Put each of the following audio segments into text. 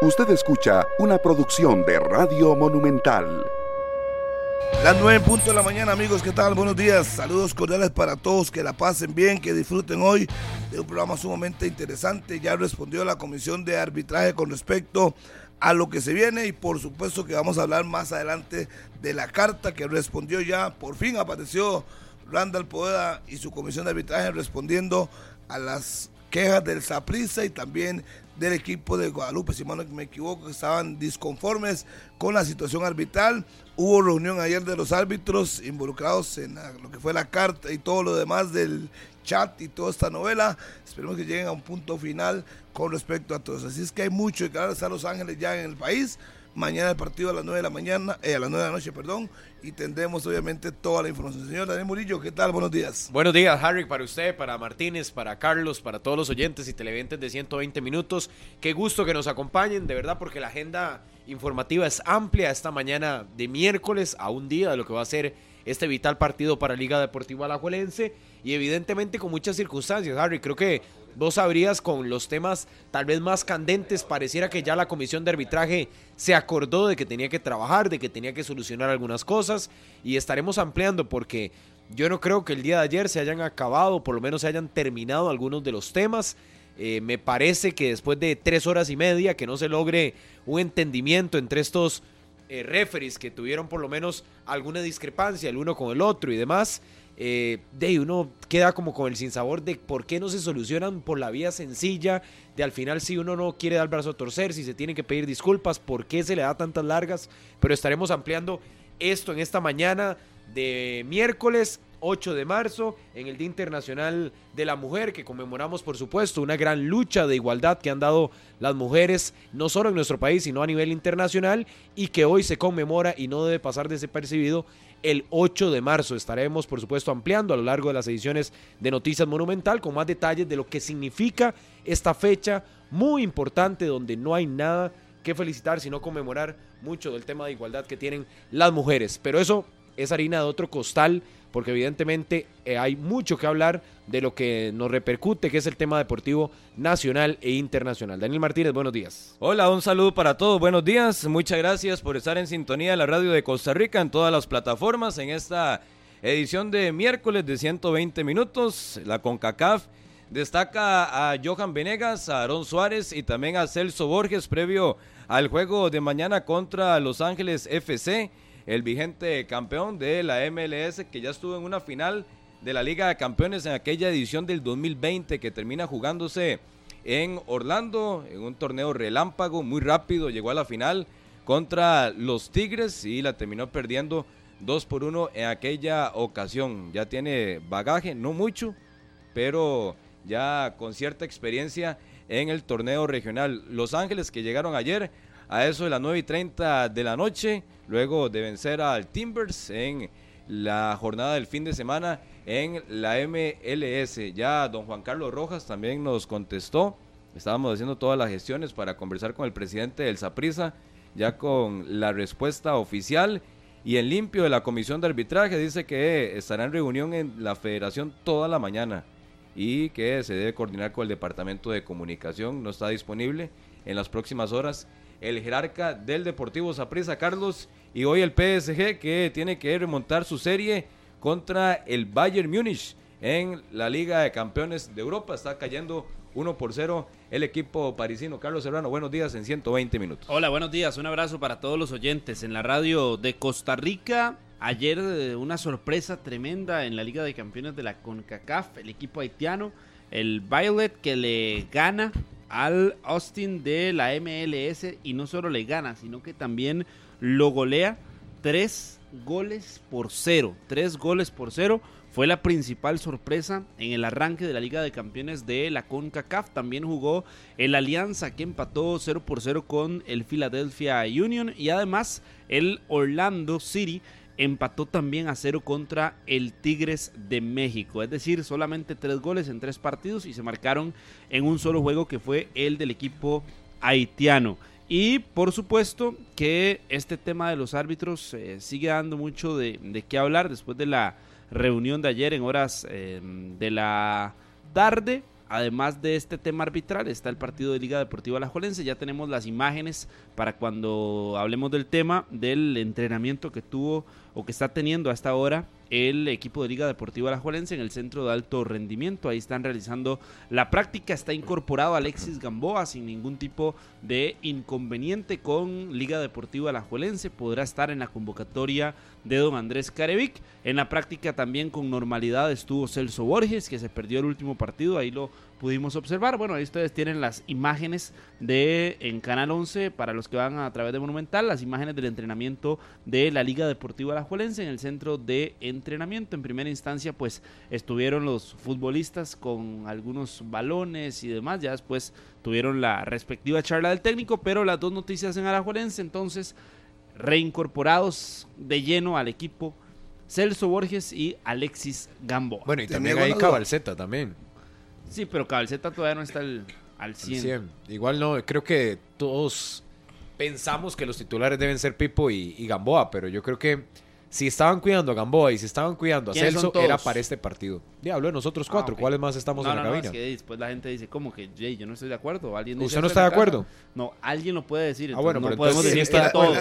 Usted escucha una producción de Radio Monumental. Las nueve puntos de la mañana, amigos, ¿qué tal? Buenos días. Saludos cordiales para todos, que la pasen bien, que disfruten hoy de un programa sumamente interesante. Ya respondió la comisión de arbitraje con respecto a lo que se viene y por supuesto que vamos a hablar más adelante de la carta que respondió ya, por fin apareció Randall Poeda y su comisión de arbitraje respondiendo a las quejas del Saprissa y también del equipo de Guadalupe, si no me equivoco, que estaban disconformes con la situación arbitral. Hubo reunión ayer de los árbitros involucrados en lo que fue la carta y todo lo demás del chat y toda esta novela. Esperemos que lleguen a un punto final con respecto a todos. Así es que hay mucho que hablar. Está Los Ángeles ya en el país. Mañana el partido a las 9 de la mañana, eh, a las 9 de la noche, perdón, y tendremos obviamente toda la información. Señor Daniel Murillo, ¿qué tal? Buenos días. Buenos días, Harry, para usted, para Martínez, para Carlos, para todos los oyentes y televidentes de 120 minutos. Qué gusto que nos acompañen, de verdad, porque la agenda informativa es amplia esta mañana de miércoles a un día de lo que va a ser este vital partido para Liga Deportiva Alajuelense y evidentemente con muchas circunstancias, Harry. Creo que vos sabrías con los temas tal vez más candentes, pareciera que ya la comisión de arbitraje se acordó de que tenía que trabajar, de que tenía que solucionar algunas cosas y estaremos ampliando porque yo no creo que el día de ayer se hayan acabado, por lo menos se hayan terminado algunos de los temas. Eh, me parece que después de tres horas y media que no se logre un entendimiento entre estos eh, referees que tuvieron por lo menos alguna discrepancia el uno con el otro y demás, eh, de uno queda como con el sinsabor de por qué no se solucionan por la vía sencilla, de al final si uno no quiere dar el brazo a torcer, si se tienen que pedir disculpas, por qué se le da tantas largas, pero estaremos ampliando esto en esta mañana de miércoles 8 de marzo, en el Día Internacional de la Mujer, que conmemoramos, por supuesto, una gran lucha de igualdad que han dado las mujeres, no solo en nuestro país, sino a nivel internacional, y que hoy se conmemora y no debe pasar desapercibido el 8 de marzo. Estaremos, por supuesto, ampliando a lo largo de las ediciones de Noticias Monumental con más detalles de lo que significa esta fecha muy importante donde no hay nada que felicitar, sino conmemorar mucho del tema de igualdad que tienen las mujeres. Pero eso es harina de otro costal porque evidentemente eh, hay mucho que hablar de lo que nos repercute, que es el tema deportivo nacional e internacional. Daniel Martínez, buenos días. Hola, un saludo para todos, buenos días. Muchas gracias por estar en sintonía de la radio de Costa Rica en todas las plataformas en esta edición de miércoles de 120 minutos. La CONCACAF destaca a Johan Venegas, a Aaron Suárez y también a Celso Borges previo al juego de mañana contra Los Ángeles FC el vigente campeón de la MLS que ya estuvo en una final de la Liga de Campeones en aquella edición del 2020 que termina jugándose en Orlando, en un torneo relámpago, muy rápido, llegó a la final contra los Tigres y la terminó perdiendo 2 por 1 en aquella ocasión. Ya tiene bagaje, no mucho, pero ya con cierta experiencia en el torneo regional. Los Ángeles que llegaron ayer a eso de las 9 y 30 de la noche, luego de vencer al Timbers en la jornada del fin de semana en la MLS. Ya don Juan Carlos Rojas también nos contestó. Estábamos haciendo todas las gestiones para conversar con el presidente del Saprisa, ya con la respuesta oficial. Y en limpio de la comisión de arbitraje dice que estará en reunión en la federación toda la mañana y que se debe coordinar con el departamento de comunicación. No está disponible en las próximas horas el jerarca del Deportivo Saprissa, Carlos, y hoy el PSG que tiene que remontar su serie contra el Bayern Múnich en la Liga de Campeones de Europa. Está cayendo 1 por 0 el equipo parisino. Carlos Serrano, buenos días en 120 minutos. Hola, buenos días. Un abrazo para todos los oyentes en la radio de Costa Rica. Ayer eh, una sorpresa tremenda en la Liga de Campeones de la CONCACAF, el equipo haitiano, el Violet que le gana al Austin de la MLS y no solo le gana, sino que también lo golea tres goles por cero. Tres goles por cero fue la principal sorpresa en el arranque de la Liga de Campeones de la CONCACAF. También jugó el Alianza que empató 0 por 0 con el Philadelphia Union y además el Orlando City empató también a cero contra el Tigres de México. Es decir, solamente tres goles en tres partidos y se marcaron en un solo juego que fue el del equipo haitiano. Y por supuesto que este tema de los árbitros eh, sigue dando mucho de, qué hablar después de la reunión de ayer en horas eh, de la tarde. además de este tema arbitral, está el partido de Liga Deportiva Alajuelense. Ya tenemos las imágenes para cuando hablemos del tema del entrenamiento que tuvo o que está teniendo hasta ahora el equipo de Liga Deportiva Alajuelense en el centro de alto rendimiento. Ahí están realizando la práctica. Está incorporado Alexis Gamboa sin ningún tipo de inconveniente con Liga Deportiva Alajuelense. Podrá estar en la convocatoria de don Andrés Carevic. En la práctica también con normalidad estuvo Celso Borges, que se perdió el último partido. Ahí lo pudimos observar. Bueno, ahí ustedes tienen las imágenes de en Canal 11 para los que van a través de Monumental, las imágenes del entrenamiento de la Liga Deportiva Alajuelense en el centro de entrenamiento. En primera instancia, pues estuvieron los futbolistas con algunos balones y demás. Ya después tuvieron la respectiva charla del técnico, pero las dos noticias en Alajuelense, entonces reincorporados de lleno al equipo Celso Borges y Alexis Gamboa. Bueno, y también hay Cabalceta también. Sí, pero Cabeceta todavía no está al, al 100. Igual no, creo que todos pensamos que los titulares deben ser Pipo y, Gamboa, pero yo creo que si estaban cuidando a Gamboa y si estaban cuidando a Celso, era para este partido. Diablo, nosotros ah, cuatro, ¿cuáles más estamos en la cabina? No, es que después la gente dice, ¿cómo que Jay, yo no estoy de acuerdo? ¿Alguien ¿Usted no está de acuerdo? No, alguien lo puede decir. Ah, bueno, no podemos decir está todos.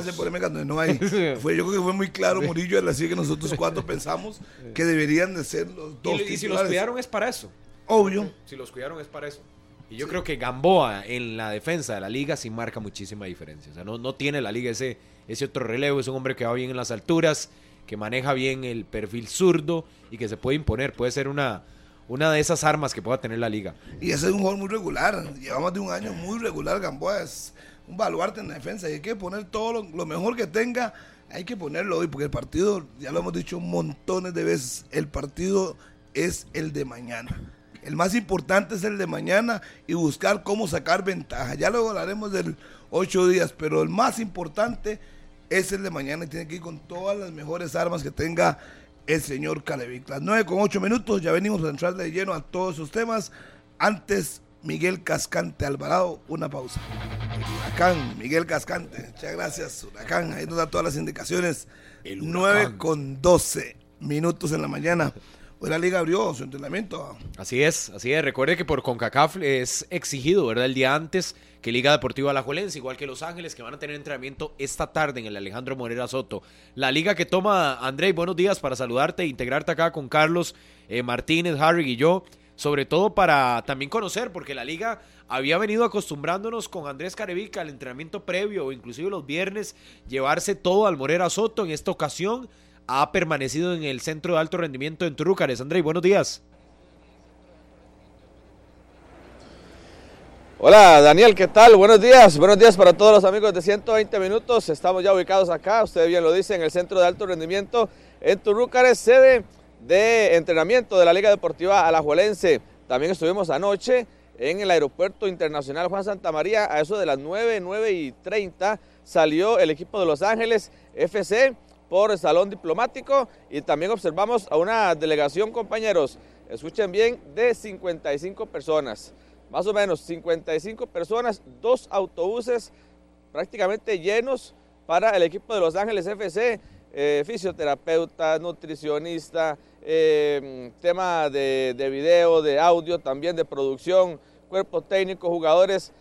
no hay. fue, yo creo que fue muy claro, Murillo, así que nosotros cuatro pensamos que deberían de ser los dos. Y, y si los cuidaron es para eso. Obvio. Si los cuidaron es para eso. Y yo creo que Gamboa en la defensa de la liga sí marca muchísima diferencia. O sea, no, no tiene la liga ese, ese otro relevo. Es un hombre que va bien en las alturas, que maneja bien el perfil zurdo y que se puede imponer. Puede ser una, una de esas armas que pueda tener la liga. Y ese es un jugador muy regular. Llevamos de un año muy regular. Gamboa es un baluarte en la defensa. Y hay que poner todo lo, lo mejor que tenga. Hay que ponerlo hoy, porque el partido, ya lo hemos dicho montones de veces, el partido es el de mañana el más importante es el de mañana y buscar cómo sacar ventaja. Ya luego hablaremos del ocho días, pero el más importante es el de mañana y tiene que ir con todas las mejores armas que tenga el señor Calevic. Las nueve con ocho minutos, ya venimos a entrar de lleno a todos esos temas. Antes, Miguel Cascante Alvarado, una pausa. Huracán, Miguel Cascante, muchas gracias, Huracán. Ahí nos da todas las indicaciones. El 9 con 12 minutos en la mañana. Hoy la liga abrió su entrenamiento. Así es, así es. Recuerde que por CONCACAF es exigido, ¿verdad? El día antes que Liga Deportiva Alajuelense, igual que Los Ángeles, que van a tener entrenamiento esta tarde en el Alejandro Morera Soto. La liga que toma, André, buenos días para saludarte e integrarte acá con Carlos eh, Martínez, Harry y yo. Sobre todo para también conocer, porque la liga había venido acostumbrándonos con Andrés Carevica al entrenamiento previo o inclusive los viernes llevarse todo al Morera Soto. En esta ocasión ha permanecido en el centro de alto rendimiento en Turúcares. André, buenos días. Hola Daniel, ¿qué tal? Buenos días, buenos días para todos los amigos de 120 minutos. Estamos ya ubicados acá, usted bien lo dice, en el centro de alto rendimiento en Turúcares, sede de entrenamiento de la Liga Deportiva Alajuelense. También estuvimos anoche en el Aeropuerto Internacional Juan Santa María, a eso de las 9, 9 y 30 salió el equipo de Los Ángeles FC por el Salón Diplomático y también observamos a una delegación, compañeros, escuchen bien, de 55 personas, más o menos 55 personas, dos autobuses prácticamente llenos para el equipo de Los Ángeles FC, eh, fisioterapeuta, nutricionista, eh, tema de, de video, de audio, también de producción, cuerpo técnico, jugadores,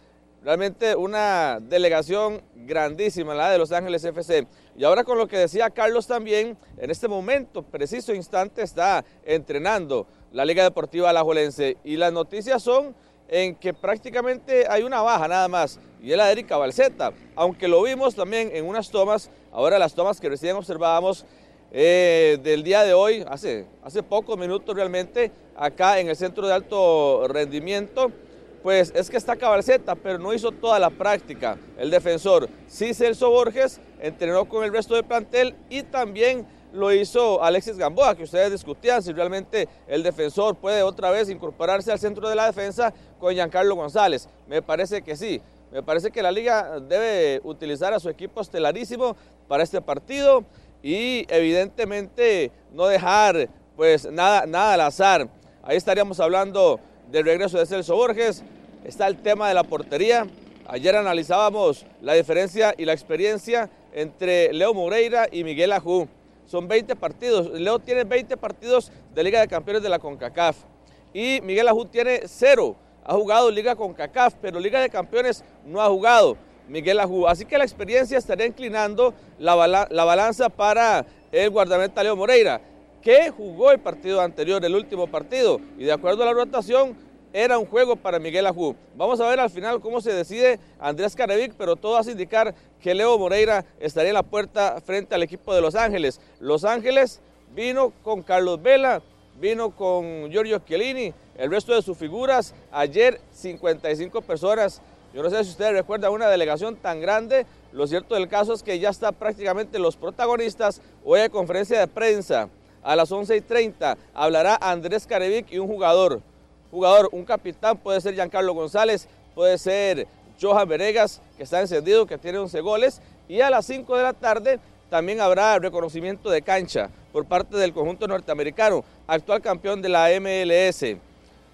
realmente una delegación grandísima, la de Los Ángeles FC. Y ahora con lo que decía Carlos también, en este momento, preciso instante, está entrenando la Liga Deportiva Alajuelense. Y las noticias son en que prácticamente hay una baja nada más, y es la de Erika Balseta, aunque lo vimos también en unas tomas, ahora las tomas que recién observábamos eh, del día de hoy, hace, hace pocos minutos realmente, acá en el centro de alto rendimiento, pues es que está Cabalceta, pero no hizo toda la práctica. El defensor, sí, Celso Borges, entrenó con el resto del plantel y también lo hizo Alexis Gamboa, que ustedes discutían si realmente el defensor puede otra vez incorporarse al centro de la defensa con Giancarlo González. Me parece que sí. Me parece que la liga debe utilizar a su equipo estelarísimo para este partido y evidentemente no dejar pues nada, nada al azar. Ahí estaríamos hablando del regreso de Celso Borges, está el tema de la portería. Ayer analizábamos la diferencia y la experiencia entre Leo Moreira y Miguel Ajú. Son 20 partidos. Leo tiene 20 partidos de Liga de Campeones de la CONCACAF. y Miguel Ajú tiene cero. Ha jugado Liga con CACAF, pero Liga de Campeones no ha jugado Miguel Ajú. Así que la experiencia estaría inclinando la, la balanza para el guardameta Leo Moreira, que jugó el partido anterior, el último partido, y de acuerdo a la rotación, era un juego para Miguel Ajú. Vamos a ver al final cómo se decide Andrés Carevic, pero todo hace indicar que Leo Moreira estaría en la puerta frente al equipo de Los Ángeles. Los Ángeles vino con Carlos Vela, vino con Giorgio Chiellini, el resto de sus figuras. Ayer 55 personas. Yo no sé si ustedes recuerdan una delegación tan grande. Lo cierto del caso es que ya están prácticamente los protagonistas. Hoy hay conferencia de prensa. A las 11.30 hablará Andrés Carevic y un jugador. Jugador, un capitán, puede ser Giancarlo González, puede ser Johan Veregas, que está encendido, que tiene 11 goles. Y a las 5 de la tarde también habrá reconocimiento de cancha por parte del conjunto norteamericano, actual campeón de la MLS.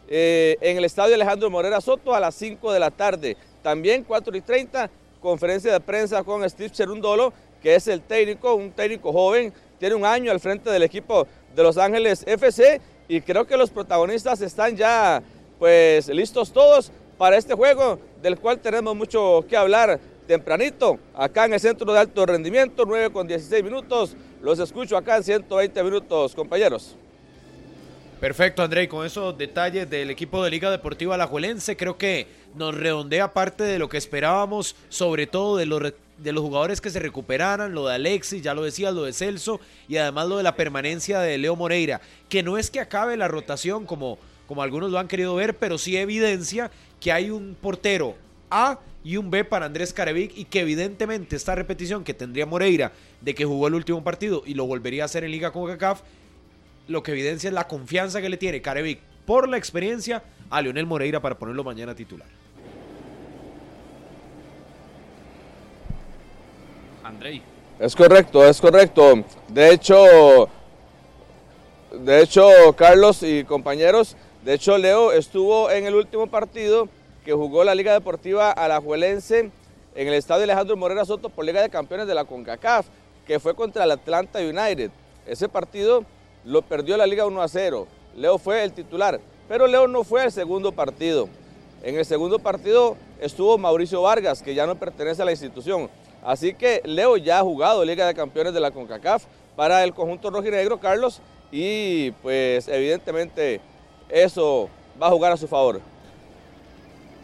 Eh, en el estadio Alejandro Morera Soto a las 5 de la tarde. También 4 y 30, conferencia de prensa con Steve Cherundolo, que es el técnico, un técnico joven, tiene un año al frente del equipo de Los Ángeles FC y creo que los protagonistas están ya pues listos todos para este juego del cual tenemos mucho que hablar tempranito, acá en el centro de alto rendimiento, 9 con 16 minutos. Los escucho acá en 120 minutos, compañeros. Perfecto, André, con esos detalles del equipo de Liga Deportiva Alajuelense, creo que nos redondea parte de lo que esperábamos, sobre todo de los, de los jugadores que se recuperaran, lo de Alexis, ya lo decía, lo de Celso, y además lo de la permanencia de Leo Moreira, que no es que acabe la rotación como, como algunos lo han querido ver, pero sí evidencia que hay un portero A y un B para Andrés Carevic y que evidentemente esta repetición que tendría Moreira de que jugó el último partido y lo volvería a hacer en Liga con CACAF, lo que evidencia es la confianza que le tiene Carevic por la experiencia a Leonel Moreira para ponerlo mañana titular. Andrei. Es correcto, es correcto. De hecho, de hecho, Carlos y compañeros, de hecho Leo estuvo en el último partido que jugó la Liga Deportiva Alajuelense en el estadio Alejandro Morera Soto por Liga de Campeones de la CONCACAF, que fue contra el Atlanta United. Ese partido lo perdió la Liga 1 a 0. Leo fue el titular, pero Leo no fue al segundo partido. En el segundo partido estuvo Mauricio Vargas, que ya no pertenece a la institución. Así que Leo ya ha jugado Liga de Campeones de la CONCACAF para el conjunto rojinegro, Carlos, y pues evidentemente eso va a jugar a su favor.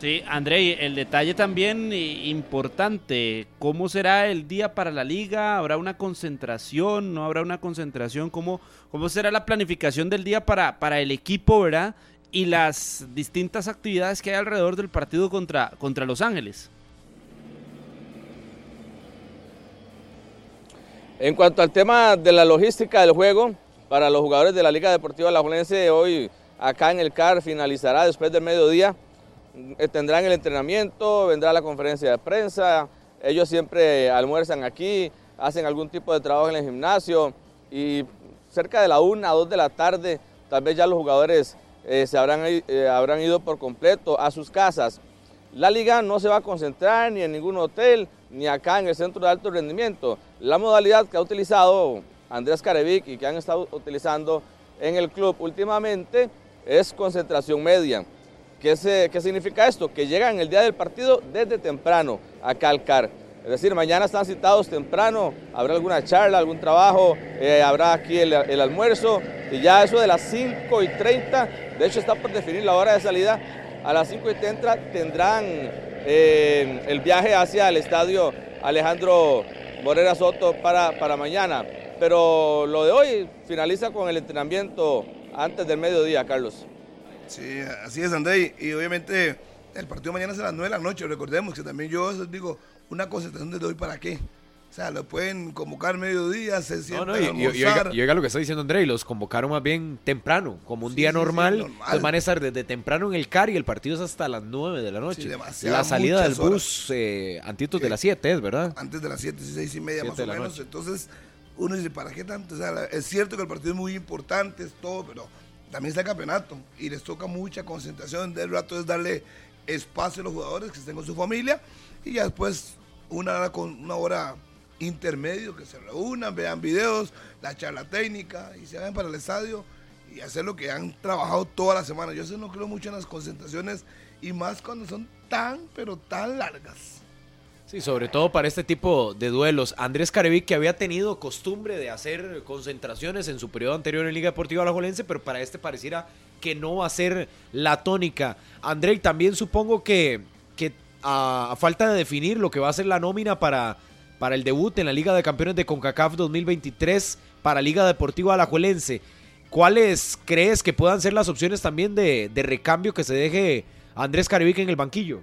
Sí, André, el detalle también importante, ¿cómo será el día para la liga? ¿Habrá una concentración? ¿No habrá una concentración? ¿Cómo, cómo será la planificación del día para, para el equipo, verdad? Y las distintas actividades que hay alrededor del partido contra, contra Los Ángeles. En cuanto al tema de la logística del juego, para los jugadores de la Liga Deportiva La Julense, hoy acá en el CAR finalizará después del mediodía eh, tendrán el entrenamiento, vendrá la conferencia de prensa, ellos siempre almuerzan aquí, hacen algún tipo de trabajo en el gimnasio y cerca de la una o dos de la tarde tal vez ya los jugadores eh, se habrán, eh, habrán ido por completo a sus casas. La liga no se va a concentrar ni en ningún hotel ni acá en el centro de alto rendimiento. La modalidad que ha utilizado Andrés Carevic y que han estado utilizando en el club últimamente es concentración media. ¿Qué, significa esto? Que llegan el día del partido desde temprano a Calcar. Es decir, mañana están citados temprano, habrá alguna charla, algún trabajo, eh, habrá aquí el, almuerzo y ya eso de las 5 y 30, de hecho está por definir la hora de salida, a las 5 y 30 tendrán eh, el viaje hacia el estadio Alejandro Morera Soto para, para mañana. Pero lo de hoy finaliza con el entrenamiento antes del mediodía, Carlos. Sí, así es, André. Y obviamente el partido mañana es a las 9 de la noche. Recordemos que también yo digo, una concentración de hoy para qué. O sea, lo pueden convocar mediodía, se sientan no, no, y, y, oiga, lo que está diciendo André, los convocaron más bien temprano, como un día normal. Sí, van a estar desde temprano en el CAR y el partido es hasta las 9 de la noche. la salida del bus eh, antes de las 7 es, ¿verdad? Antes de las 7, 6 y media más o menos. Entonces, uno dice, ¿para qué tanto? O sea, es cierto que el partido es muy importante, es todo, pero también está el campeonato y les toca mucha concentración. Del rato es darle espacio a los jugadores que estén con su familia y ya después una hora con una hora intermedio que se reúnan, vean videos, la charla técnica y se vayan para el estadio y hacer lo que han trabajado toda la semana. Yo eso no creo mucho en las concentraciones y más cuando son tan, pero tan largas. Sí, sobre todo para este tipo de duelos. Andrés Carevic, que había tenido costumbre de hacer concentraciones en su periodo anterior en Liga Deportiva Alajuelense, pero para este pareciera que no va a ser la tónica. André, también supongo que, que a, falta de definir lo que va a ser la nómina para, para el debut en la Liga de Campeones de CONCACAF 2023 para Liga Deportiva Alajuelense, ¿cuáles crees que puedan ser las opciones también de, recambio que se deje Andrés Carevic en el banquillo?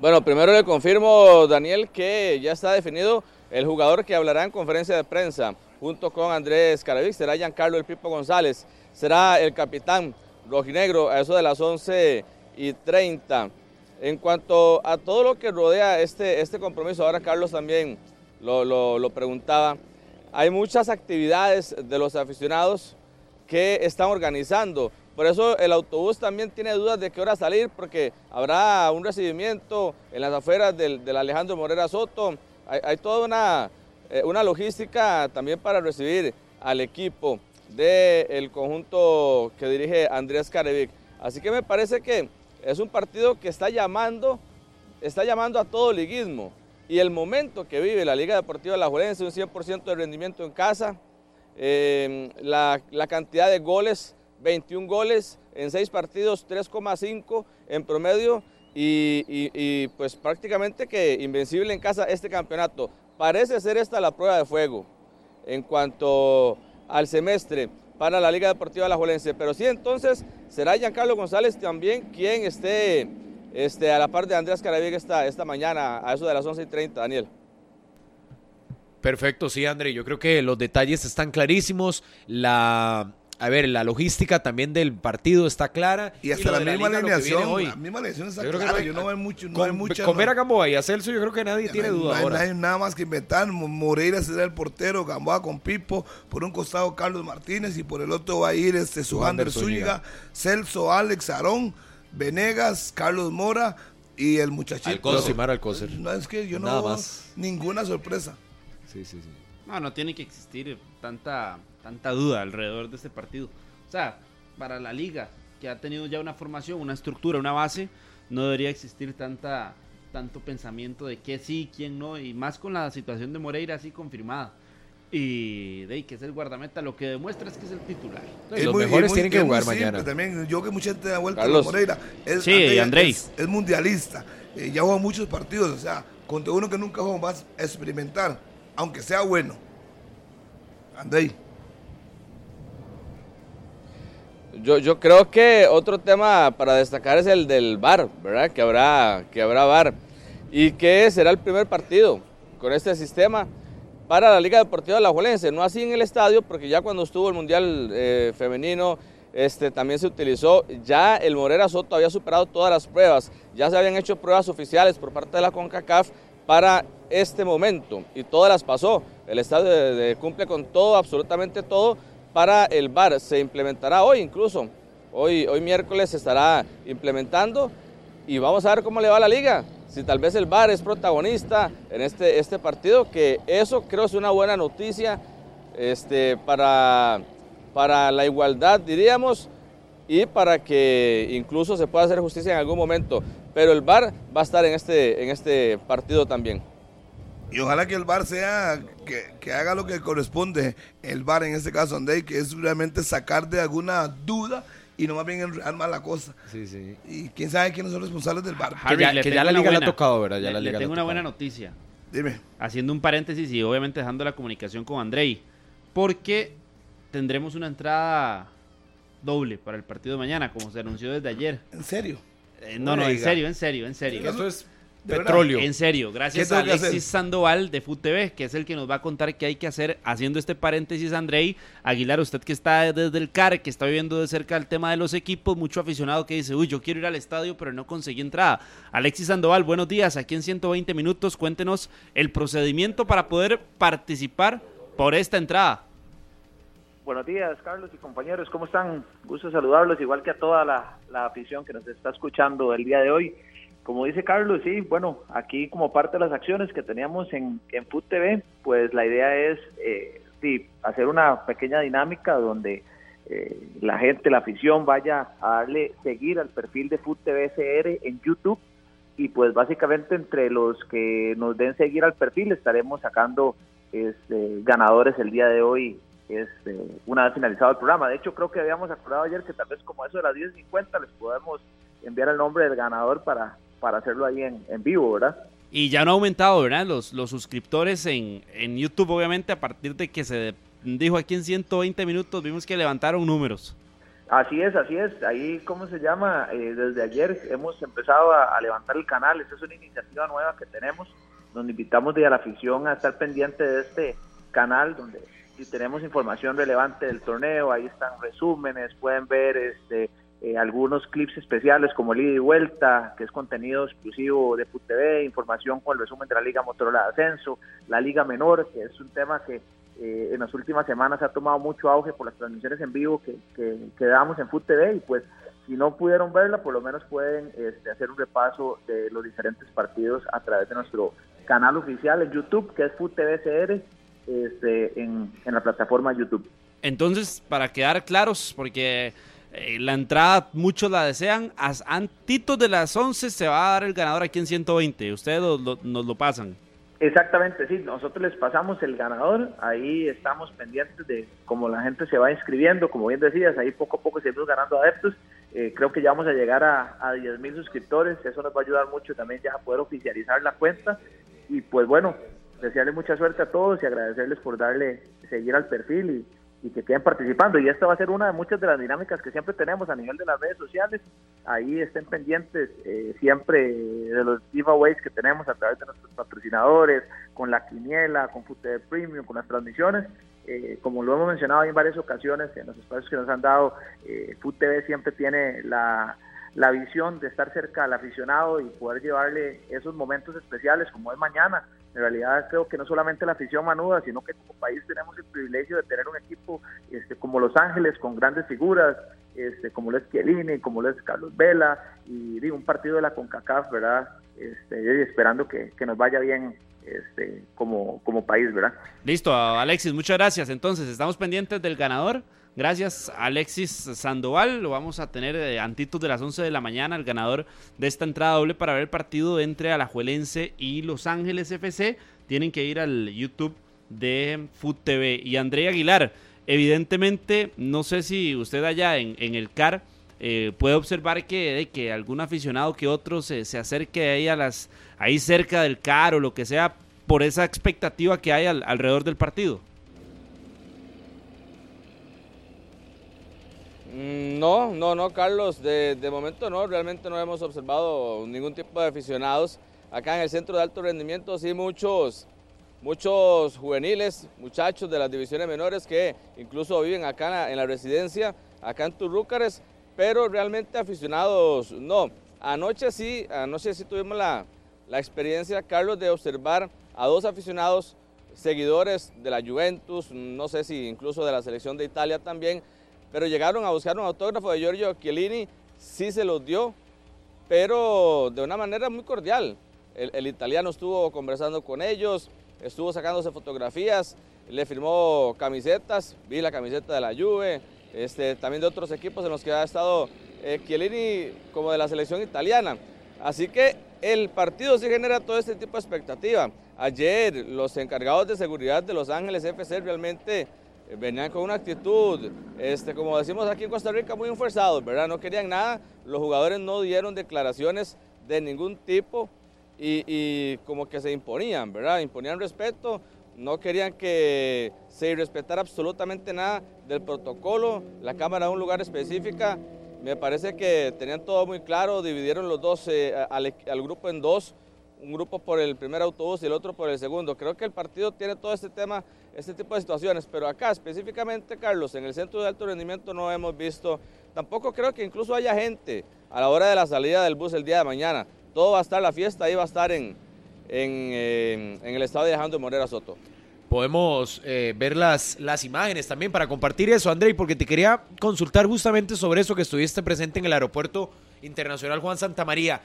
Bueno, primero le confirmo, Daniel, que ya está definido el jugador que hablará en conferencia de prensa junto con Andrés Carevic, será Giancarlo El Pipo González, será el capitán rojinegro a eso de las 11 y 30. En cuanto a todo lo que rodea este, este compromiso, ahora Carlos también lo, lo, preguntaba, hay muchas actividades de los aficionados que están organizando. Por eso el autobús también tiene dudas de qué hora salir, porque habrá un recibimiento en las afueras del, del Alejandro Morera Soto. Hay, toda una, eh, una, logística también para recibir al equipo del conjunto que dirige Andrés Carevic. Así que me parece que es un partido que está llamando, está llamando a todo liguismo. Y el momento que vive la Liga Deportiva de la Juelense, un 100% de rendimiento en casa, eh, la, cantidad de goles 21 goles en 6 partidos, 3,5 en promedio y, y, pues prácticamente que invencible en casa este campeonato. Parece ser esta la prueba de fuego en cuanto al semestre para la Liga Deportiva Alajuelense. Pero sí, entonces será Giancarlo González también quien esté este, a la par de Andrés Carabiga esta, esta mañana a eso de las 11 y 30, Daniel. Perfecto, sí, André. Yo creo que los detalles están clarísimos. La a ver, la logística también del partido está clara. Y hasta y la, misma alineación, la misma alineación está yo clara. Que no, yo no veo mucho, no con, hay mucha. Con ver a Gamboa y a Celso, yo creo que nadie tiene no duda hay, ahora. No hay nada más que inventar. Moreira será el portero, Gamboa con Pipo, por un costado Carlos Martínez y por el otro va a ir este Suander Zúñiga, Celso, Alex, Arón, Venegas, Carlos Mora y el muchachito. Alcócer. Alcócer. No, es que yo no Nada más. ninguna sorpresa. Sí, sí, sí. No, no tiene que existir tanta, tanta duda alrededor de este partido. O sea, para la liga, que ha tenido ya una formación, una estructura, una base, no debería existir tanta tanto pensamiento de que sí, quién no, y más con la situación de Moreira así confirmada. Y de ahí, que es el guardameta, lo que demuestra es que es el titular. Es los muy, mejores muy, tienen que jugar mañana. También, yo que mucha gente da vuelta Carlos. a Moreira. Es, Sí, y Andrei. Es, es mundialista. Eh, ya jugó muchos partidos. O sea, contra uno que nunca jugó vas a experimentar, aunque sea bueno. Andrei. Yo, yo creo que otro tema para destacar es el del VAR, ¿verdad? Que habrá, que habrá. Y que será el primer partido con este sistema para la Liga Deportiva de la Juelense. No así en el estadio, porque ya cuando estuvo el Mundial eh, Femenino este, también se utilizó. Ya el Morera Soto había superado todas las pruebas. Ya se habían hecho pruebas oficiales por parte de la CONCACAF para este momento. Y todas las pasó. El estadio de, de, cumple con todo, absolutamente todo para el VAR. Se implementará hoy incluso. Hoy, hoy miércoles se estará implementando y vamos a ver cómo le va a la liga. Si tal vez el VAR es protagonista en este, este partido, que eso creo es una buena noticia este, para, para la igualdad, diríamos, y para que incluso se pueda hacer justicia en algún momento. Pero el VAR va a estar en este, en este partido también. Y ojalá que el VAR sea, que, que, haga lo que corresponde, el VAR en este caso, Andrei, que es realmente sacar de alguna duda y no más bien enredar más la cosa. Sí, sí. Y quién sabe quiénes son los responsables del VAR. Harry, que ya, que la una liga le buena- ha tocado, ¿verdad? Ya le, la le liga le tengo una buena noticia. Dime. Haciendo un paréntesis y obviamente dejando la comunicación con Andrei. Porque tendremos una entrada doble para el partido de mañana, como se anunció desde ayer. ¿En serio? Eh, no, no, en serio, en serio, en serio. Esto es Petróleo. En serio, gracias ¿Qué a? Alexis Sandoval de FUTV, que es el que nos va a contar qué hay que hacer haciendo este paréntesis, Andrei. Aguilar, usted que está desde el CAR, que está viviendo de cerca el tema de los equipos, mucho aficionado que dice, uy, yo quiero ir al estadio, pero no conseguí entrada. Alexis Sandoval, buenos días, aquí en 120 minutos, cuéntenos el procedimiento para poder participar por esta entrada. Buenos días, Carlos y compañeros, ¿cómo están? Gusto saludarlos, igual que a toda la, la afición que nos está escuchando el día de hoy. Como dice Carlos, sí, bueno, aquí como parte de las acciones que teníamos en, en Food TV, pues la idea es eh, hacer una pequeña dinámica donde eh, la gente, la afición vaya a darle seguir al perfil de Food TVSR en YouTube y pues básicamente entre los que nos den seguir al perfil estaremos sacando este, ganadores el día de hoy este, una vez finalizado el programa. De hecho creo que habíamos acordado ayer que tal vez como eso de las 10.50 les podemos enviar el nombre del ganador para, para hacerlo ahí en, en vivo, ¿verdad? Y ya no ha aumentado, ¿verdad? Los, los suscriptores en, en YouTube, obviamente, a partir de que se dijo aquí en 120 minutos, vimos que levantaron números. Así es, así es. Ahí, ¿cómo se llama? Eh, desde ayer hemos empezado a, levantar el canal. Esta es una iniciativa nueva que tenemos, donde invitamos a la afición a estar pendiente de este canal, donde si tenemos información relevante del torneo, ahí están resúmenes, pueden ver este eh, algunos clips especiales como el ida y vuelta, que es contenido exclusivo de PUTV, información con el resumen de la Liga Motorola de Ascenso, la Liga Menor, que es un tema que eh, en las últimas semanas ha tomado mucho auge por las transmisiones en vivo que, que, damos en FUTV y pues si no pudieron verla, por lo menos pueden este, hacer un repaso de los diferentes partidos a través de nuestro canal oficial en YouTube, que es FUTVCR, este, en, en la plataforma YouTube. Entonces, para quedar claros, porque eh, la entrada muchos la desean. A, antitos de las 11 se va a dar el ganador aquí en 120. Ustedes nos lo pasan. Exactamente, sí. Nosotros les pasamos el ganador. Ahí estamos pendientes de cómo la gente se va inscribiendo. Como bien decías, ahí poco a poco se seguimos ganando adeptos. Eh, creo que ya vamos a llegar a, a 10 mil suscriptores. Eso nos va a ayudar mucho también ya a poder oficializar la cuenta. Y pues bueno, desearles mucha suerte a todos y agradecerles por darle seguir al perfil y y que queden participando. Y esta va a ser una de muchas de las dinámicas que siempre tenemos a nivel de las redes sociales. Ahí estén pendientes eh, siempre de los giveaways que tenemos a través de nuestros patrocinadores, con la quiniela, con FUTV Premium, con las transmisiones. Eh, como lo hemos mencionado en varias ocasiones en los espacios que nos han dado, eh, FUTV siempre tiene la, la visión de estar cerca al aficionado y poder llevarle esos momentos especiales como es mañana en realidad creo que no solamente la afición manuda, sino que como país tenemos el privilegio de tener un equipo este, como Los Ángeles con grandes figuras, este, como lo es Chiellini, como lo es Carlos Vela, y digo, un partido de la CONCACAF, ¿verdad? Este, esperando que, que, nos vaya bien este, como, como país, ¿verdad? Listo, Alexis, muchas gracias. Entonces, estamos pendientes del ganador. Gracias, Alexis Sandoval. Lo vamos a tener eh, antitos de las 11 de la mañana, el ganador de esta entrada doble para ver el partido entre Alajuelense y Los Ángeles FC. Tienen que ir al YouTube de Food. Y Andrea Aguilar, evidentemente, no sé si usted allá en, el CAR eh, puede observar que, que algún aficionado que otro se, se acerque ahí, a las, ahí cerca del CAR o lo que sea, por esa expectativa que hay alrededor del partido. No, no, no, Carlos, de, momento no, realmente no hemos observado ningún tipo de aficionados. Acá en el centro de alto rendimiento sí muchos, muchos juveniles, muchachos de las divisiones menores que incluso viven acá en la residencia, acá en Turrúcares, pero realmente aficionados no. Anoche sí, anoche sí tuvimos la experiencia, Carlos, de observar a dos aficionados seguidores de la Juventus, no sé si incluso de la selección de Italia también, pero llegaron a buscar un autógrafo de Giorgio Chiellini, sí se los dio, pero de una manera muy cordial. El, italiano estuvo conversando con ellos, estuvo sacándose fotografías, le firmó camisetas, vi la camiseta de la Juve, este, también de otros equipos en los que ha estado eh, Chiellini como de la selección italiana. Así que el partido sí genera todo este tipo de expectativa. Ayer los encargados de seguridad de Los Ángeles FC realmente venían con una actitud, este, como decimos aquí en Costa Rica, muy enforzados, ¿verdad? No querían nada, los jugadores no dieron declaraciones de ningún tipo y, como que se imponían, ¿verdad? Imponían respeto, no querían que se respetara absolutamente nada del protocolo, la cámara de un lugar específica, me parece que tenían todo muy claro, dividieron los dos, eh, al, al grupo en dos, un grupo por el primer autobús y el otro por el segundo. Creo que el partido tiene todo este tema, este tipo de situaciones, pero acá específicamente, Carlos, en el centro de alto rendimiento no hemos visto, tampoco creo que incluso haya gente a la hora de la salida del bus el día de mañana. Todo va a estar, la fiesta ahí va a estar en, en, el estado de Alejandro Morera Soto. Podemos eh, ver las, las imágenes también para compartir eso, André, porque te quería consultar justamente sobre eso que estuviste presente en el aeropuerto internacional Juan Santa María.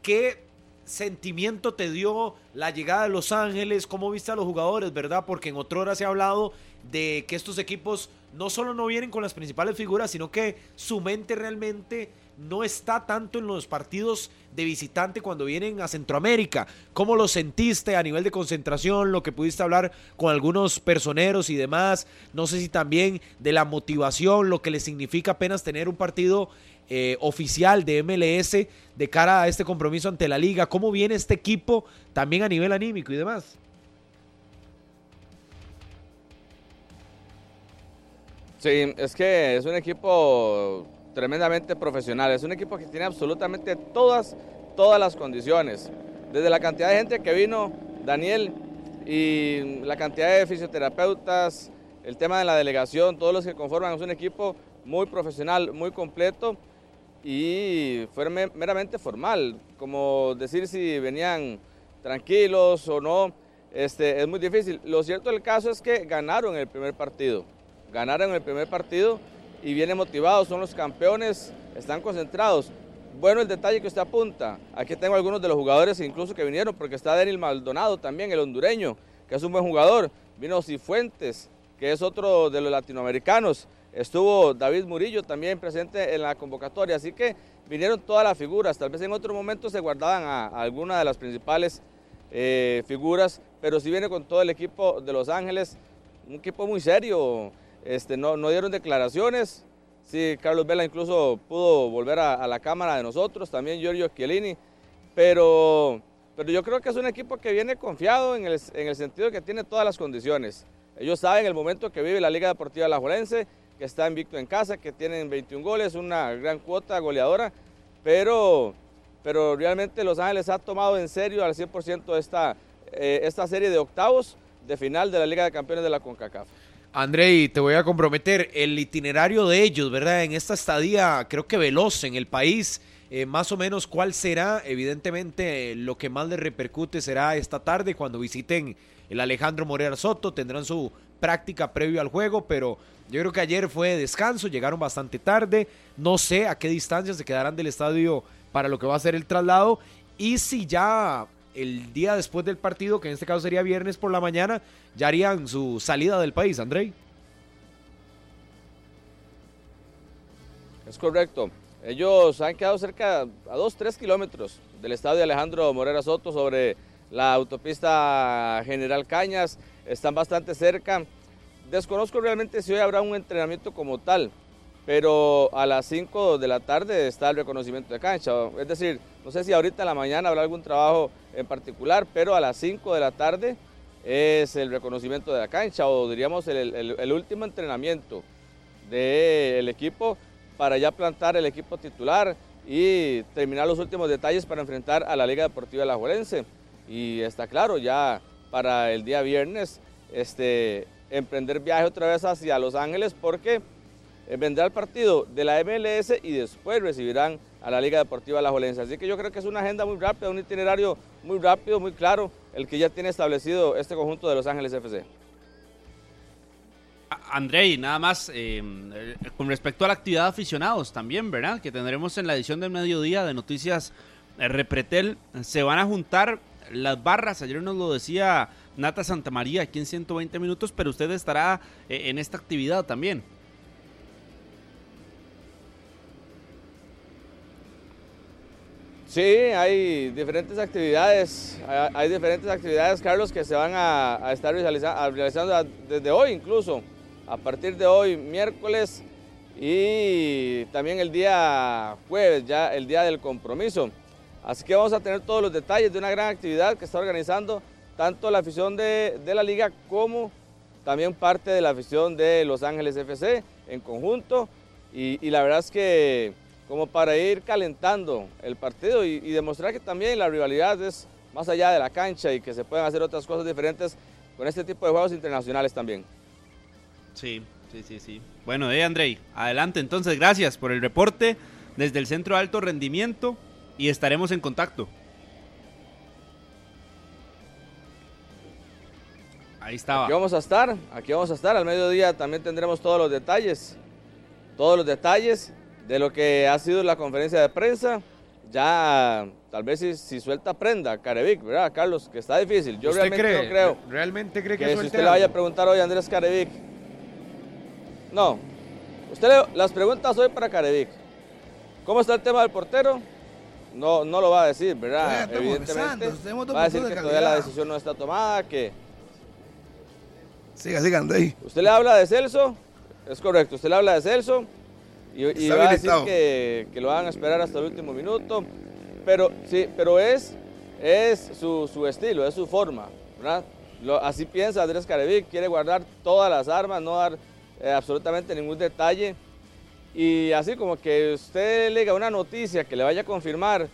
¿Qué sentimiento te dio la llegada de Los Ángeles? ¿Cómo viste a los jugadores, verdad? Porque en otra hora se ha hablado de que estos equipos no solo no vienen con las principales figuras, sino que su mente realmente no está tanto en los partidos de visitante cuando vienen a Centroamérica. ¿Cómo lo sentiste a nivel de concentración? Lo que pudiste hablar con algunos personeros y demás. No sé si también de la motivación, lo que le significa apenas tener un partido eh, oficial de MLS de cara a este compromiso ante la liga. ¿Cómo viene este equipo también a nivel anímico y demás? Sí, es que es un equipo tremendamente profesional. Es un equipo que tiene absolutamente todas, todas las condiciones. Desde la cantidad de gente que vino, Daniel, y la cantidad de fisioterapeutas, el tema de la delegación, todos los que conforman es un equipo muy profesional, muy completo y fue meramente formal. Como decir si venían tranquilos o no, este, es muy difícil. Lo cierto del caso es que ganaron el primer partido. Ganaron el primer partido y vienen motivados, son los campeones, están concentrados. Bueno el detalle que usted apunta, aquí tengo algunos de los jugadores incluso que vinieron, porque está Daniel Maldonado también, el hondureño, que es un buen jugador, vino Cifuentes, que es otro de los latinoamericanos, estuvo David Murillo también presente en la convocatoria, así que vinieron todas las figuras, tal vez en otro momento se guardaban a, alguna de las principales eh, figuras, pero si viene con todo el equipo de Los Ángeles, un equipo muy serio, este, no, no dieron declaraciones. Sí, Carlos Vela incluso pudo volver a, la cámara de nosotros, también Giorgio Chiellini, pero, pero yo creo que es un equipo que viene confiado en el, en el sentido que tiene todas las condiciones. Ellos saben el momento que vive la Liga Deportiva La Jolense, que está invicto en casa, que tienen 21 goles, una gran cuota goleadora, pero, pero realmente Los Ángeles ha tomado en serio al 100% esta, eh, esta serie de octavos de final de la Liga de Campeones de la CONCACAF. Andrei, te voy a comprometer el itinerario de ellos, ¿verdad? En esta estadía, creo que veloz en el país, eh, más o menos cuál será. Evidentemente, lo que más les repercute será esta tarde cuando visiten el Alejandro Morera Soto, tendrán su práctica previo al juego, pero yo creo que ayer fue descanso, llegaron bastante tarde, no sé a qué distancia se quedarán del estadio para lo que va a ser el traslado y si ya el día después del partido, que en este caso sería viernes por la mañana, ya harían su salida del país, Andrei. Es correcto. Ellos han quedado cerca a 2, 3 kilómetros del estadio Alejandro Morera Soto sobre la autopista General Cañas. Están bastante cerca. Desconozco realmente si hoy habrá un entrenamiento como tal pero a las 5 de la tarde está el reconocimiento de cancha. Es decir, no sé si ahorita en la mañana habrá algún trabajo en particular, pero a las 5 de la tarde es el reconocimiento de la cancha o diríamos el, último entrenamiento del equipo para ya plantar el equipo titular y terminar los últimos detalles para enfrentar a la Liga Deportiva La Juelense. Y está claro, ya para el día viernes, este, emprender viaje otra vez hacia Los Ángeles porque eh, vendrá el partido de la MLS y después recibirán a la Liga Deportiva La Jolense. Así que yo creo que es una agenda muy rápida, un itinerario muy rápido, muy claro, el que ya tiene establecido este conjunto de Los Ángeles FC. Andrei, nada más, eh, eh, con respecto a la actividad de aficionados también, ¿verdad? Que tendremos en la edición del mediodía de Noticias Repretel, se van a juntar las barras, ayer nos lo decía Nata Santamaría aquí en 120 minutos, pero usted estará en esta actividad también. Sí, hay diferentes actividades, hay diferentes actividades, Carlos, que se van a, estar realizando, desde hoy incluso, a partir de hoy, miércoles y también el día jueves, ya el día del compromiso. Así que vamos a tener todos los detalles de una gran actividad que está organizando tanto la afición de, la liga como también parte de la afición de Los Ángeles FC en conjunto. y la verdad es que como para ir calentando el partido y, demostrar que también la rivalidad es más allá de la cancha y que se pueden hacer otras cosas diferentes con este tipo de juegos internacionales también. Sí, sí, sí, sí. Bueno, eh, Andrei, adelante entonces, gracias por el reporte desde el Centro de Alto Rendimiento y estaremos en contacto. Ahí estaba. Aquí vamos a estar, aquí vamos a estar. Al mediodía también tendremos todos los detalles, todos los detalles de lo que ha sido la conferencia de prensa ya tal vez si, si suelta prenda Carevic, ¿verdad, Carlos? Que está difícil. Yo ¿Usted realmente cree? no creo ¿Realmente cree que, que si suelte usted le vaya a preguntar hoy a Andrés Carevic. No. Usted le- las preguntas hoy para Carevic. ¿Cómo está el tema del portero? No, no lo va a decir, ¿verdad? estamos Evidentemente. Va a decir que todavía la decisión no está tomada, que Siga, siga, Andrei. usted le habla de Celso, es correcto, usted le habla de Celso y, va a decir que, que lo van a esperar hasta el último minuto, pero sí, pero es, es su, su estilo, es su forma, ¿verdad? Lo- así piensa Andrés Carevic, quiere guardar todas las armas, no dar eh, absolutamente ningún detalle y así como que usted le diga una noticia que le vaya a confirmar,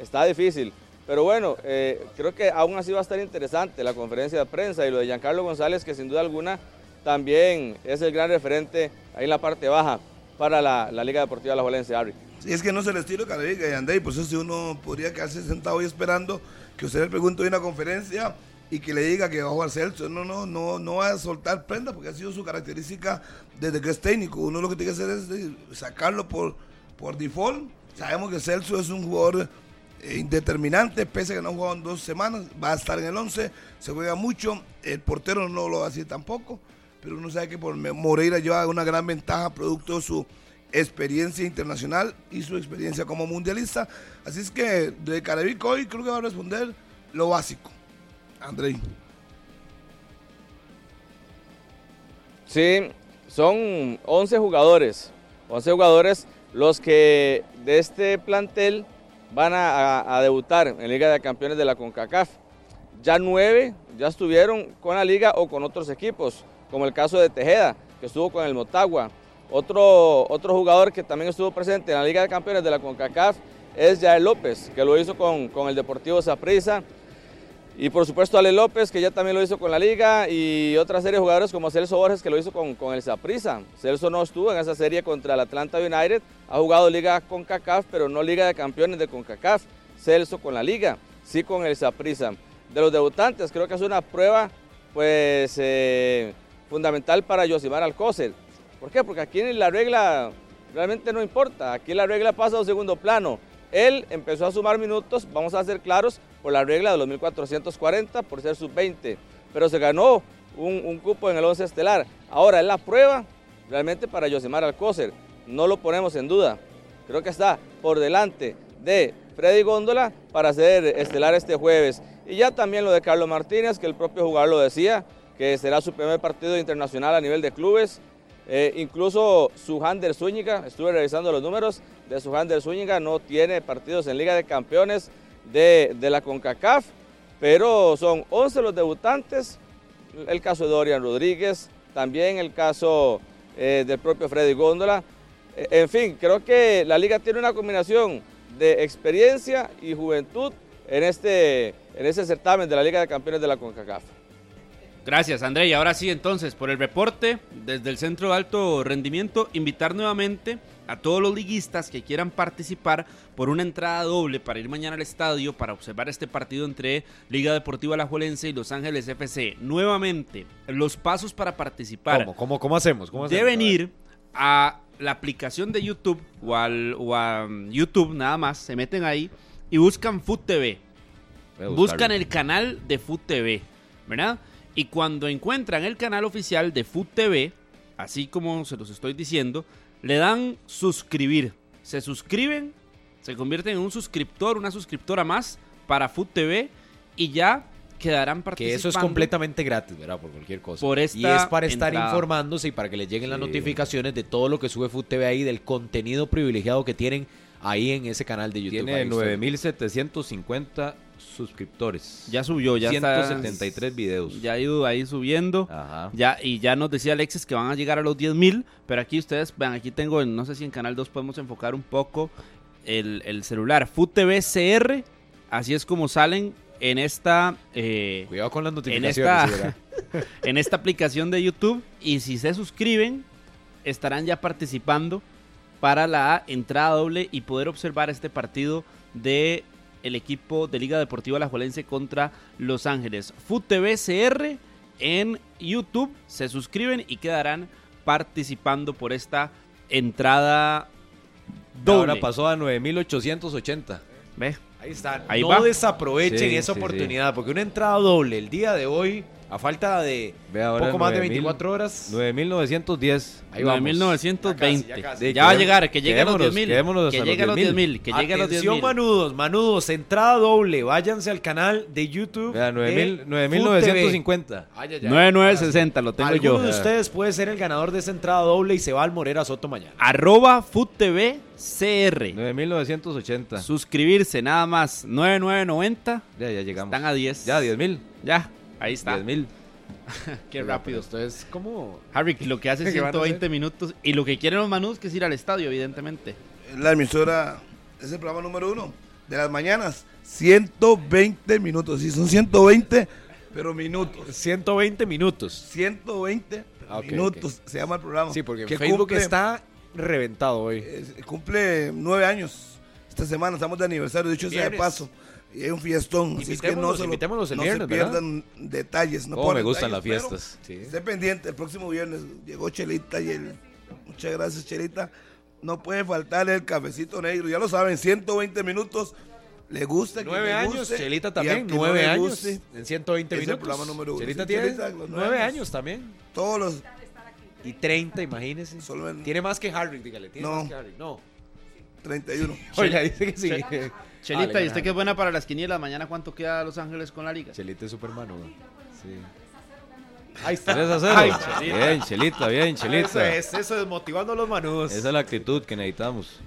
está difícil. Pero bueno, eh, creo que aún así va a estar interesante la conferencia de prensa y lo de Giancarlo González, que sin duda alguna también es el gran referente ahí en la parte baja para la, Liga Deportiva La Juelense, Ari. Sí, es que no es el estilo Carevic y Andrei, por eso si uno podría quedarse sentado y esperando que usted le pregunte hoy una conferencia y que le diga que va a Celso. No, no, no, no va a soltar prenda porque ha sido su característica desde que es técnico. Uno lo que tiene que hacer es eh, sacarlo por, por default. Sabemos que Celso es un jugador eh, indeterminante, pese a que no ha jugado en dos semanas, va a estar en el 11, se juega mucho, el portero no lo va a decir tampoco, pero uno sabe que por Moreira lleva una gran ventaja producto de su experiencia internacional y su experiencia como mundialista. Así es que de Carevic hoy creo que va a responder lo básico. Andrei. Sí, son 11 jugadores, 11 jugadores los que de este plantel van a, debutar en Liga de Campeones de la CONCACAF. Ya nueve ya estuvieron con la liga o con otros equipos, como el caso de Tejeda, que estuvo con el Motagua. Otro, otro jugador que también estuvo presente en la Liga de Campeones de la CONCACAF es Jael López, que lo hizo con, con el Deportivo Saprissa. Y por supuesto Ale López, que ya también lo hizo con la liga, y otra serie de jugadores como Celso Borges, que lo hizo con, con el Saprissa. Celso no estuvo en esa serie contra el Atlanta United, ha jugado liga con CACAF, pero no liga de campeones de CONCACAF. Celso con la liga, sí con el Saprissa. De los debutantes, creo que es una prueba pues eh, fundamental para Yosimar Alcócer. ¿Por qué? Porque aquí la regla realmente no importa, aquí la regla pasa a un segundo plano. Él empezó a sumar minutos, vamos a ser claros, por la regla de los 1440, por ser sub-20, pero se ganó un, cupo en el 11 estelar. Ahora es la prueba realmente para Yosemar Alcócer, no lo ponemos en duda. Creo que está por delante de Freddy Góndola para ser estelar este jueves. Y ya también lo de Carlos Martínez, que el propio jugador lo decía, que será su primer partido internacional a nivel de clubes. Eh, incluso Sujander Zúñiga, estuve revisando los números de Sujander Zúñiga, no tiene partidos en Liga de Campeones de, de la CONCACAF, pero son 11 los debutantes, el caso de Dorian Rodríguez, también el caso eh, del propio Freddy Góndola. Eh, en fin, creo que la liga tiene una combinación de experiencia y juventud en este, en este certamen de la Liga de Campeones de la CONCACAF. Gracias, André. Y ahora sí, entonces, por el reporte desde el Centro de Alto Rendimiento, invitar nuevamente a todos los liguistas que quieran participar por una entrada doble para ir mañana al estadio para observar este partido entre Liga Deportiva Alajuelense y Los Ángeles FC. Nuevamente, los pasos para participar ¿Cómo, cómo, cómo hacemos? ¿Cómo hacemos? deben ir a la aplicación de YouTube o, al, o a um, YouTube nada más, se meten ahí y buscan Food TV. Buscan el canal de Food TV, ¿verdad? Y cuando encuentran el canal oficial de Food TV, así como se los estoy diciendo, le dan suscribir. Se suscriben, se convierten en un suscriptor, una suscriptora más para Food TV y ya quedarán participando. Que eso es completamente gratis, ¿verdad? Por cualquier cosa. Por y es para estar entrada. informándose y para que les lleguen las notificaciones de todo lo que sube Food TV ahí, del contenido privilegiado que tienen ahí en ese canal de YouTube. Tiene Ahí está. 9.750 suscriptores. Ya subió, ya está. 173 videos. Ya ha ido ahí subiendo. Ajá. Ya, y ya nos decía Alexis que van a llegar a los 10 mil, pero aquí ustedes, vean, aquí tengo, en- no sé si en Canal 2 podemos enfocar un poco el, el celular. Food TV CR, así es como salen en esta, eh, Cuidado con las en, notificaciones. en esta aplicación de YouTube. Y si se suscriben, estarán ya participando para la entrada doble y poder observar este partido de el equipo de Liga Deportiva Alajuelense contra Los Ángeles. Food TV CR en YouTube. Se suscriben y quedarán participando por esta entrada doble. Ahora pasó a 9.880. Ve. Ahí está. Ahí no va. desaprovechen Sí, esa sí, oportunidad, porque una entrada doble el día de hoy, a falta de ahora poco más de 9.000, 24 horas. 9.910. Ahí vamos. 9.920. Ya casi, ya casi. Ya, va a llegar, que llegue a los quedémonos- 10.000. quedémonos Que llegue a los los 10.000. Que llegue a los Atención, 10.000. manudos, manudos, entrada doble. Váyanse al canal de YouTube. Vea, de 9.000 Food 9.950. TV. Ay, ay, ay. 9960 lo tengo Alguno yo. de ustedes puede ser el ganador de esa entrada doble y se va al Morera Soto mañana. Arroba FoodTV CR. 9.980. Suscribirse nada más. 9990. Ya, ya llegamos. Están a 10. Ya, 10.000. Ya. Ahí está. 10.000. Qué rápido. Esto es como... Harry, lo que hace ¿Qué van a 120 minutos. Y lo que quieren los manudos que es ir al estadio, evidentemente. La emisora es el programa número uno de las mañanas. 120 minutos. Sí, son 120, pero minutos. 120 minutos. 120 Ah, minutos se llama el programa. Sí, porque Que Facebook cumple- está reventado hoy. eh, cumple nueve años esta semana. Estamos de aniversario, dicho sea de paso. Y hay un fiestón. Así es que no se, lo- no viernes, se ¿verdad? pierdan detalles. No Cómo me gustan las detalles, fiestas. Sí. Esté pendiente, el próximo viernes llegó Chelita y el... Muchas gracias, Chelita. No puede faltar el cafecito negro. Ya lo saben, 120 minutos. Le gusta. que Nueve años, guste, Chelita también, no nueve le años guste, en 120 es el minutos. programa número uno. Chelita tiene Chelita, nueve nueve años. años también. Todos los... Y 30, imagínese. Solo en Tiene más que Harry, dígale. Tiene No. más que Harry. No. 31. Oiga, dice que sí. Chelita, ¿y usted que es buena para las quinielas? Mañana, ¿cuánto queda a Los Ángeles con la liga? Chelita es Superman, ¿no? Sí. Ahí está. 3 a 0. Ay, Chelita. bien, Chelita, bien, Eso Chelita. es, eso es motivando a los manudos. Esa es la actitud que necesitamos.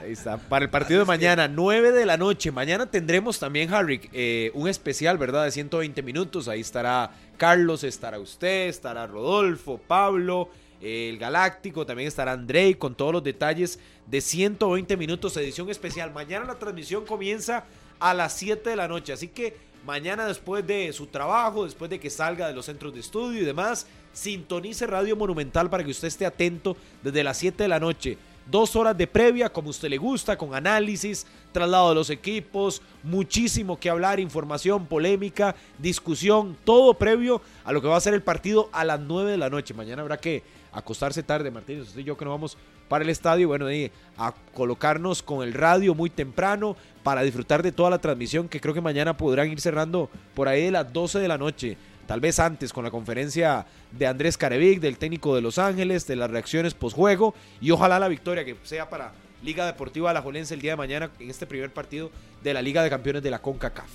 Ahí está. Para el partido de mañana, 9 de la noche. Mañana tendremos también, Harry, eh, un especial, ¿verdad? De 120 minutos. Ahí estará Carlos, estará usted, estará Rodolfo, Pablo, el Galáctico, también estará Andrei con todos los detalles de 120 minutos, edición especial. Mañana la transmisión comienza a las 7 de la noche. Así que mañana después de su trabajo, después de que salga de los centros de estudio y demás, sintonice Radio Monumental para que usted esté atento desde las 7 de la noche. Dos horas de previa, como usted le gusta, con análisis, traslado de los equipos, muchísimo que hablar, información, polémica, discusión, todo previo a lo que va a ser el partido a las 9 de la noche. Mañana habrá que acostarse tarde, Martínez. Usted y yo que nos vamos para el estadio, bueno, y a colocarnos con el radio muy temprano para disfrutar de toda la transmisión que creo que mañana podrán ir cerrando por ahí de las 12 de la noche. Tal vez antes con la conferencia de Andrés Carevic, del técnico de Los Ángeles, de las reacciones postjuego y ojalá la victoria que sea para Liga Deportiva Alajuelense el día de mañana en este primer partido de la Liga de Campeones de la CONCACAF.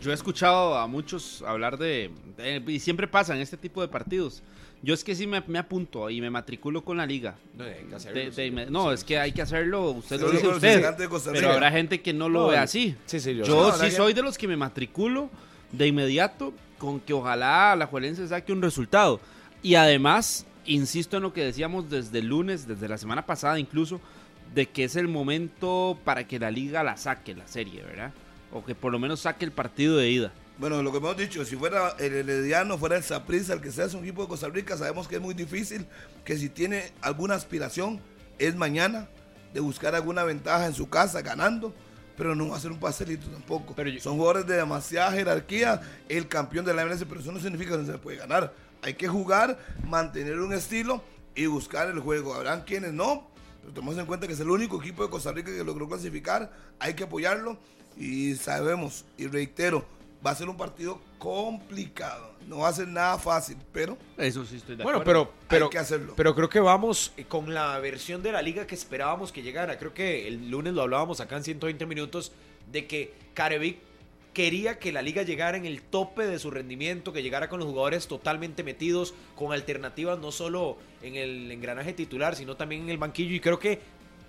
Yo he escuchado a muchos hablar de, de- Y siempre pasa en este tipo de partidos. Yo es que sí me, me apunto y me matriculo con la liga. No, hay que hacerlo, De- sí. de- no, es que hay que hacerlo. Usted lo dice usted. gigantes de Costa Pero habrá gente que no lo No, ve así. Sí, sí, yo, Yo No, sí soy de los que me matriculo de inmediato con que ojalá la Juelense saque un resultado. Y además, insisto en lo que decíamos desde el lunes, desde la semana pasada incluso, de que es el momento para que la liga la saque, la serie, ¿verdad? O que por lo menos saque el partido de ida. Bueno, lo que hemos dicho, si fuera el Herediano, fuera el Saprissa, el que sea, es un equipo de Costa Rica, sabemos que es muy difícil, que si tiene alguna aspiración, es mañana de buscar alguna ventaja en su casa ganando, pero no va a ser un pastelito tampoco. Pero yo- Son jugadores de demasiada jerarquía, el campeón de la MLS, pero eso no significa que no se puede ganar. Hay que jugar, mantener un estilo y buscar el juego. Habrán quienes no, pero tomemos en cuenta que es el único equipo de Costa Rica que logró clasificar, hay que apoyarlo y sabemos, y reitero, va a ser un partido complicado, no va a ser nada fácil, pero Eso sí estoy de Bueno, acuerdo. pero, pero, hay que hacerlo. pero creo que vamos eh, con la versión de la liga que esperábamos que llegara. Creo que el lunes lo hablábamos acá en 120 minutos de que Carevic quería que la liga llegara en el tope de su rendimiento, que llegara con los jugadores totalmente metidos, con alternativas no solo en el engranaje titular, sino también en el banquillo. Y creo que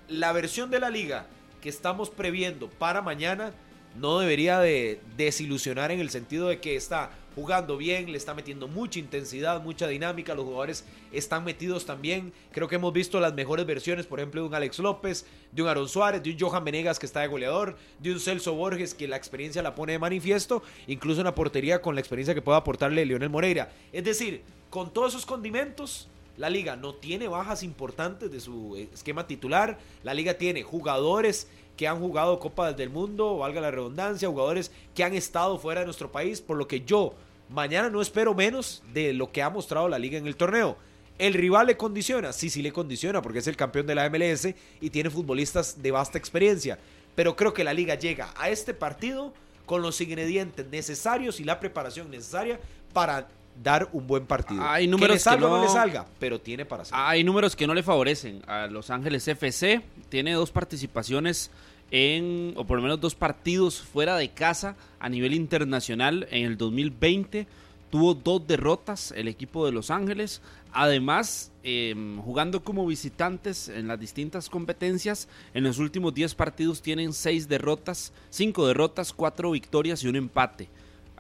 la versión de la liga que estamos previendo para mañana no debería de desilusionar en el sentido de que está jugando bien, le está metiendo mucha intensidad, mucha dinámica, los jugadores están metidos también. Creo que hemos visto las mejores versiones, por ejemplo, de un Alex López, de un Aaron Suárez, de un Johan Venegas que está de goleador, de un Celso Borges que la experiencia la pone de manifiesto, incluso una portería con la experiencia que pueda aportarle Lionel Moreira. Es decir, con todos esos condimentos, la liga no tiene bajas importantes de su esquema titular. La liga tiene jugadores que han jugado Copas del Mundo, valga la redundancia, jugadores que han estado fuera de nuestro país, por lo que yo mañana no espero menos de lo que ha mostrado la liga en el torneo. ¿El rival le condiciona? Sí, sí le condiciona, porque es el campeón de la MLS y tiene futbolistas de vasta experiencia. pero creo que la liga llega a este partido con los ingredientes necesarios y la preparación necesaria para dar un buen partido. Hay que números le salga que o no le salga, pero tiene para hacerlo. Hay números que no le favorecen a Los Ángeles FC. Tiene dos participaciones en, o por lo menos dos partidos fuera de casa a nivel internacional en el 2020. Tuvo dos derrotas el equipo de Los Ángeles. Además, eh, jugando como visitantes en las distintas competencias, en los últimos 10 partidos tienen 6 derrotas, 5 derrotas, 4 victorias y un empate.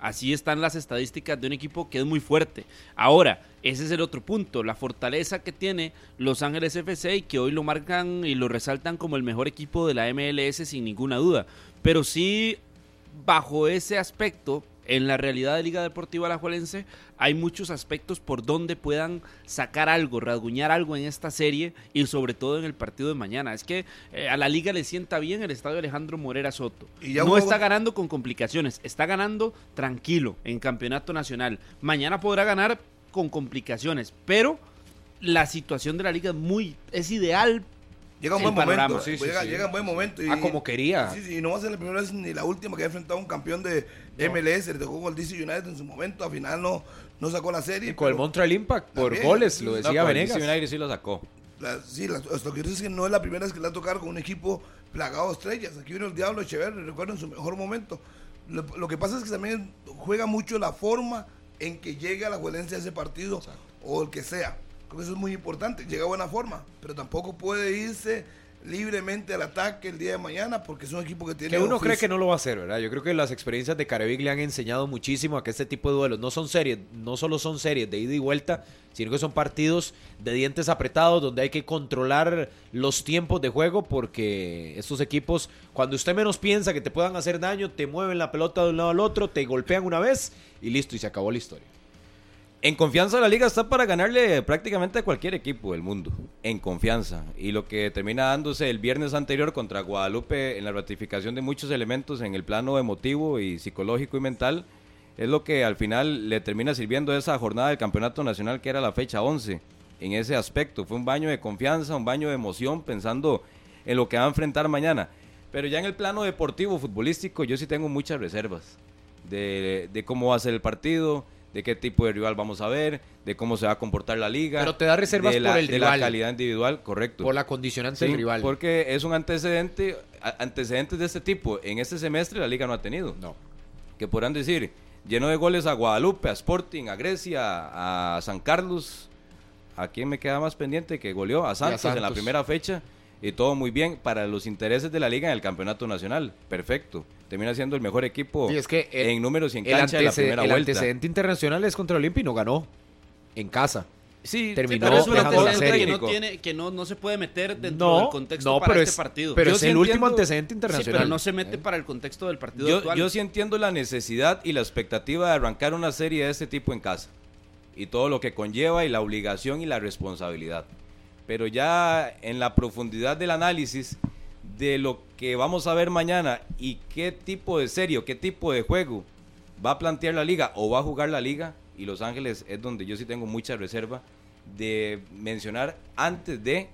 Así están las estadísticas de un equipo que es muy fuerte. Ahora, ese es el otro punto, la fortaleza que tiene Los Ángeles FC y que hoy lo marcan y lo resaltan como el mejor equipo de la MLS sin ninguna duda. Pero sí, bajo ese aspecto, en la realidad de Liga Deportiva Alajuelense hay muchos aspectos por donde puedan sacar algo, rasguñar algo en esta serie y sobre todo en el partido de mañana. Es que eh, a la liga le sienta bien el estadio Alejandro Morera Soto. Y ya no hubo- está ganando con complicaciones, está ganando tranquilo en campeonato nacional. Mañana podrá ganar con complicaciones, pero la situación de la liga es muy es ideal. Llega un buen panorama. momento. Sí, sí, llega, sí. llega un buen momento. Y, Ah, como quería. Sí, sí, y no va a ser la primera vez ni la última que ha enfrentado a un campeón de MLS. Le tocó con el DC United en su momento. Al final no, no sacó la serie. Y con el Montreal Impact por También. goles, lo decía No, el Venegas. DC United sí lo sacó. la- sí, la- lo que es que no es la primera vez que le va a tocar con un equipo plagado de estrellas. Aquí vino el Diablo Echeverri, recuerdo en su mejor momento. Lo, lo que pasa es que también juega mucho la forma en que llega la violencia a ese partido o el que sea. Creo que eso es muy importante. Llega a buena forma, pero tampoco puede irse libremente al ataque el día de mañana porque es un equipo que tiene. Que uno cree que no lo va a hacer, ¿verdad? Yo creo que las experiencias de Carevic le han enseñado muchísimo a que este tipo de duelos no son series, no solo son series de ida y vuelta, sino que son partidos de dientes apretados donde hay que controlar los tiempos de juego porque estos equipos, cuando usted menos piensa que te puedan hacer daño, te mueven la pelota de un lado al otro, te golpean una vez y listo, y se acabó la historia. En confianza la liga está para ganarle prácticamente a cualquier equipo del mundo. En confianza. Y lo que termina dándose el viernes anterior contra Guadalupe en la ratificación de muchos elementos en el plano emotivo y psicológico y mental es lo que al final le termina sirviendo esa jornada del campeonato nacional que era la fecha 11. En ese aspecto fue un baño de confianza, un baño de emoción pensando en lo que va a enfrentar mañana. Pero ya en el plano deportivo, futbolístico, yo sí tengo muchas reservas de, de cómo va a ser el partido, de qué tipo de rival vamos a ver, de cómo se va a comportar la liga. Pero te da reservas de la, por el de la calidad individual, correcto. Por la condicionante Sí, del rival. Porque es un antecedente, a- antecedentes de este tipo. En este semestre la liga no ha tenido. No. Que podrán decir, lleno de goles a Guadalupe, a Sporting, a Grecia, a San Carlos. ¿A quién me queda más pendiente que goleó? A Santos, en la Santos. primera fecha. Y todo muy bien para los intereses de la liga en el campeonato nacional. Perfecto. Termina siendo el mejor equipo Sí, es que el- en números y en El, cancha de la primera el vuelta. antecedente internacional es contra Olimpia y no ganó. En casa. Sí, terminó Pero es un antecedente serie. que no, tiene, que no, no se puede meter dentro No, del contexto no, para pero este es- partido. Pero Yo es sí el último antecedente Sí, internacional. pero no se mete para el contexto del partido Yo, actual. yo sí entiendo la necesidad y la expectativa de arrancar una serie de este tipo en casa. Y todo lo que conlleva y la obligación y la responsabilidad. Pero ya en la profundidad del análisis de lo que vamos a ver mañana y qué tipo de serie o qué tipo de juego va a plantear la liga o va a jugar la liga, y Los Ángeles es donde yo sí tengo mucha reserva de mencionar antes de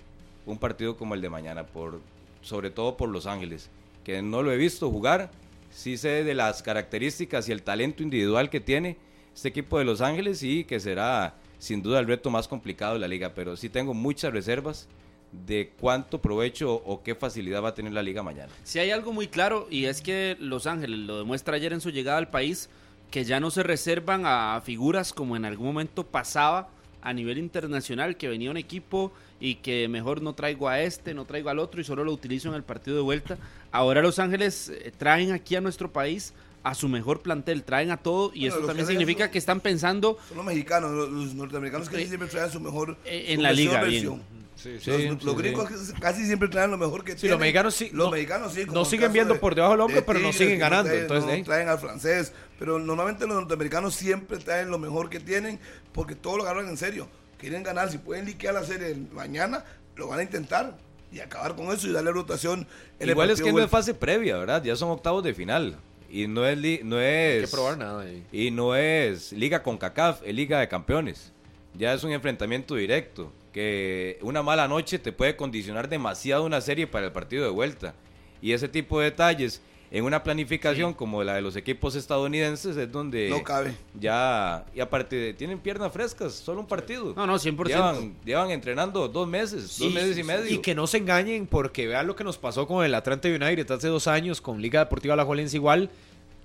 un partido como el de mañana, por, sobre todo por Los Ángeles, que no lo he visto jugar, sí sé de las características y el talento individual que tiene este equipo de Los Ángeles y que será sin duda el reto más complicado de la liga, pero sí tengo muchas reservas de cuánto provecho o qué facilidad va a tener la liga mañana. Si hay algo muy claro y es que Los Ángeles lo demuestra ayer en su llegada al país, que ya no se reservan a figuras como en algún momento pasaba a nivel internacional, que venía un equipo y que mejor no traigo a este, no traigo al otro y solo lo utilizo en el partido de vuelta. Ahora Los Ángeles eh, traen aquí a nuestro país a su mejor plantel, traen a todo y Bueno, esto también significa que están pensando Son los mexicanos, los, los norteamericanos que siempre traen su mejor. Eh, su en la versión, liga, bien. versión. Sí, los, los gringos casi siempre traen lo mejor que Sí, tienen. los mexicanos sí- Los no- mexicanos sí. no como el siguen viendo de- por debajo del hombro, de pero no Tigres, siguen ganando, traen- entonces, no ahí. traen al francés. Pero normalmente los norteamericanos siempre traen lo mejor que tienen porque todo lo agarran en serio. Quieren ganar. Si pueden liquear la serie mañana, lo van a intentar y acabar con eso y darle rotación. en el Igual es que no es fase previa, ¿verdad? Ya son octavos de final. Y no es, li- no es Hay que probar nada ahí. Y no es liga con CACAF, es liga de campeones. Ya es un enfrentamiento directo. Que una mala noche te puede condicionar demasiado una serie para el partido de vuelta. Y ese tipo de detalles en una planificación como la de los equipos estadounidenses es donde No cabe. ya, y aparte de- tienen piernas frescas, solo un partido. No, no, 100%. Llevan, llevan entrenando dos meses, dos meses y medio. Y que no se engañen porque vean lo que nos pasó con el Atlanta United hace dos años con Liga Deportiva Alajuelense igual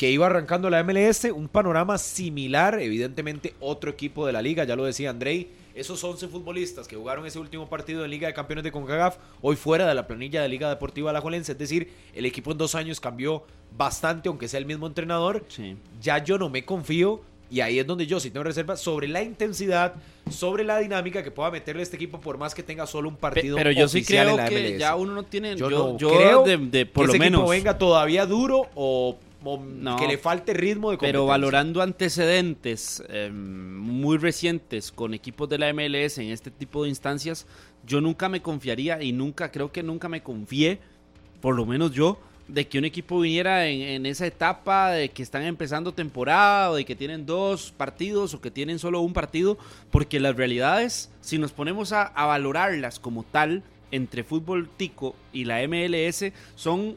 que iba arrancando la MLS, un panorama similar, evidentemente otro equipo de la liga, ya lo decía Andrei, esos 11 futbolistas que jugaron ese último partido en Liga de Campeones de CONCACAF, hoy fuera de la planilla de Liga Deportiva Alajuelense, es decir, el equipo en dos años cambió bastante, aunque sea el mismo entrenador, Sí. ya yo no me confío y ahí es donde yo sí tengo reservas sobre la intensidad, sobre la dinámica que pueda meterle este equipo por más que tenga solo un partido Pero yo sí creo en la que MLS. ya uno no tiene. yo, Yo, no yo creo de, de- por que lo ese menos. equipo venga todavía duro o No. que le falte ritmo de Pero valorando antecedentes eh, muy recientes con equipos de la MLS en este tipo de instancias, yo nunca me confiaría y nunca, creo que nunca me confié, por lo menos yo, de que un equipo viniera en, en esa etapa de que están empezando temporada o de que tienen dos partidos o que tienen solo un partido, porque las realidades, si nos ponemos a, a valorarlas como tal, entre fútbol tico y la MLS, son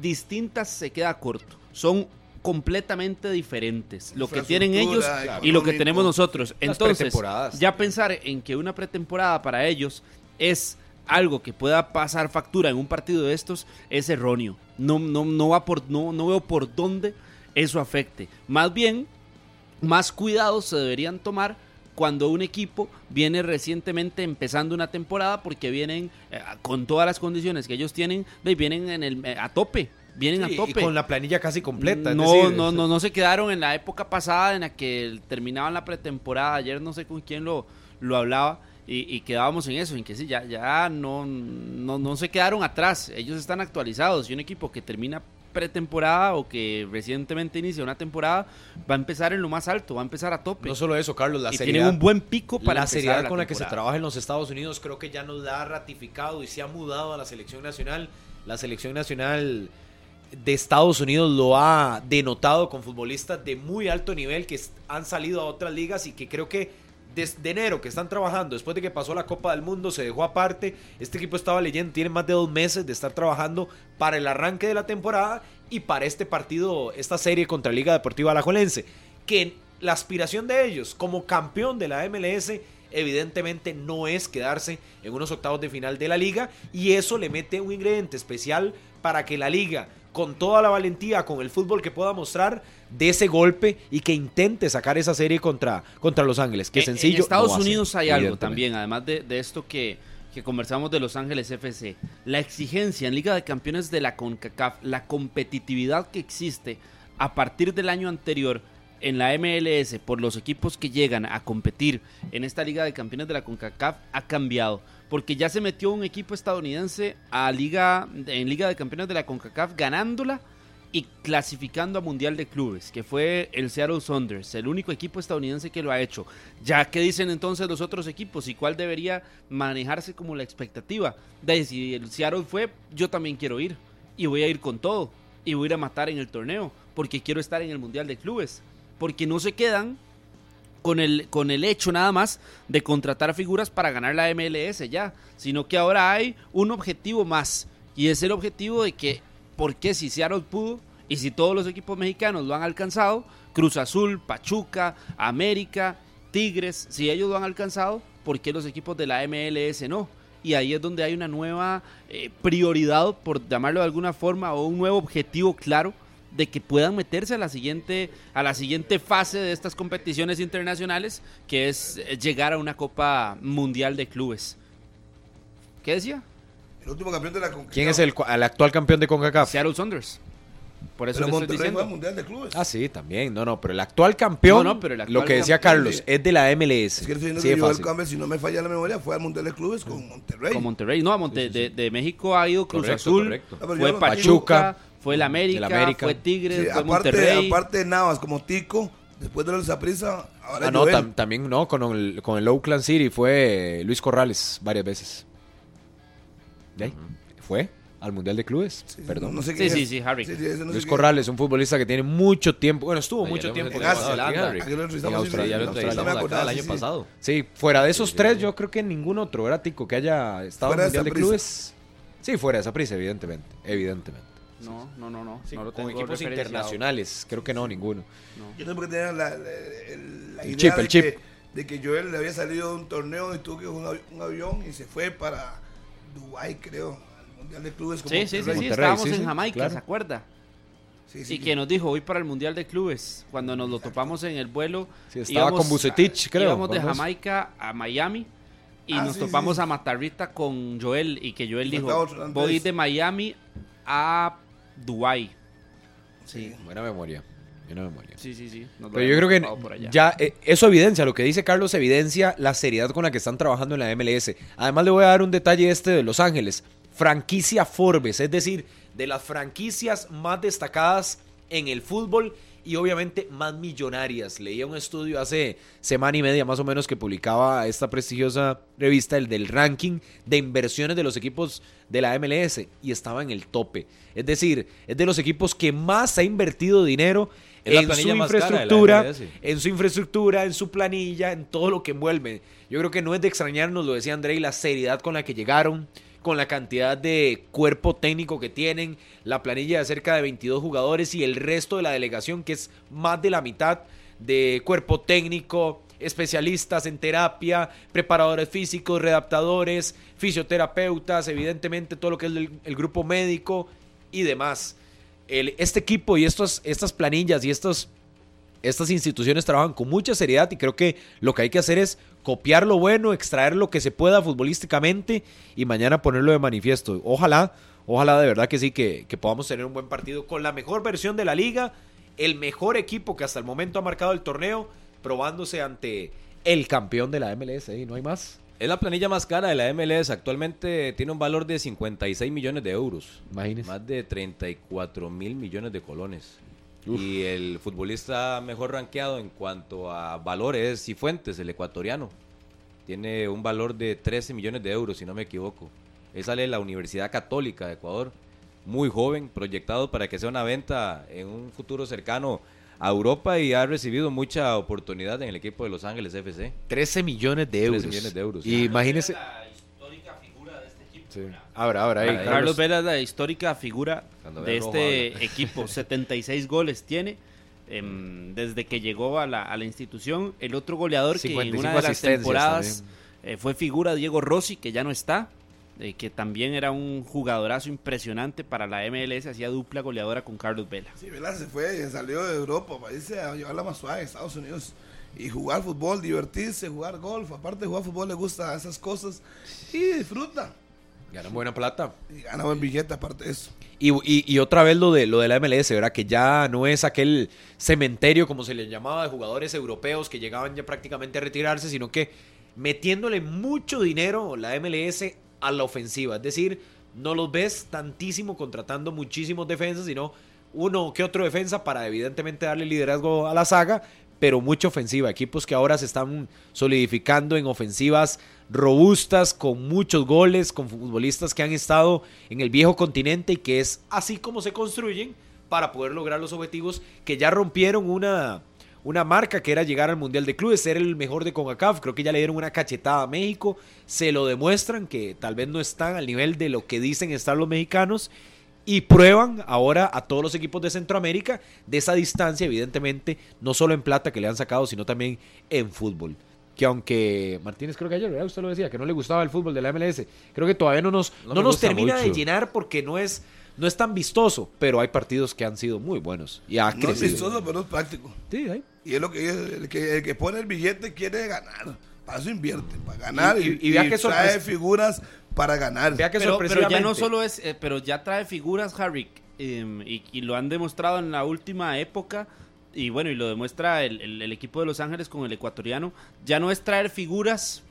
distintas se queda corto. Son completamente diferentes. Lo que tienen ellos y lo que tenemos nosotros. Entonces, ya pensar en que una pretemporada para ellos es algo que pueda pasar factura en un partido de estos es erróneo. No, no, no, va por, no, no veo por dónde eso afecte. Más bien, más cuidados se deberían tomar cuando un equipo viene recientemente empezando una temporada porque vienen eh, con todas las condiciones que ellos tienen, vienen en el, eh, a tope, vienen Sí, a tope. y con la planilla casi completa. No, decir, no, no, no se quedaron en la época pasada en la que terminaban la pretemporada. Ayer no sé con quién lo, lo hablaba y, y quedábamos en eso, en que sí, ya, ya no, no, no se quedaron atrás. Ellos están actualizados y un equipo que termina pretemporada o que recientemente inicia una temporada va a empezar en lo más alto, va a empezar a tope. No solo eso, Carlos, la y seriedad, tienen un buen pico para la seriedad la con la que se trabaja en los Estados Unidos creo que ya nos la ha ratificado y se ha mudado a la selección nacional. La selección nacional de Estados Unidos lo ha denotado con futbolistas de muy alto nivel que han salido a otras ligas y que creo que desde enero que están trabajando, después de que pasó la Copa del Mundo, se dejó aparte. Este equipo estaba leyendo, tiene más de dos meses de estar trabajando para el arranque de la temporada y para este partido, esta serie contra Liga Deportiva Alajuelense. Que la aspiración de ellos como campeón de la MLS evidentemente no es quedarse en unos octavos de final de la liga y eso le mete un ingrediente especial para que la liga con toda la valentía, con el fútbol que pueda mostrar, de ese golpe y que intente sacar esa serie contra, contra Los Ángeles. Que En- sencillo. En Estados no Unidos hay algo también, además de, de esto que, que conversamos de Los Ángeles FC. La exigencia en Liga de Campeones de la CONCACAF, la competitividad que existe a partir del año anterior en la MLS por los equipos que llegan a competir en esta Liga de Campeones de la CONCACAF ha cambiado. Porque ya se metió un equipo estadounidense a Liga, en Liga de Campeones de la CONCACAF ganándola y clasificando a Mundial de Clubes, que fue el Seattle Saunders, el único equipo estadounidense que lo ha hecho. Ya que dicen entonces los otros equipos y cuál debería manejarse como la expectativa. De si el Seattle fue, yo también quiero ir y voy a ir con todo y voy a ir a matar en el torneo porque quiero estar en el Mundial de Clubes, porque no se quedan con el, con el hecho nada más de contratar figuras para ganar la MLS ya, sino que ahora hay un objetivo más y es el objetivo de que porque si Seattle pudo y si todos los equipos mexicanos lo han alcanzado, Cruz Azul, Pachuca, América, Tigres, si ellos lo han alcanzado, ¿por qué los equipos de la MLS no? Y ahí es donde hay una nueva eh, prioridad, por llamarlo de alguna forma, o un nuevo objetivo claro de que puedan meterse a la siguiente a la siguiente fase de estas competiciones internacionales, que es eh, llegar a una Copa Mundial de Clubes. ¿Qué decía? El último campeón de la CONCACAF. ¿Quién es el, el actual campeón de CONCACAF? Seattle Saunders. Por eso Pero estoy diciendo. al Mundial de Clubes. Ah, sí, también. No, no, pero el actual campeón, No, no, pero el actual lo que decía Carlos, sí. es de la MLS. Es que el señor Sí, que cambio, si no me falla la memoria, fue al Mundial de Clubes con Monterrey. Con Monterrey. No, a Monte- De, de México ha ido Cruz Correcto, Azul, correcto. Ah, fue no- Pachuca, Pachuca, fue el América, el América. fue Tigres, Sí, fue aparte, Monterrey. aparte de Navas como Tico, después de los Zaprisa, ahora Ah, no, tam- también no, con el, con el Oakland City fue Luis Corrales varias veces. ¿De ahí? Fue al Mundial de Clubes, Sí, perdón. No sé Sí, sí, sí, Harry. no Luis. Corrales, un futbolista que tiene mucho tiempo, bueno, estuvo Ayer mucho tiempo en Zelanda. El año pasado. Sí, fuera de esos sí, tres, sí. yo creo que ningún otro, ¿verdad, Tico, que haya estado en el Mundial de. Clubes? Sí, fuera de esa prisa, evidentemente. Evidentemente. No, no, no, no. Sí, no lo con tengo equipos internacionales, creo que no, ninguno. Yo no porque tenía la, la- El idea chip, de, el chip. Que, de que Joel le había salido de un torneo y tuvo que un, un avión y se fue para Dubái, creo, al Mundial de Clubes. como Sí, sí, sí, sí, estábamos sí, en Jamaica, claro. ¿se acuerda? Sí, sí, y que nos dijo, voy para el Mundial de Clubes. Cuando nos lo topamos en el vuelo, Sí, estaba con Bucetich, creo, Íbamos de vamos. Jamaica a Miami y Ah, nos sí, topamos sí. a Matarrita con Joel y que Joel dijo, voy de Miami a Dubai. Sí. Buena memoria. Buena memoria. Sí, sí, sí. nos Pero yo creo que ya eh, eso evidencia, lo que dice Carlos evidencia la seriedad con la que están trabajando en la MLS. Además le voy a dar un detalle este de Los Ángeles. Franquicia Forbes, es decir, de las franquicias más destacadas en el fútbol y obviamente más millonarias. Leía un estudio hace semana y media más o menos que publicaba esta prestigiosa revista, el del ranking de inversiones de los equipos de la MLS y estaba en el tope. Es decir, es de los equipos que más ha invertido dinero en su infraestructura, MLS. en su infraestructura, en su planilla, en todo lo que envuelve. Yo creo que no es de extrañarnos, lo decía Andrei, la seriedad con la que llegaron, con la cantidad de cuerpo técnico que tienen, la planilla de cerca de 22 jugadores y el resto de la delegación, que es más de la mitad de cuerpo técnico, especialistas en terapia, preparadores físicos, redactadores, fisioterapeutas, evidentemente todo lo que es el, grupo médico y demás. El- este equipo y estos, estas planillas y estos estas instituciones trabajan con mucha seriedad y creo que lo que hay que hacer es copiar lo bueno, extraer lo que se pueda futbolísticamente y mañana ponerlo de manifiesto. Ojalá, ojalá de verdad que sí, que, que podamos tener un buen partido con la mejor versión de la liga, el mejor equipo que hasta el momento ha marcado el torneo, probándose ante el campeón de la MLS y no hay más. Es la planilla más cara de la MLS. Actualmente tiene un valor de 56 millones de euros. Imagínese. Más de 34 mil millones de colones. Y el futbolista mejor rankeado en cuanto a valores es Cifuentes, el ecuatoriano. Tiene un valor de 13 millones de euros, si no me equivoco. Él sale de la Universidad Católica de Ecuador. Muy joven, proyectado para que sea una venta en un futuro cercano a Europa y ha recibido mucha oportunidad en el equipo de Los Ángeles FC. 13 millones de 13 euros. millones de euros, Y imagínese. Sí. Ahora, ahora, ahí, Carlos. Carlos Vela es la histórica figura Cuando de rojo este habla. equipo. 76 goles tiene em, desde que llegó a la, a la institución. El otro goleador que en 55 una de las temporadas eh, fue figura Diego Rossi, que ya no está. eh, que también era un jugadorazo impresionante para la MLS, hacía dupla goleadora con Carlos Vela. Sí, ¿verdad? Se fue, salió de Europa para irse a llevarla más suave a Estados Unidos. Y jugar fútbol, divertirse, jugar golf. Aparte de jugar fútbol, le gusta esas cosas. Y disfruta. Ganan buena plata. Y gana buen billete aparte de eso. Y, y- y otra vez lo de, lo de la MLS, ¿verdad? Que ya no es aquel cementerio, como se le llamaba, de jugadores europeos que llegaban ya prácticamente a retirarse, sino que metiéndole mucho dinero la MLS a la ofensiva. Es decir, no los ves tantísimo contratando muchísimos defensas, sino uno que otro defensa para evidentemente darle liderazgo a la saga, pero mucha ofensiva. Equipos que ahora se están solidificando en ofensivas robustas, con muchos goles, con futbolistas que han estado en el viejo continente y que es así como se construyen para poder lograr los objetivos que ya rompieron una, una marca que era llegar al Mundial de Clubes, ser el mejor de CONCACAF. Creo que ya le dieron una cachetada a México, se lo demuestran que tal vez no están al nivel de lo que dicen estar los mexicanos y prueban ahora a todos los equipos de Centroamérica de esa distancia, evidentemente, no solo en plata que le han sacado, sino también en fútbol. Que aunque Martínez creo que ayer, ¿verdad? Usted lo decía, que no le gustaba el fútbol de la MLS. Creo que todavía no nos, No nos termina de llenar porque no es, no es tan vistoso, pero hay partidos que han sido muy buenos y ha No es vistoso, pero es práctico. Sí, ahí. Y es lo que el que, el que pone el billete quiere ganar. Para eso invierte, para ganar. Y- Y, y- y vea y qué trae figuras para ganar. Vea que pero, pero ya no solo es, eh, pero ya trae figuras, Harry, em, y, y lo han demostrado en la última época, y bueno, y lo demuestra el, el- el equipo de Los Ángeles con el ecuatoriano, ya no es traer figuras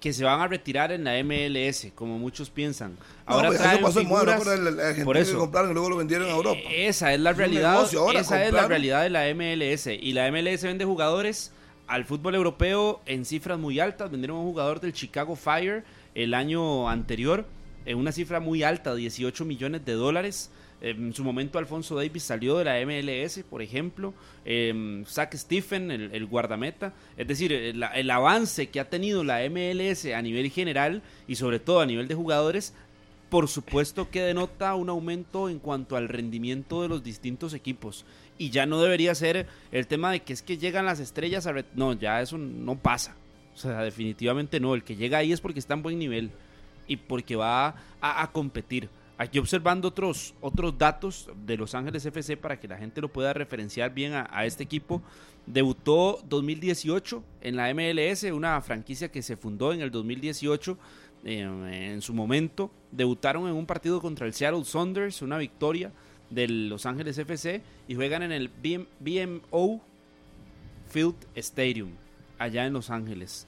que se van a retirar en la MLS, como muchos piensan. Ahora pues, traen eso pasó en por que eso. compraron y luego lo vendieron a Europa. Eh, Esa es la realidad. esa es la realidad de la MLS. Y la MLS vende jugadores al fútbol europeo en cifras muy altas. Vendieron a un jugador del Chicago Fire el año anterior en una cifra muy alta, 18 millones de dólares. En su momento Alfonso Davis salió de la MLS, por ejemplo. Eh, Zach Stephen, el, guardameta. Es decir, el, el avance que ha tenido la MLS a nivel general y sobre todo a nivel de jugadores por supuesto que denota un aumento en cuanto al rendimiento de los distintos equipos. Y ya no debería ser el tema de que es que llegan las estrellas a... No, ya eso no pasa. O sea, definitivamente no. El que llega ahí es porque está en buen nivel y porque va a, competir. Aquí observando otros, otros datos de Los Ángeles FC para que la gente lo pueda referenciar bien a, este equipo. Debutó 2018 en la MLS, una franquicia que se fundó en el 2018 eh, en su momento. Debutaron en un partido contra el Seattle Saunders, una victoria de Los Ángeles FC y juegan en el BMO Field Stadium allá en Los Ángeles.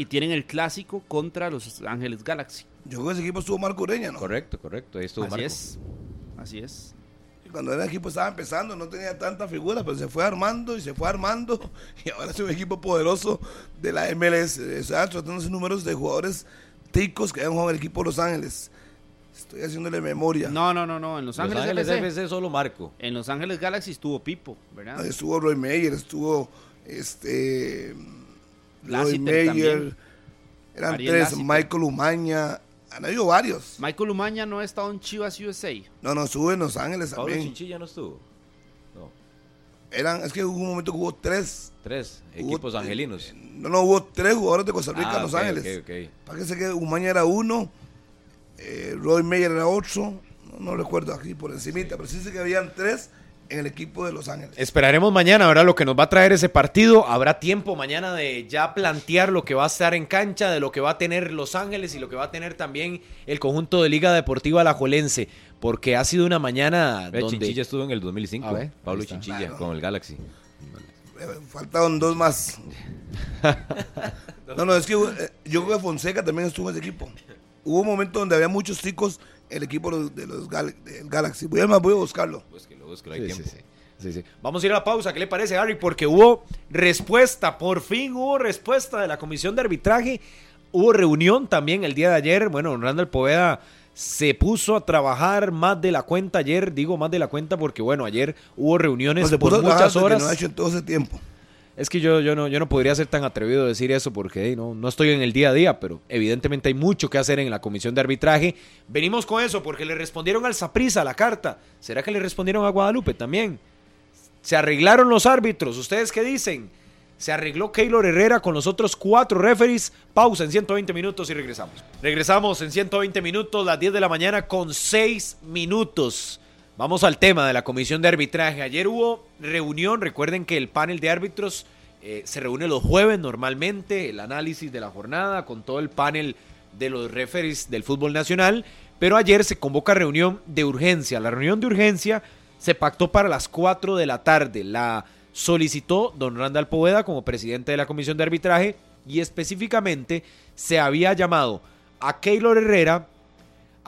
Y tienen el clásico contra Los Ángeles Galaxy. Yo creo que ese equipo estuvo Marco Ureña, ¿no? Correcto, correcto. Ahí estuvo Así es. Así es. Cuando el equipo estaba empezando no tenía tanta figura, pero se fue armando y se fue armando. Y ahora es un equipo poderoso de la MLS. Está tratando de números de jugadores ticos que han jugado en el equipo de Los Ángeles. Estoy haciéndole memoria. No, no, no, no. En Los Ángeles, Los Ángeles FC. solo Marco. En Los Ángeles Galaxy estuvo Pipo, ¿verdad? Estuvo Roy Meyer, estuvo este Roy Meyer. Eran tres, Michael Umaña, han habido varios. Michael Umaña no ha estado en Chivas USA. No, no, estuvo en Los Ángeles Pablo también. Chinchilla no estuvo. No. Eran, es que hubo un momento que hubo tres. Tres equipos angelinos. No, no, hubo tres jugadores de Costa Rica en ah, Los Ángeles. Para que se quede, Umaña era uno, eh, Roy Meyer era otro, no, recuerdo aquí por encimita, pero sí sé que habían tres en el equipo de Los Ángeles. Esperaremos mañana, ¿verdad? Lo que nos va a traer ese partido. Habrá tiempo mañana de ya plantear lo que va a estar en cancha, de lo que va a tener Los Ángeles y lo que va a tener también el conjunto de Liga Deportiva Alajuelense. Porque ha sido una mañana donde... Chinchilla estuvo en el 2005. Pablo Chinchilla con el Galaxy. Eh, faltaron dos más. no, no, es que eh, yo creo que Fonseca también estuvo en ese equipo. Hubo un momento donde había muchos chicos en el equipo de los, del Galaxy. Voy a, voy a buscarlo. Vamos a ir a la pausa, ¿qué le parece, Harry? Porque hubo respuesta, por fin hubo respuesta de la comisión de arbitraje. Hubo reunión también el día de ayer. Bueno, Randall Poveda se puso a trabajar más de la cuenta ayer. Digo más de la cuenta porque, bueno, ayer hubo reuniones por muchas horas. no ha hecho en todo ese tiempo. Es que yo, yo, no, yo no podría ser tan atrevido a decir eso porque no, no estoy en el día a día, pero evidentemente hay mucho que hacer en la comisión de arbitraje. Venimos con eso porque le respondieron al Saprisa la carta. ¿Será que le respondieron a Guadalupe también? Se arreglaron los árbitros. ¿Ustedes qué dicen? Se arregló Keylor Herrera con los otros cuatro referees. Pausa en 120 minutos y regresamos. Regresamos en 120 minutos, las 10 de la mañana con 6 minutos. Vamos al tema de la comisión de arbitraje. Ayer hubo reunión, recuerden que el panel de árbitros eh, se reúne los jueves normalmente, el análisis de la jornada con todo el panel de los referees del fútbol nacional, pero ayer se convoca reunión de urgencia. La reunión de urgencia se pactó para las 4 de la tarde. La solicitó don Randall Poveda como presidente de la comisión de arbitraje y específicamente se había llamado a Keylor Herrera,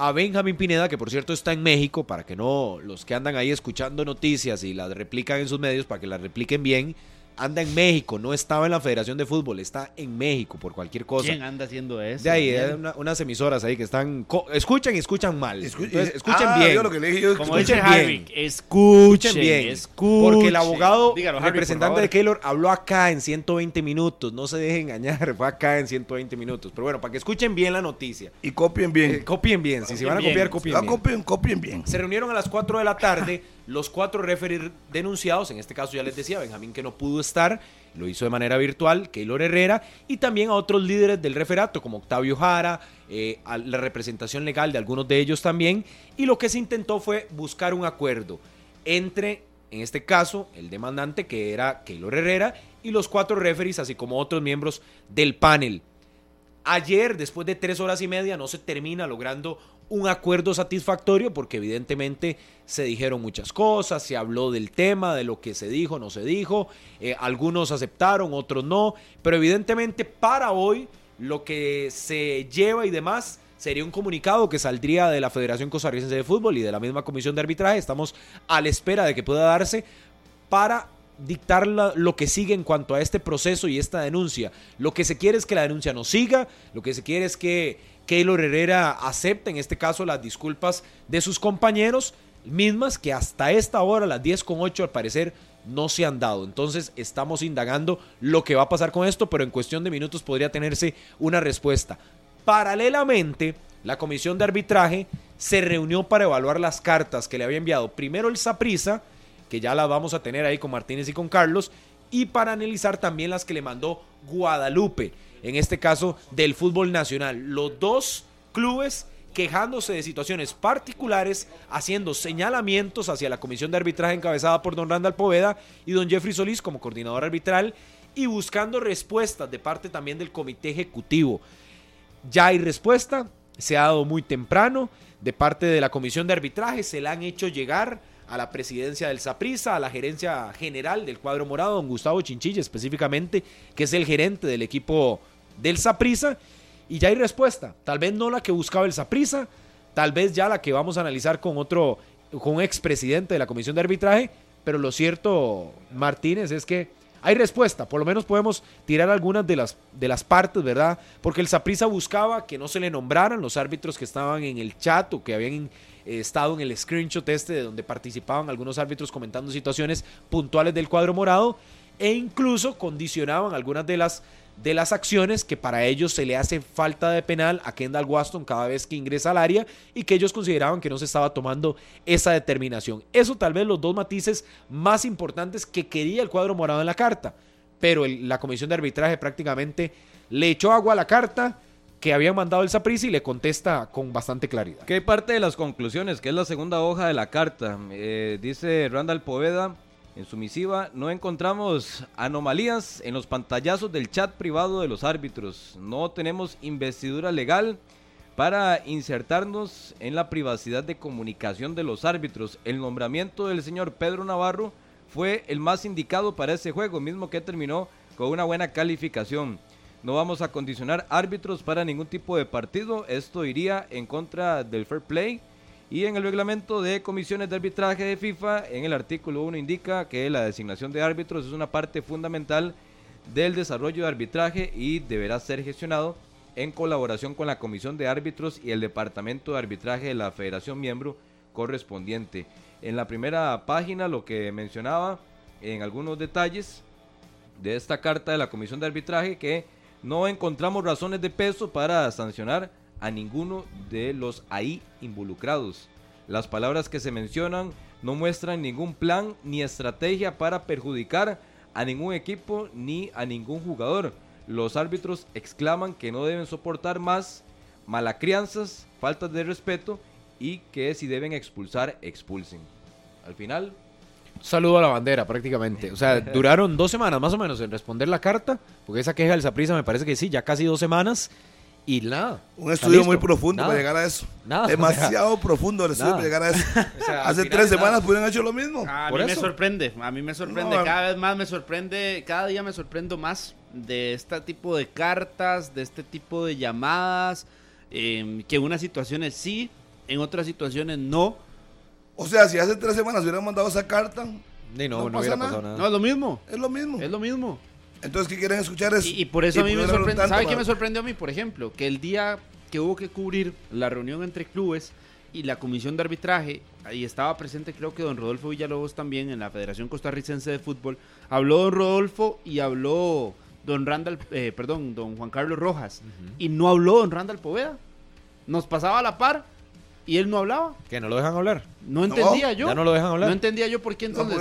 a Benjamín Pineda, que por cierto está en México, para que no los que andan ahí escuchando noticias y las replican en sus medios, para que las repliquen bien, anda en México, no estaba en la Federación de Fútbol, está en México por cualquier cosa. ¿Quién anda haciendo eso? De ahí, unas emisoras ahí que están. Escuchan y escuchan mal. escuchen ah, bien. Yo lo que le dije, yo, Como escuchen bien. escuchen bien. Escuchen. Porque el abogado, representante de Keylor, habló acá en 120 minutos. No se deje engañar, fue acá en 120 minutos. Pero bueno, para que escuchen bien la noticia. Y copien bien. Eh, copien bien. Si se van a copiar, copien bien. Copien, copien bien. Se reunieron a las 4 de la tarde los cuatro referees denunciados. En este caso ya les decía, Benjamín que no pudo estar lo hizo de manera virtual Keylor Herrera y también a otros líderes del referato como Octavio Jara, eh, a la representación legal de algunos de ellos también y lo que se intentó fue buscar un acuerdo entre, en este caso, el demandante que era Keylor Herrera y los cuatro referees así como otros miembros del panel. Ayer, después de tres horas y media, no se termina logrando un acuerdo satisfactorio porque evidentemente se dijeron muchas cosas, se habló del tema, de lo que se dijo, no se dijo, eh, algunos aceptaron, otros no, pero evidentemente para hoy lo que se lleva y demás sería un comunicado que saldría de la Federación Costarricense de Fútbol y de la misma comisión de arbitraje, estamos a la espera de que pueda darse para dictar lo que sigue en cuanto a este proceso y esta denuncia. Lo que se quiere es que la denuncia no siga, lo que se quiere es que Keylor Herrera acepte en este caso las disculpas de sus compañeros, mismas que hasta esta hora, las 10 con 8 al parecer, no se han dado. Entonces estamos indagando lo que va a pasar con esto, pero en cuestión de minutos podría tenerse una respuesta. Paralelamente, la comisión de arbitraje se reunió para evaluar las cartas que le había enviado primero el Saprisa, que ya las vamos a tener ahí con Martínez y con Carlos, y para analizar también las que le mandó Guadalupe, en este caso del fútbol nacional. Los dos clubes quejándose de situaciones particulares, haciendo señalamientos hacia la comisión de arbitraje encabezada por don Randall Poveda y don Jeffrey Solís como coordinador arbitral y buscando respuestas de parte también del comité ejecutivo. Ya hay respuesta, se ha dado muy temprano de parte de la comisión de arbitraje, se la han hecho llegar a la presidencia del Saprisa, a la gerencia general del cuadro morado, don Gustavo Chinchilla específicamente, que es el gerente del equipo del Saprisa y ya hay respuesta. Tal vez no la que buscaba el Saprisa, tal vez ya la que vamos a analizar con otro, con un expresidente de la comisión de arbitraje, pero lo cierto, Martínez, es que hay respuesta. Por lo menos podemos tirar algunas de las, de las partes, ¿verdad? Porque el Saprisa buscaba que no se le nombraran los árbitros que estaban en el chat o que habían eh, estado en el screenshot este de donde participaban algunos árbitros comentando situaciones puntuales del cuadro morado e incluso condicionaban algunas de las de las acciones que para ellos se le hace falta de penal a Kendall Waston cada vez que ingresa al área y que ellos consideraban que no se estaba tomando esa determinación. Eso tal vez los dos matices más importantes que quería el cuadro morado en la carta, pero la comisión de arbitraje prácticamente le echó agua a la carta que habían mandado el Saprissa y le contesta con bastante claridad. ¿Qué parte de las conclusiones? Que es la segunda hoja de la carta. Eh, dice Randall Poveda, en su misiva no encontramos anomalías en los pantallazos del chat privado de los árbitros. No tenemos investidura legal para insertarnos en la privacidad de comunicación de los árbitros. El nombramiento del señor Pedro Navarro fue el más indicado para ese juego, mismo que terminó con una buena calificación. No vamos a condicionar árbitros para ningún tipo de partido. Esto iría en contra del fair play y en el reglamento de comisiones de arbitraje de FIFA, en el artículo 1 indica que la designación de árbitros es una parte fundamental del desarrollo de arbitraje y deberá ser gestionado en colaboración con la Comisión de Árbitros y el Departamento de Arbitraje de la Federación Miembro correspondiente. En la primera página lo que mencionaba en algunos detalles de esta carta de la Comisión de Arbitraje que no encontramos razones de peso para sancionar a ninguno de los ahí involucrados. Las palabras que se mencionan no muestran ningún plan ni estrategia para perjudicar a ningún equipo ni a ningún jugador. Los árbitros exclaman que no deben soportar más malacrianzas, faltas de respeto y que si deben expulsar, expulsen. Al final... Saludo a la bandera prácticamente. O sea, duraron dos semanas más o menos en responder la carta, porque esa queja del Saprisa me parece que sí, ya casi dos semanas y nada. Un estudio muy profundo para llegar a eso. Nada, Demasiado profundo el estudio para llegar a eso. Hace tres semanas pudieron hecho lo mismo. A mí me sorprende, a mí me sorprende, cada vez más me sorprende, cada día me sorprendo más de este tipo de cartas, de este tipo de llamadas, em, que en unas situaciones sí, en otras situaciones no. O sea, si hace tres semanas hubieran mandado esa carta, no, no, no, hubiera pasado nada. No, es lo mismo. Es lo mismo. Es lo mismo. Entonces, ¿qué quieren escuchar? Es, y, por eso a mí me sorprende. ¿Sabe qué me sorprendió a mí, por ejemplo? Que el día que hubo que cubrir la reunión entre clubes y la comisión de arbitraje, ahí estaba presente creo que don Rodolfo Villalobos también en la Federación Costarricense de Fútbol, habló don Rodolfo y habló don Randall, eh, perdón, don Juan Carlos Rojas, y no habló don Randall Poveda. Nos pasaba a la par y él no hablaba. Que no lo dejan hablar. No entendía yo. Ya no lo dejan hablar. No entendía yo por qué entonces.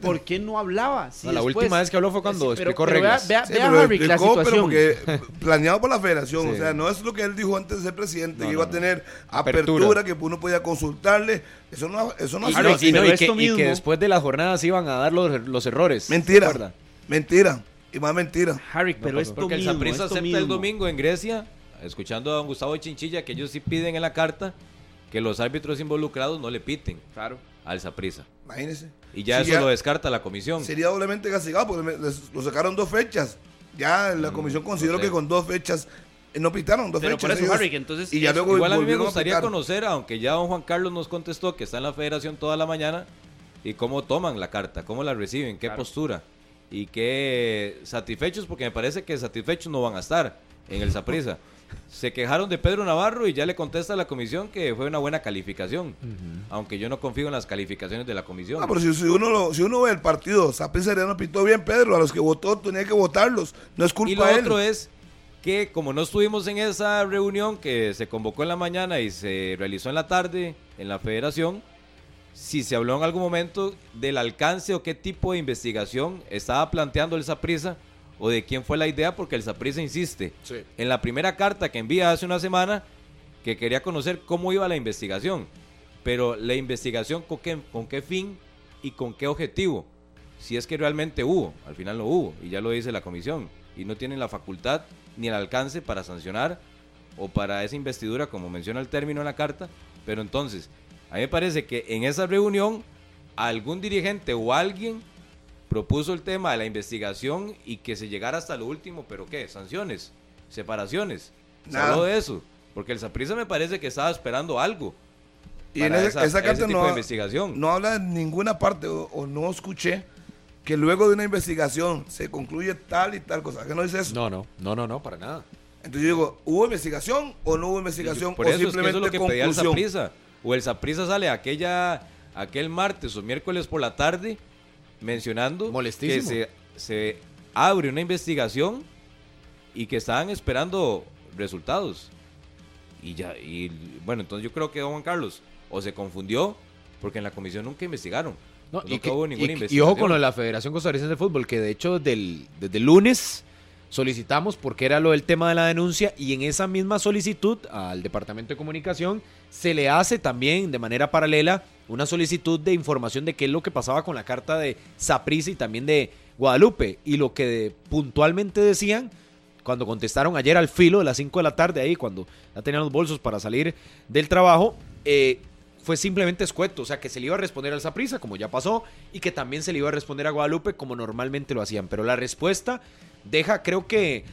por, qué no hablaba? la última vez que habló fue cuando explicó reglas. Vea, vea, Harry, la situación. porque planeado por la federación. O sea, no es lo que él dijo antes de ser presidente, que iba a tener apertura, que uno podía consultarle. Eso no, eso no, y, y, que, después de las jornadas iban a dar los, los errores. Mentira. Mentira. Y más mentira. Harry, pero esto Porque mismo, el acepta el domingo en Grecia, escuchando a don Gustavo Chinchilla, que ellos sí piden en la carta que los árbitros involucrados no le piten claro. al Saprisa. Imagínese. Y ya eso lo descarta la comisión. Sería doblemente castigado porque lo sacaron dos fechas. Ya la mm, comisión consideró que con dos fechas eh, no pitaron dos fechas. Por eso, Harry, entonces, y ya luego igual a mí me gustaría conocer, aunque ya don Juan Carlos nos contestó que está en la federación toda la mañana, y cómo toman la carta, cómo la reciben, qué postura. Y qué satisfechos, porque me parece que satisfechos no van a estar en el Saprisa. Se quejaron de Pedro Navarro y ya le contesta a la comisión que fue una buena calificación. Aunque yo no confío en las calificaciones de la comisión. Ah, pero si, uno, si uno ve el partido, Sapi no pitó bien, Pedro. A los que votó tenía que votarlos. No es culpa y lo de otro es que como no estuvimos en esa reunión que se convocó en la mañana y se realizó en la tarde en la federación, si se habló en algún momento del alcance o qué tipo de investigación estaba planteando el Saprisa o de quién fue la idea, porque el Saprisa insiste. Sí. en la primera carta que envía hace una semana que quería conocer cómo iba la investigación, pero la investigación con qué, con qué fin y con qué objetivo, si es que realmente hubo, al final no hubo, y ya lo dice la comisión, y no tienen la facultad ni el alcance para sancionar o para esa investidura, como menciona el término en la carta, pero entonces, a mí me parece que en esa reunión algún dirigente o alguien propuso el tema de la investigación y que se llegara hasta lo último, pero ¿qué? Sanciones, separaciones. Se Nada. habló de eso, porque el Saprissa me parece que estaba esperando algo. Y en para esa, esa- esa carta ese tipo no, de investigación. no habla en ninguna parte o, o no escuché que luego de una investigación se concluye tal y tal cosa. ¿Qué no dice eso? No, no, no, no, no, para nada. Entonces yo digo, ¿hubo investigación o no hubo investigación? Por o eso es que eso es lo simplemente que pedía el? Saprissa. O el Saprissa sale aquella, aquel martes o miércoles por la tarde mencionando que se, se abre una investigación y que estaban esperando resultados. Y ya, y bueno, entonces yo creo que don Juan Carlos o se confundió porque en la comisión nunca investigaron. No, y, que- hubo y- ninguna y investigación. ojo con lo de la Federación Costarricense de Fútbol, que de hecho desde el, desde el lunes solicitamos porque era lo del tema de la denuncia y en esa misma solicitud al Departamento de Comunicación se le hace también de manera paralela una solicitud de información de qué es lo que pasaba con la carta de Saprissa y también de Guadalupe. Y lo que puntualmente decían cuando contestaron ayer al filo de las 5 de la tarde ahí cuando ya tenían los bolsos para salir del trabajo eh, fue simplemente escueto, o sea, que se le iba a responder al Saprissa, como ya pasó, y que también se le iba a responder a Guadalupe, como normalmente lo hacían. Pero la respuesta deja, creo que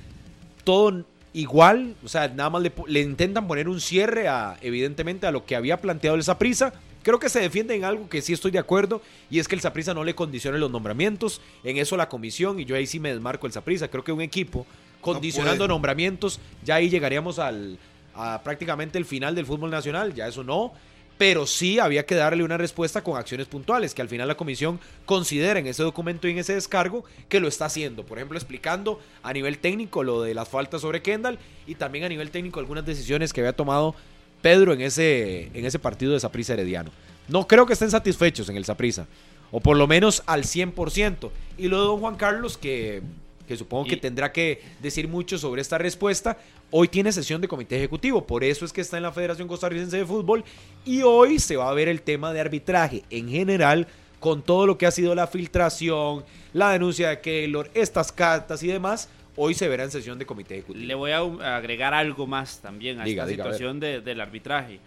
todo igual, o sea, nada más le, intentan poner un cierre a, evidentemente, a lo que había planteado el Saprissa. Creo que se defiende en algo que sí estoy de acuerdo, y es que el Saprissa no le condicione los nombramientos, en eso la comisión, y yo ahí sí me desmarco el Saprissa. Creo que un equipo condicionando nombramientos, ya ahí llegaríamos al a prácticamente el final del fútbol nacional, ya eso no, pero sí había que darle una respuesta con acciones puntuales, que al final la comisión considera en ese documento y en ese descargo que lo está haciendo. Por ejemplo, explicando a nivel técnico lo de las faltas sobre Kendall y también a nivel técnico algunas decisiones que había tomado Pedro en ese, en ese partido de Saprissa Herediano. No creo que estén satisfechos en el Saprissa, o por lo menos al 100%. Y lo de don Juan Carlos, que, que supongo que tendrá que decir mucho sobre esta respuesta, hoy tiene sesión de comité ejecutivo, por eso es que está en la Federación Costarricense de Fútbol y hoy se va a ver el tema de arbitraje en general con todo lo que ha sido la filtración, la denuncia de Keylor, estas cartas y demás, hoy se verá en sesión de comité ejecutivo. Le voy a u- a agregar algo más también a Diga, esta diga, a ver. situación de- del arbitraje.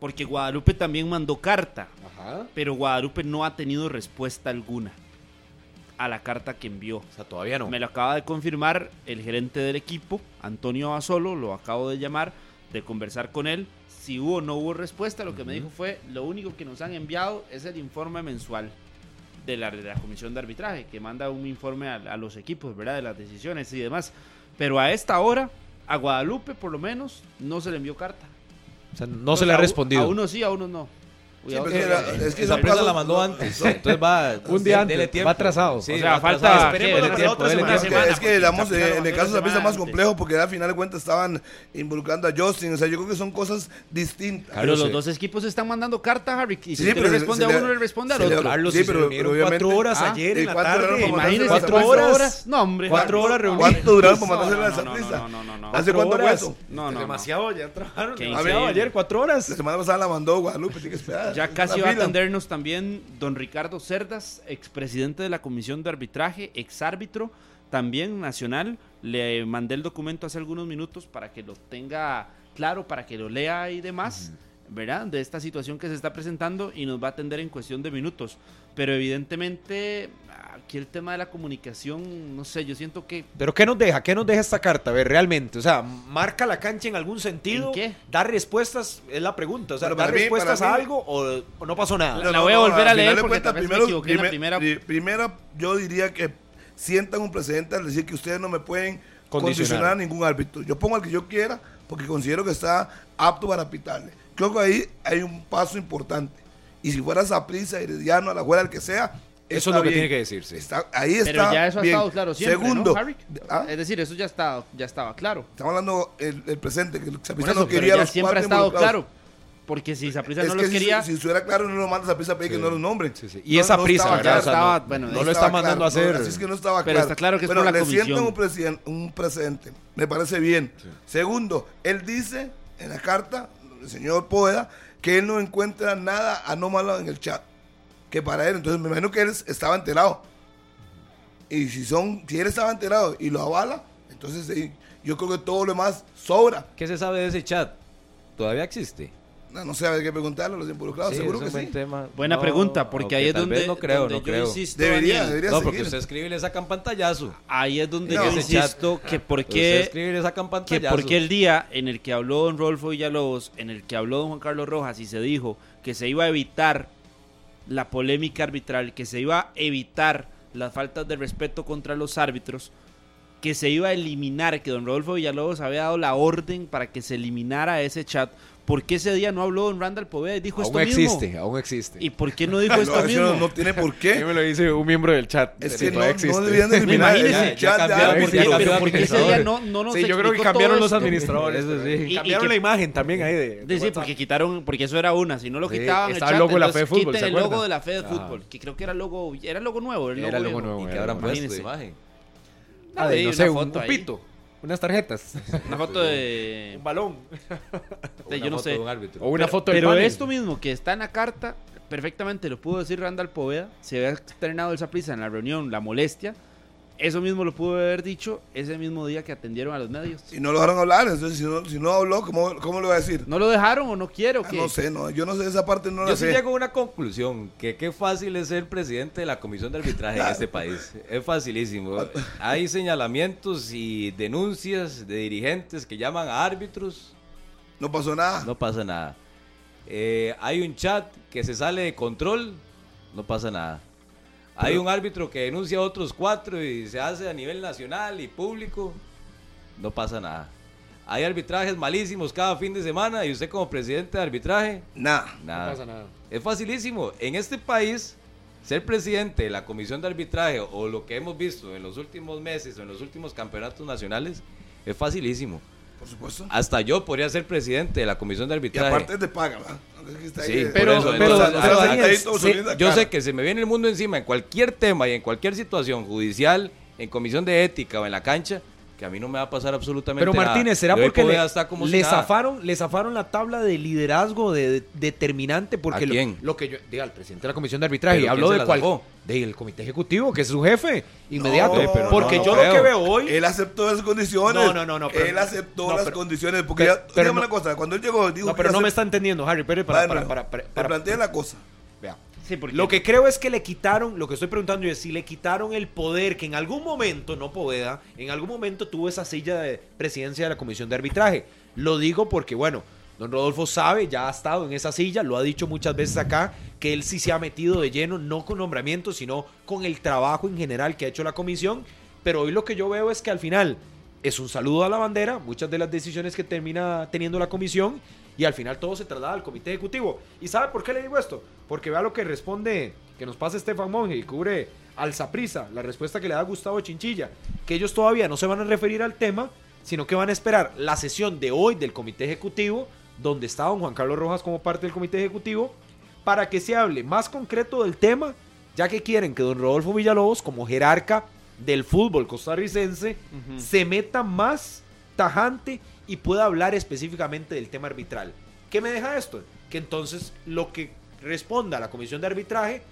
Porque Guadalupe también mandó carta, Ajá. pero Guadalupe no ha tenido respuesta alguna a la carta que envió. O sea, todavía no. Me lo acaba de confirmar el gerente del equipo, Antonio Basolo, lo acabo de llamar, de conversar con él. Si hubo o no hubo respuesta, lo que me dijo fue, lo único que nos han enviado es el informe mensual de la, de la comisión de arbitraje, que manda un informe a, a los equipos, ¿verdad? De las decisiones y demás. Pero a esta hora, a Guadalupe por lo menos, no se le envió carta. O sea, no Entonces, se le ha a respondido. A unos sí, a unos no. Sí, Cuidado pero que- es que es que Esa casos- la mandó antes. Entonces va. Un día antes, tiempo. va atrasado. Sí, O sea, va falta-. Esperemos otra tiempo, semana. Es que, semana, es que digamos, eh, en el caso de la pista semana más complejo porque al final de cuentas estaban involucrando a Justin. O sea, yo creo que son cosas distintas. Los dos equipos están mandando carta, Harry. Y si Sí, pero responde se a uno, le responde al otro. Carlos, Sí, pero- cuatro horas Ah, ayer ¿y en la tarde. la cuatro horas. No, hombre. Cuatro horas reunidas. ¿Cuánto duraron para mandarse la no, no, no, no. ¿Hace cuánto fue eso? No, no. Demasiado, ya trabajaron demasiado ayer, cuatro horas. La semana pasada la mandó Guadalupe, tiene que esperar. Ya casi va a atendernos también don Ricardo Cerdas, expresidente de la Comisión de Arbitraje, exárbitro, también nacional. Le mandé el documento hace algunos minutos para que lo tenga claro, para que lo lea y demás, ¿verdad? De esta situación que se está presentando y nos va a atender en cuestión de minutos. Pero evidentemente, aquí el tema de la comunicación, no sé, yo siento que Pero ¿qué nos deja? ¿Qué nos deja esta carta? A ver, realmente. O sea, ¿marca la cancha en algún sentido? ¿En qué? ¿Da respuestas? Es la pregunta. O sea, Pero ¿da para mí- respuestas a mí- algo o, o no pasó nada? La voy a volver a leer porque cuentas, tal vez me equivoqué en la primera. pri- primera, yo diría que sientan un precedente al decir que ustedes no me pueden Condicionar. condicionar, a ningún árbitro. Yo pongo al que yo quiera porque considero que está apto para pitarle. Creo que ahí hay un paso importante. Y si fuera Saprissa, Herediano, a la juega, el que sea, Eso es lo que tiene que decirse. Está, ahí está. Pero ya eso ha bien. estado claro siempre, Segundo, ¿no, Harry? ¿ah? Es decir, eso ya, está, ya estaba claro. estamos hablando el, el presente, que eso, no pero quería los siempre ha cuatro estado claro. Porque si Saprissa Es no que los si, quería... si estuviera claro, no lo manda a Saprissa a pedir que no los nombren. Y No- esa no prisa, estaba ¿verdad? ya O sea, estaba, no- bueno, no, no lo está estaba mandando claro, a hacer. así es que no estaba Pero claro. está claro que es por la le comisión. sientan un, presiden- un precedente. Me parece bien. Segundo, él dice en la carta, el señor Poeda, que él no encuentra nada anómalo en el chat. Que para él, entonces me imagino que él estaba enterado. Y si son, si él estaba enterado y lo avala, entonces sí, yo creo que todo lo demás sobra. ¿Qué se sabe de ese chat? ¿Todavía existe? No, no sé, hay que preguntarle a los involucrados, Sí, seguro que sí. tema. Buena No, pregunta, porque ahí es donde, vez no creo, donde no yo creo. insisto, Debería, Daniel, debería No, porque seguir. usted escribe y le sacan pantallazo. ahí es donde No. yo insisto que por Usted y le sacan que pantallazo. porque el día en el que habló don Rodolfo Villalobos, en el que habló don Juan Carlos Rojas y se dijo que se iba a evitar la polémica arbitral, que se iba a evitar las faltas de respeto contra los árbitros, que se iba a eliminar, que don Rodolfo Villalobos había dado la orden para que se eliminara ese chat, ¿por qué ese día no habló don Randall Poveda y dijo Aún esto mismo? existe, aún existe. ¿Y por qué no dijo No, esto eso mismo? no, no tiene por Sí qué. me lo dice un miembro del chat. Es Sí, que no, no existe. deberían de eliminar Imagínese, el chat cambiaron, ¿Por qué? ya cambiaron Pero porque ese día no, no nos Sí, yo creo que cambiaron los administradores. Eso sí. Y- y cambiaron que- la imagen también ahí de. de Sí, sí, porque quitaron, porque eso era una, si no lo Sí, quitaban el estaba chat, el logo de la Fe de Fútbol, quiten ¿se el logo de la Fe de Ajá. Fútbol, que creo que era el logo, era el logo nuevo, el Era el logo nuevo, ¿Y qué era habrán puesto imagen? Ah, no sé, un, pito. Unas tarjetas. Una foto de, un balón. de Una yo no foto sé. de un árbitro. O una pero, foto del pero panel. esto mismo que está en la carta, perfectamente lo pudo decir Randall Poveda, se había externado esa prisa en la reunión, la molestia, eso mismo lo pudo haber dicho ese mismo día que atendieron a los medios. Y no lo dejaron hablar, entonces si no, si no habló, ¿cómo, ¿cómo lo va a decir? ¿No lo dejaron o no quiere o Ah, qué? no sé, no, yo no sé esa parte, no la Yo sí sé. llego a una conclusión, que qué fácil es ser presidente de la Comisión de Arbitraje en este país. Es facilísimo. Hay señalamientos y denuncias de dirigentes que llaman a árbitros, No pasó nada. no pasa nada. Eh, hay un chat que se sale de control, no pasa nada. Hay un árbitro que denuncia a otros cuatro y se hace a nivel nacional y público, no pasa nada. Hay arbitrajes malísimos cada fin de semana y usted como presidente de arbitraje, Nada. nada. No pasa nada. Es facilísimo. En este país, ser presidente de la comisión de arbitraje o lo que hemos visto en los últimos meses o en los últimos campeonatos nacionales es facilísimo. Por supuesto. Hasta yo podría ser presidente de la comisión de Y arbitraje. aparte te paga, ¿verdad? Sí, pero- yo sé que se me viene el mundo encima en cualquier tema y en cualquier situación judicial, en comisión de ética o en la cancha, que a mí no me va a pasar absolutamente Pero nada. Martínez, ¿será porque le, como zafaron, le zafaron la tabla de liderazgo de, de- determinante? Porque ¿A lo- quién? Lo, que yo diga el presidente de la comisión de arbitraje ¿Pero habló de cuál del comité ejecutivo que es su jefe inmediato. No, pero porque no, yo lo que veo hoy Él aceptó esas condiciones. No, no, no, no, pero- él aceptó no, las pero- condiciones. Porque pero- ya, pero dígame no- una cosa, cuando él llegó, dijo no, pero no me está entendiendo, Harry. Pero para, para, para, para, te para- planteé la cosa. Lo que creo es que le quitaron, lo que estoy preguntando yo es si le quitaron el poder que en algún momento, no Poveda, en algún momento tuvo esa silla de presidencia de la comisión de arbitraje. Lo digo porque, bueno, don Rodolfo sabe, ya ha estado en esa silla, lo ha dicho muchas veces acá, que él sí se ha metido de lleno, no con nombramientos, sino con el trabajo en general que ha hecho la comisión. Pero hoy lo que yo veo es que al final es un saludo a la bandera, muchas de las decisiones que termina teniendo la comisión y al final todo se traslada al comité ejecutivo. ¿Y sabe por qué le digo esto? Porque vea lo que responde, que nos pasa Estefan Monge y cubre al Saprisa, la respuesta que le da Gustavo Chinchilla, que ellos todavía no se van a referir al tema, sino que van a esperar la sesión de hoy del comité ejecutivo, donde está don Juan Carlos Rojas como parte del comité ejecutivo, para que se hable más concreto del tema, ya que quieren que don Rodolfo Villalobos, como jerarca del fútbol costarricense, se meta más tajante y pueda hablar específicamente del tema arbitral. ¿Qué me deja esto? Que entonces lo que responda a la comisión de arbitraje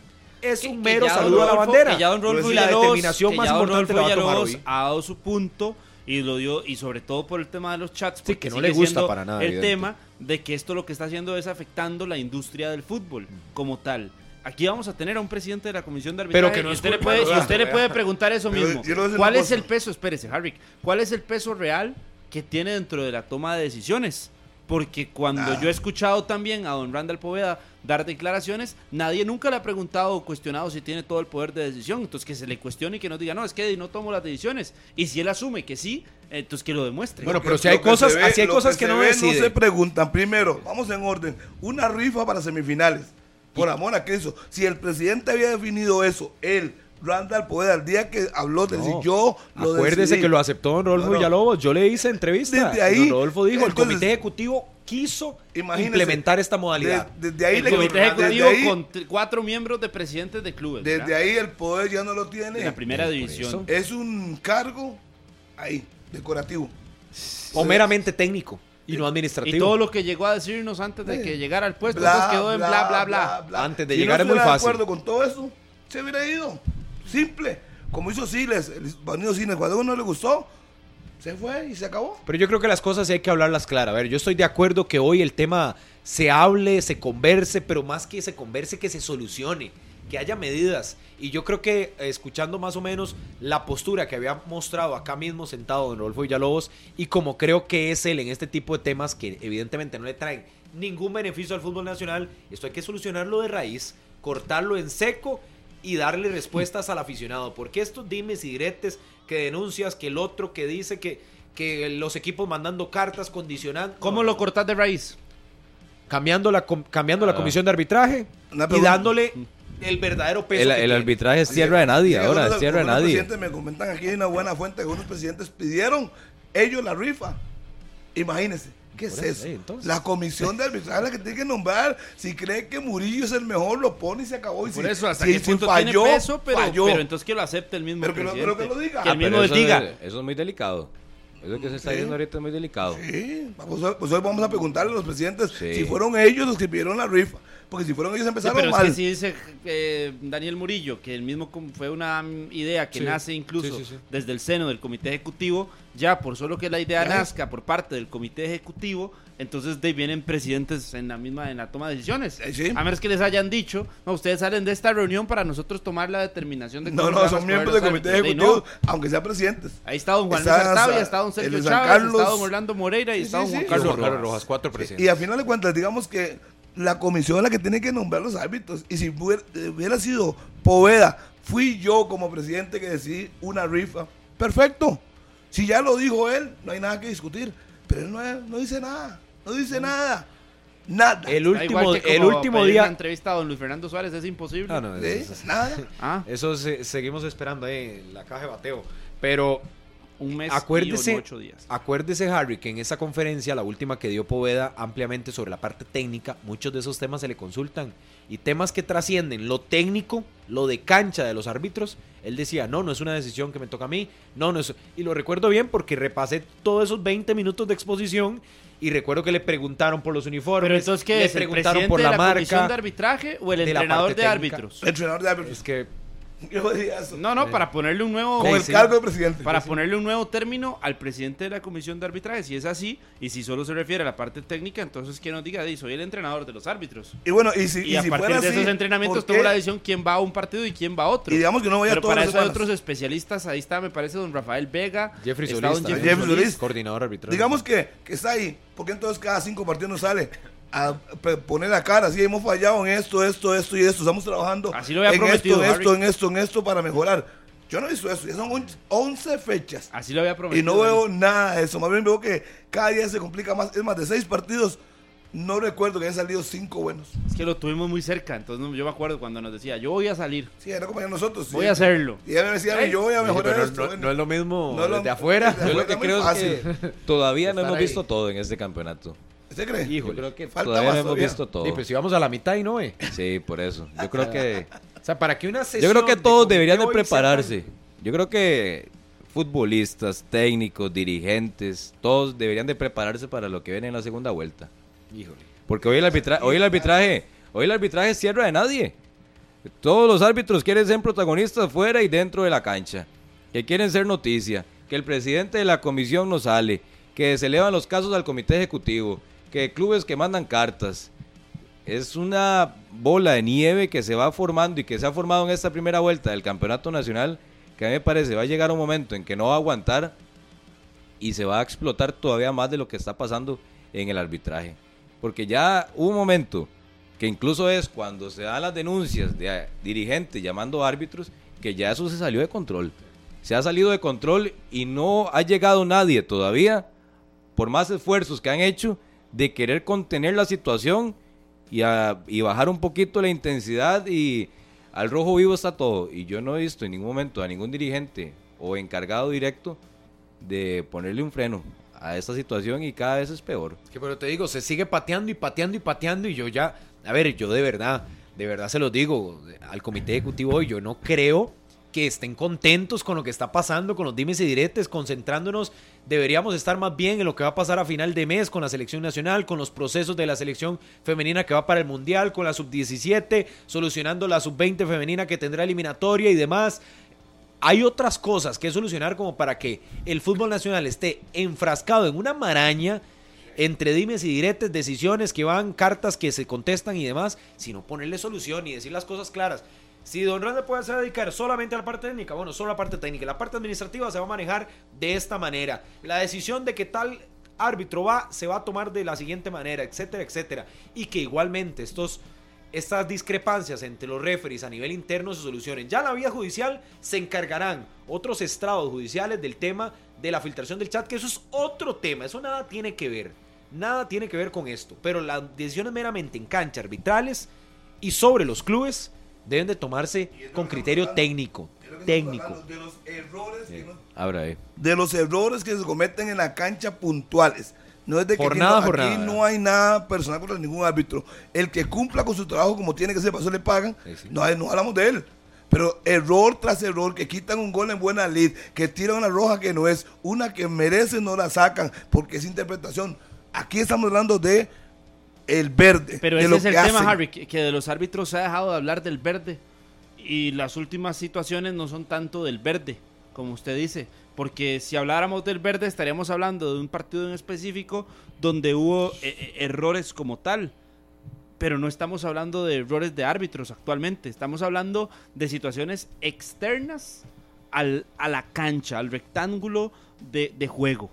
es que- un mero saludo a la bandera. que ya don Rodolfo y la determinación más importante la va a tomar hoy. ha dado su punto y lo dio y sobre todo por el tema de los chats Sí, porque que no le gusta para nada, el evidente. tema de que esto lo que está haciendo es afectando la industria del fútbol como tal aquí vamos a tener a un presidente de la comisión de arbitraje Pero que no y es usted le puede, y usted le puede preguntar eso Pero mismo ¿cuál es el peso? espérese Harry ¿cuál es el peso real que tiene dentro de la toma de decisiones? porque cuando Nada. yo he escuchado también a don Randall Poveda dar declaraciones, nadie nunca le ha preguntado o cuestionado si tiene todo el poder de decisión. Entonces que se le cuestione y que nos diga, no, es que no tomo las decisiones. Y si él asume que sí, entonces que lo demuestre. Bueno, pero que- si hay que cosas- ve- así hay cosas que se no decide. No se preguntan. Primero, vamos en orden. Una rifa para semifinales. Por amor a Cristo. Si el presidente había definido eso, él, Randall Poeda, al día que habló, de decir, yo lo Acuérdese decidí. que lo aceptó don Rodolfo No, no. Villalobos. Yo le hice entrevista. Desde ahí, don Rodolfo dijo, el comité ejecutivo quiso implementar esta modalidad. de- desde ahí El le- comité desde ejecutivo ahí- con cuatro miembros de presidentes de clubes. Desde ¿verdad? ahí el poder ya no lo tiene. De la primera división. Es un cargo ahí, decorativo. o meramente técnico y no Y administrativo. todo lo que llegó a decirnos antes de que llegara al puesto, Bla, entonces quedó en bla, bla, bla. Antes de Si llegar no es muy fácil. de acuerdo con todo eso, se hubiera ido. Simple. Como hizo Siles, Bandido Siles, cuando a uno no le gustó, se fue y se acabó. Pero yo creo que las cosas hay que hablarlas claras. A ver, yo estoy de acuerdo que hoy el tema se hable, se converse, pero más que se converse, que se solucione, que haya medidas. Y yo creo que eh, escuchando más o menos la postura que había mostrado acá mismo sentado don Rodolfo Villalobos y como creo que es él en este tipo de temas que evidentemente no le traen ningún beneficio al fútbol nacional, esto hay que solucionarlo de raíz, cortarlo en seco y darle respuestas al aficionado. Porque estos dimes y diretes que denuncias, que el otro que dice que, que los equipos mandando cartas condicionando. ¿Cómo lo cortas de raíz? Cambiando la, cambiando la Ah. comisión de arbitraje y dándole el verdadero peso. El, arbitraje es tierra de nadie, ahora es tierra de algunos nadie. presidentes me comentan aquí hay una buena fuente que unos presidentes pidieron ellos la rifa. Imagínense. ¿Qué es eso. La comisión de arbitraje es la que tiene que nombrar. Si cree que Murillo es el mejor, lo pone y se acabó. Y Por si, eso, hasta si- qué si punto falló, tiene peso, pero, falló. pero entonces que lo acepte el mismo Pero que lo- presidente. pero que lo diga. Que el Ah, mismo eso, diga. es, eso es muy delicado. Eso que se está Sí. diciendo ahorita es muy delicado. Sí, pues hoy, pues hoy vamos a preguntarle a los presidentes Sí. si fueron ellos los que pidieron la rifa. Porque si fueron ellos Sí, empezaron pero mal. es que si dice eh, Daniel Murillo que el mismo fue una idea que Sí, nace incluso sí, sí, sí. desde el seno del comité ejecutivo, ya por solo que la idea nazca por parte del comité ejecutivo, entonces de ahí vienen presidentes en la misma en la toma de decisiones. Eh, sí. A menos que les hayan dicho, no, ustedes salen de esta reunión para nosotros tomar la determinación de No, cómo no, son miembros del comité ejecutivo, no. aunque sean presidentes. Ahí está don Juan Está Luis Artavia, está don Sergio Chávez, Carlos. está don Orlando Moreira y Sí, está sí, don Juan sí. Carlos Rojas. Rojas, cuatro Sí, presidentes. Y a final de cuentas, digamos que la comisión es la que tiene que nombrar los árbitros. Y si hubiera, hubiera sido Poveda, fui yo como presidente que decidí una rifa. Perfecto. Si ya lo dijo él, no hay nada que discutir. Pero él no, no dice nada. No dice nada. Nada. El último, el último día. Una entrevista a don Luis Fernando Suárez es imposible. Ah, no, eso, eso- Nada. Ah, eso se- seguimos esperando ahí en la caja de bateo. Pero un mes acuérdese, y ocho días. acuérdese, Harry, que en esa conferencia, la última que dio Poveda ampliamente sobre la parte técnica, muchos de esos temas se le consultan. Y temas que trascienden lo técnico, lo de cancha de los árbitros, él decía, no, no es una decisión que me toca a mí, no, no es... Y lo recuerdo bien porque repasé todos esos 20 minutos de exposición y recuerdo que le preguntaron por los uniformes, Pero entonces, ¿qué le es? ¿El preguntaron presidente por de la, la marca. de arbitraje o el de entrenador de técnica? árbitros? El entrenador de árbitros. Es que. No, no, para ponerle un nuevo... Con el sí. cargo de presidente. Para ponerle un nuevo término al presidente de la comisión de arbitraje, si es así, y si solo se refiere a la parte técnica, entonces que nos diga, "Di, soy el entrenador de los árbitros. Y bueno, y si, Y, y a si partir fuera de así, esos entrenamientos tomo la decisión quién va a un partido y quién va a otro. Y digamos que no vaya Pero todas para eso hay otros especialistas, ahí está, me parece, don Rafael Vega, Jeffrey Solís. Jeffrey Jeffrey Solís. Solís. coordinador arbitral. Digamos que, que está ahí. porque entonces cada cinco partidos no sale? A poner la cara, sí, hemos fallado en esto, esto, esto y esto. Estamos trabajando Así lo había en prometido, esto, en esto, en esto, en esto para mejorar. Yo no he visto eso. Ya son on- 11 fechas. Así lo había prometido. Y no veo nada de eso. Más bien veo que cada día se complica más. Es más, de seis partidos, no recuerdo que hayan salido cinco buenos. Es que lo tuvimos muy cerca, entonces yo me acuerdo cuando nos decía, yo voy a salir, Sí, era como nosotros. voy sí. a hacerlo. Y ella me decía, yo voy a mejorar pero esto. no, bueno. no es lo mismo No es lo- desde afuera. desde Yo lo que creo es que todavía no hemos ahí. visto todo en este campeonato. ¿Usted cree? Yo creo que Falta todavía más no hemos todavía. visto todo. Sí, pues si vamos a la mitad y no, eh. Sí, por eso. Yo creo que O sea, para que una yo sesión creo que todos deberían de prepararse. Yo creo que futbolistas, técnicos, dirigentes, todos deberían de prepararse para lo que viene en la segunda vuelta. Híjole. Porque hoy el arbitraje, hoy el arbitraje, hoy el arbitraje es tierra de nadie. Todos los árbitros quieren ser protagonistas fuera y dentro de la cancha. Que quieren ser noticia. Que el presidente de la comisión no sale. Que se elevan los casos al comité ejecutivo. Que clubes que mandan cartas. Es una bola de nieve que se va formando y que se ha formado en esta primera vuelta del campeonato nacional. Que a mí me parece va a llegar un momento en que no va a aguantar y se va a explotar todavía más de lo que está pasando en el arbitraje. Porque ya hubo un momento que incluso es cuando se dan las denuncias de dirigentes llamando árbitros, que ya eso se salió de control. Se ha salido de control y no ha llegado nadie todavía, por más esfuerzos que han hecho, de querer contener la situación y, y bajar un poquito la intensidad y al rojo vivo está todo. Y yo no he visto en ningún momento a ningún dirigente o encargado directo de ponerle un freno a esta situación y cada vez es peor. Que pero te digo, se sigue pateando y pateando y pateando y yo ya, a ver, yo de verdad, de verdad se los digo al comité ejecutivo hoy, yo no creo que estén contentos con lo que está pasando, con los dimes y diretes, concentrándonos, deberíamos estar más bien en lo que va a pasar a final de mes con la selección nacional, con los procesos de la selección femenina que va para el Mundial, con la sub-17, solucionando la sub-20 femenina que tendrá eliminatoria y demás. Hay otras cosas que solucionar como para que el fútbol nacional esté enfrascado en una maraña entre dimes y diretes, decisiones que van, cartas que se contestan y demás, sino ponerle solución y decir las cosas claras. Si Don Randall puede hacer dedicar solamente a la parte técnica, bueno, solo a la parte técnica. La parte administrativa se va a manejar de esta manera. La decisión de que tal árbitro va, se va a tomar de la siguiente manera, etcétera, etcétera. Y que igualmente estos, estas discrepancias entre los referees a nivel interno se solucionen. Ya en la vía judicial se encargarán otros estrados judiciales del tema de la filtración del chat, que eso es otro tema, eso nada tiene que ver. Nada tiene que ver con esto. Pero las decisiones meramente en cancha arbitrales y sobre los clubes deben de tomarse con criterio técnico. Técnico. De los errores que no- Ahora, eh. de los errores que se cometen en la cancha puntuales. No es de que Jornada aquí, no, aquí jornada. no hay nada personal contra ningún árbitro. El que cumpla con su trabajo como tiene que ser, para eso le pagan. Sí, sí. No, hay- no hablamos de él. Pero error tras error, que quitan un gol en buena lid, que tiran una roja que no es, una que merece no la sacan, porque es interpretación. Aquí estamos hablando de el verde. Pero ese es el tema, hacen. Harry, que, que de los árbitros se ha dejado de hablar del verde. Y las últimas situaciones no son tanto del verde, como usted dice. Porque si habláramos del verde, estaríamos hablando de un partido en específico donde hubo eh, eh, errores como tal. Pero no estamos hablando de errores de árbitros actualmente. Estamos hablando de situaciones externas al- a la cancha, al rectángulo de, de juego.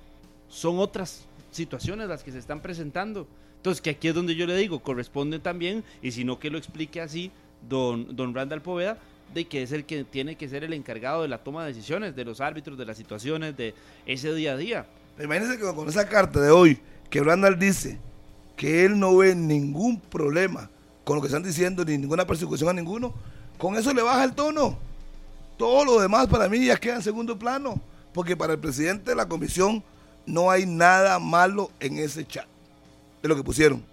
Son otras situaciones las que se están presentando. Entonces, que aquí es donde yo le digo, corresponde también, y si no que lo explique así, don, don Randall Poveda, de que es el que tiene que ser el encargado de la toma de decisiones, de los árbitros, de las situaciones, de ese día a día. Imagínense que con esa carta de hoy, que Randall dice que él no ve ningún problema con lo que están diciendo, ni ninguna persecución a ninguno, con eso le baja el tono. Todo lo demás para mí ya queda en segundo plano, porque para el presidente de la comisión no hay nada malo en ese chat, de lo que pusieron.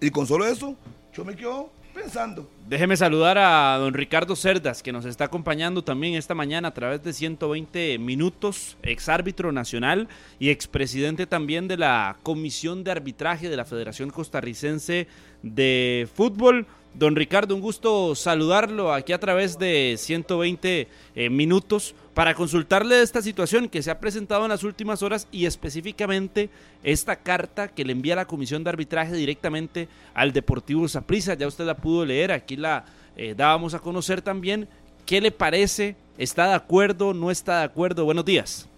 Y con solo eso, yo me quedo pensando. Déjeme saludar a don Ricardo Cerdas, que nos está acompañando también esta mañana a través de 120 minutos, exárbitro nacional y expresidente también de la Comisión de Arbitraje de la Federación Costarricense de Fútbol. Don Ricardo, un gusto saludarlo aquí a través de 120 eh, minutos para consultarle de esta situación que se ha presentado en las últimas horas y específicamente esta carta que le envía la Comisión de Arbitraje directamente al Deportivo Saprissa. Ya usted la pudo leer, aquí la eh, dábamos a conocer también. ¿Qué le parece? ¿Está de acuerdo? ¿No está de acuerdo? Buenos días.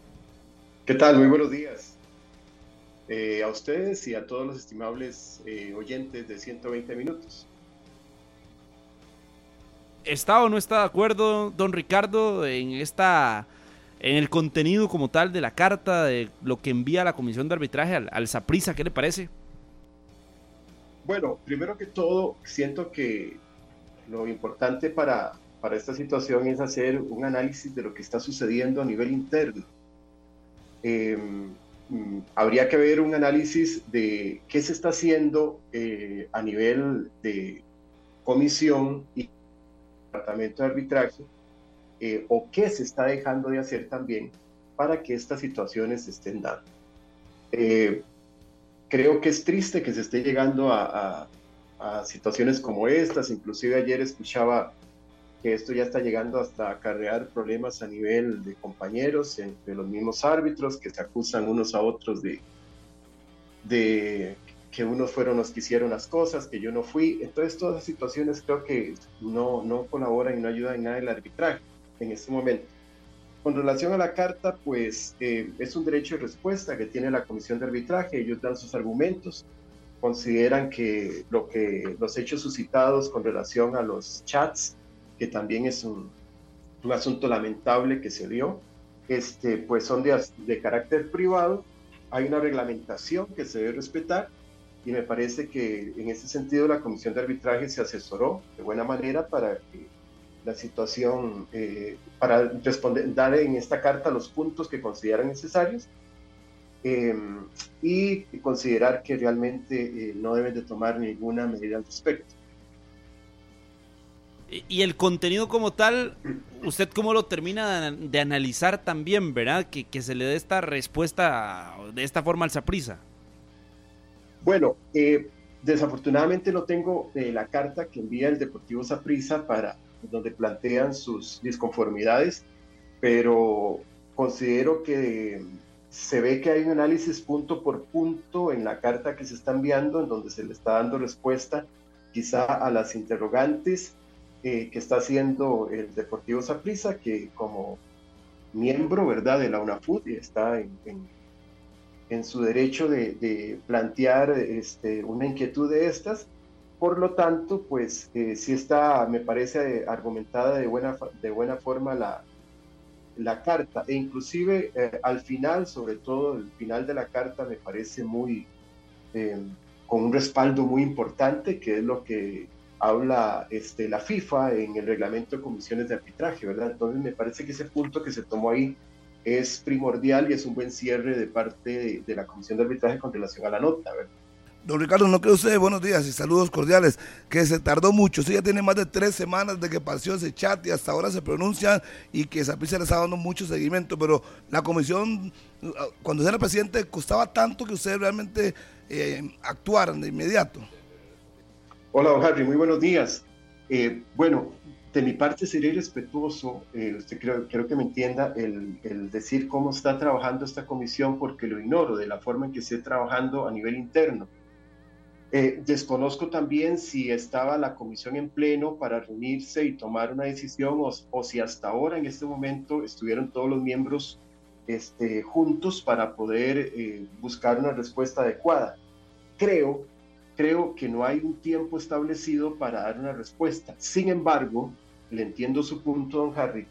¿Qué tal? Muy buenos días. Eh, a ustedes y a todos los estimables eh, oyentes de 120 minutos. ¿Está o no está de acuerdo, don Ricardo, en esta en el contenido como tal de la carta, de lo que envía la Comisión de Arbitraje al, Saprissa? ¿Qué le parece? Bueno, primero que todo, siento que lo importante para, para esta situación es hacer un análisis de lo que está sucediendo a nivel interno. Eh, mm, habría que ver un análisis de qué se está haciendo eh, a nivel de comisión y departamento de arbitraje eh, o qué se está dejando de hacer también para que estas situaciones se estén dando. Eh, creo que es triste que se esté llegando a, a, a, situaciones como estas, inclusive ayer escuchaba que esto ya está llegando hasta acarrear problemas a nivel de compañeros, entre los mismos árbitros que se acusan unos a otros de, de que unos fueron los que hicieron las cosas, que yo no fui. Entonces todas esas situaciones creo que no, no colaboran y no ayudan en nada el arbitraje en este momento. Con relación a la carta, pues eh, es un derecho de respuesta que tiene la Comisión de Arbitraje, ellos dan sus argumentos, consideran que, lo que los hechos suscitados con relación a los chats, que también es un, un asunto lamentable que se dio, este, pues son de, de carácter privado, hay una reglamentación que se debe respetar y me parece que en ese sentido la Comisión de Arbitraje se asesoró de buena manera para la situación, eh, para responder, dar en esta carta los puntos que consideran necesarios em, y considerar que realmente eh, no deben de tomar ninguna medida al respecto. Y el contenido como tal, ¿usted cómo lo termina de analizar también, verdad? Que, que se le dé esta respuesta de esta forma al Saprisa. Bueno, eh, desafortunadamente no tengo eh, la carta que envía el Deportivo Saprisa para donde plantean sus disconformidades, pero considero que se ve que hay un análisis punto por punto en la carta que se está enviando, en donde se le está dando respuesta quizá a las interrogantes eh, que está haciendo el Deportivo Saprissa, que como miembro ¿verdad? de la UNAFUT está en, en, su derecho de, plantear este, una inquietud de estas. Por lo tanto, pues eh, sí está, me parece, argumentada de buena, de buena forma la, la carta. E inclusive eh, al final, sobre todo el final de la carta, me parece muy, con un respaldo muy importante, que es lo que habla este, la FIFA en el reglamento de comisiones de arbitraje, ¿verdad? Entonces me parece que ese punto que se tomó ahí es primordial y es un buen cierre de parte de, la comisión de arbitraje con relación a la nota, ¿verdad? Don Ricardo, no creo usted, buenos días y saludos cordiales, que se tardó mucho, sí, ya tiene más de tres semanas de que pasó ese chat y hasta ahora se pronuncia y que esa le está dando mucho seguimiento, pero la comisión, cuando era presidente, costaba tanto que ustedes realmente eh, actuaran de inmediato. Hola, don Harry, muy buenos días. Eh, bueno, de mi parte sería respetuoso, eh, usted creo, creo, que me entienda, el, decir cómo está trabajando esta comisión porque lo ignoro de la forma en que esté trabajando a nivel interno. Eh, desconozco también si estaba la comisión en pleno para reunirse y tomar una decisión o, si hasta ahora, en este momento, estuvieron todos los miembros este, juntos para poder buscar una respuesta adecuada. Creo creo que no hay un tiempo establecido para dar una respuesta. Sin embargo, le entiendo su punto, don Harry,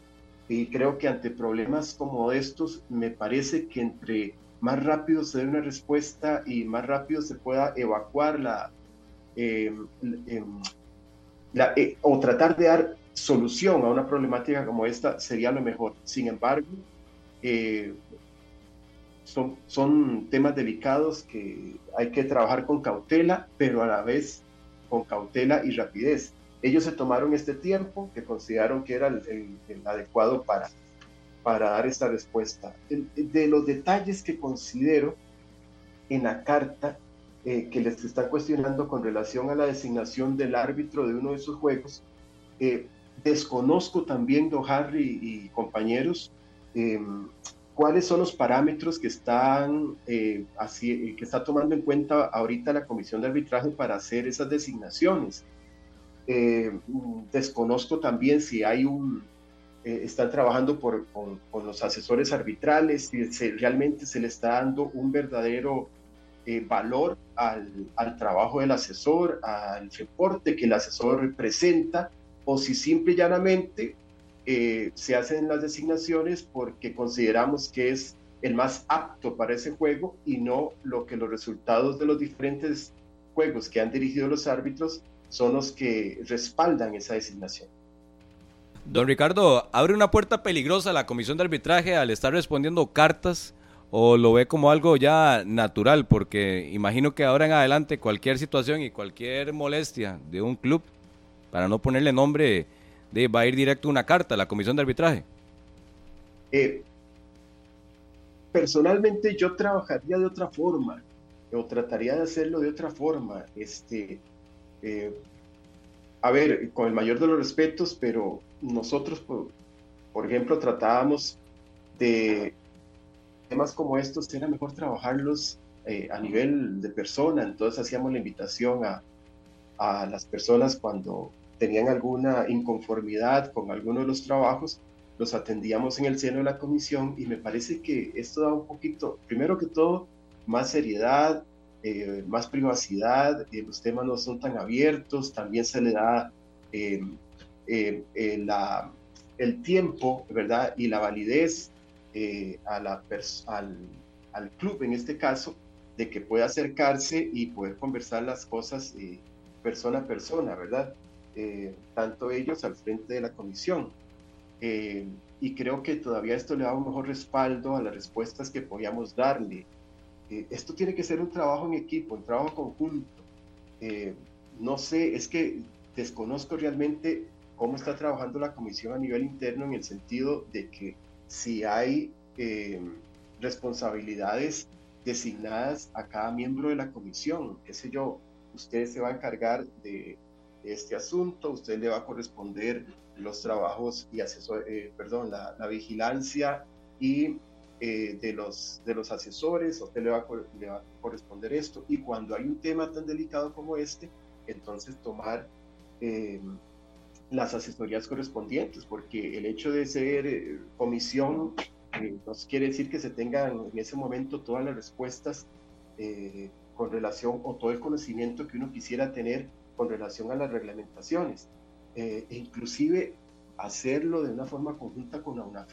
y creo que ante problemas como estos, me parece que entre más rápido se dé una respuesta y más rápido se pueda evacuar la, em, em, eh, o tratar de dar solución a una problemática como esta, sería lo mejor. Sin embargo, eh, son, son temas delicados que hay que trabajar con cautela, pero a la vez con cautela y rapidez. Ellos se tomaron este tiempo que consideraron que era el, adecuado para, para dar esta respuesta. De, los detalles que considero en la carta eh, que les están cuestionando con relación a la designación del árbitro de uno de esos juegos, eh, desconozco también, don Harry y compañeros, eh, cuáles son los parámetros que están eh, así, eh, que está tomando en cuenta ahorita la comisión de arbitraje para hacer esas designaciones. Eh, desconozco también si hay un están trabajando por, con, los asesores arbitrales, si realmente se le está dando un verdadero valor al, al, trabajo del asesor, al reporte que el asesor representa, o si simple y llanamente eh, se hacen las designaciones porque consideramos que es el más apto para ese juego y no lo que los resultados de los diferentes juegos que han dirigido los árbitros son los que respaldan esa designación. Don Ricardo, ¿abre una puerta peligrosa a la comisión de arbitraje al estar respondiendo cartas o lo ve como algo ya natural? Porque imagino que ahora en adelante cualquier situación y cualquier molestia de un club, para no ponerle nombre, va a ir directo una carta a la comisión de arbitraje? Eh, personalmente yo trabajaría de otra forma, o trataría de hacerlo de otra forma. Este, eh, a ver, con el mayor de los respetos, pero nosotros, por, ejemplo, tratábamos de temas como estos, era mejor trabajarlos eh, a nivel de persona, entonces hacíamos la invitación a, a las personas cuando tenían alguna inconformidad con alguno de los trabajos, los atendíamos en el seno de la comisión y me parece que esto da un poquito, primero que todo, más seriedad, eh, más privacidad, eh, los temas no son tan abiertos, también se le da eh, la, el tiempo, ¿verdad? Y la validez a la al, al club en este caso de que pueda acercarse y poder conversar las cosas eh, persona a persona, ¿verdad? Eh, tanto ellos al frente de la comisión. Eh, y creo que todavía esto le da un mejor respaldo a las respuestas que podíamos darle. Esto tiene que ser un trabajo en equipo, un trabajo conjunto. no sé, es que desconozco realmente cómo está trabajando la comisión a nivel interno en el sentido de que si hay responsabilidades designadas a cada miembro de la comisión. Qué sé yo, usted se va a encargar de este asunto, usted le va a corresponder los trabajos y asesor, eh, perdón, la, vigilancia y eh, de, los, de los asesores, usted le va, a, le va, a, corresponder esto. Y cuando hay un tema tan delicado como este, entonces tomar eh, las asesorías correspondientes, porque el hecho de ser comisión no quiere decir que se tengan en ese momento todas las respuestas eh, con relación o todo el conocimiento que uno quisiera tener con relación a las reglamentaciones. Eh, e inclusive hacerlo de una forma conjunta con la.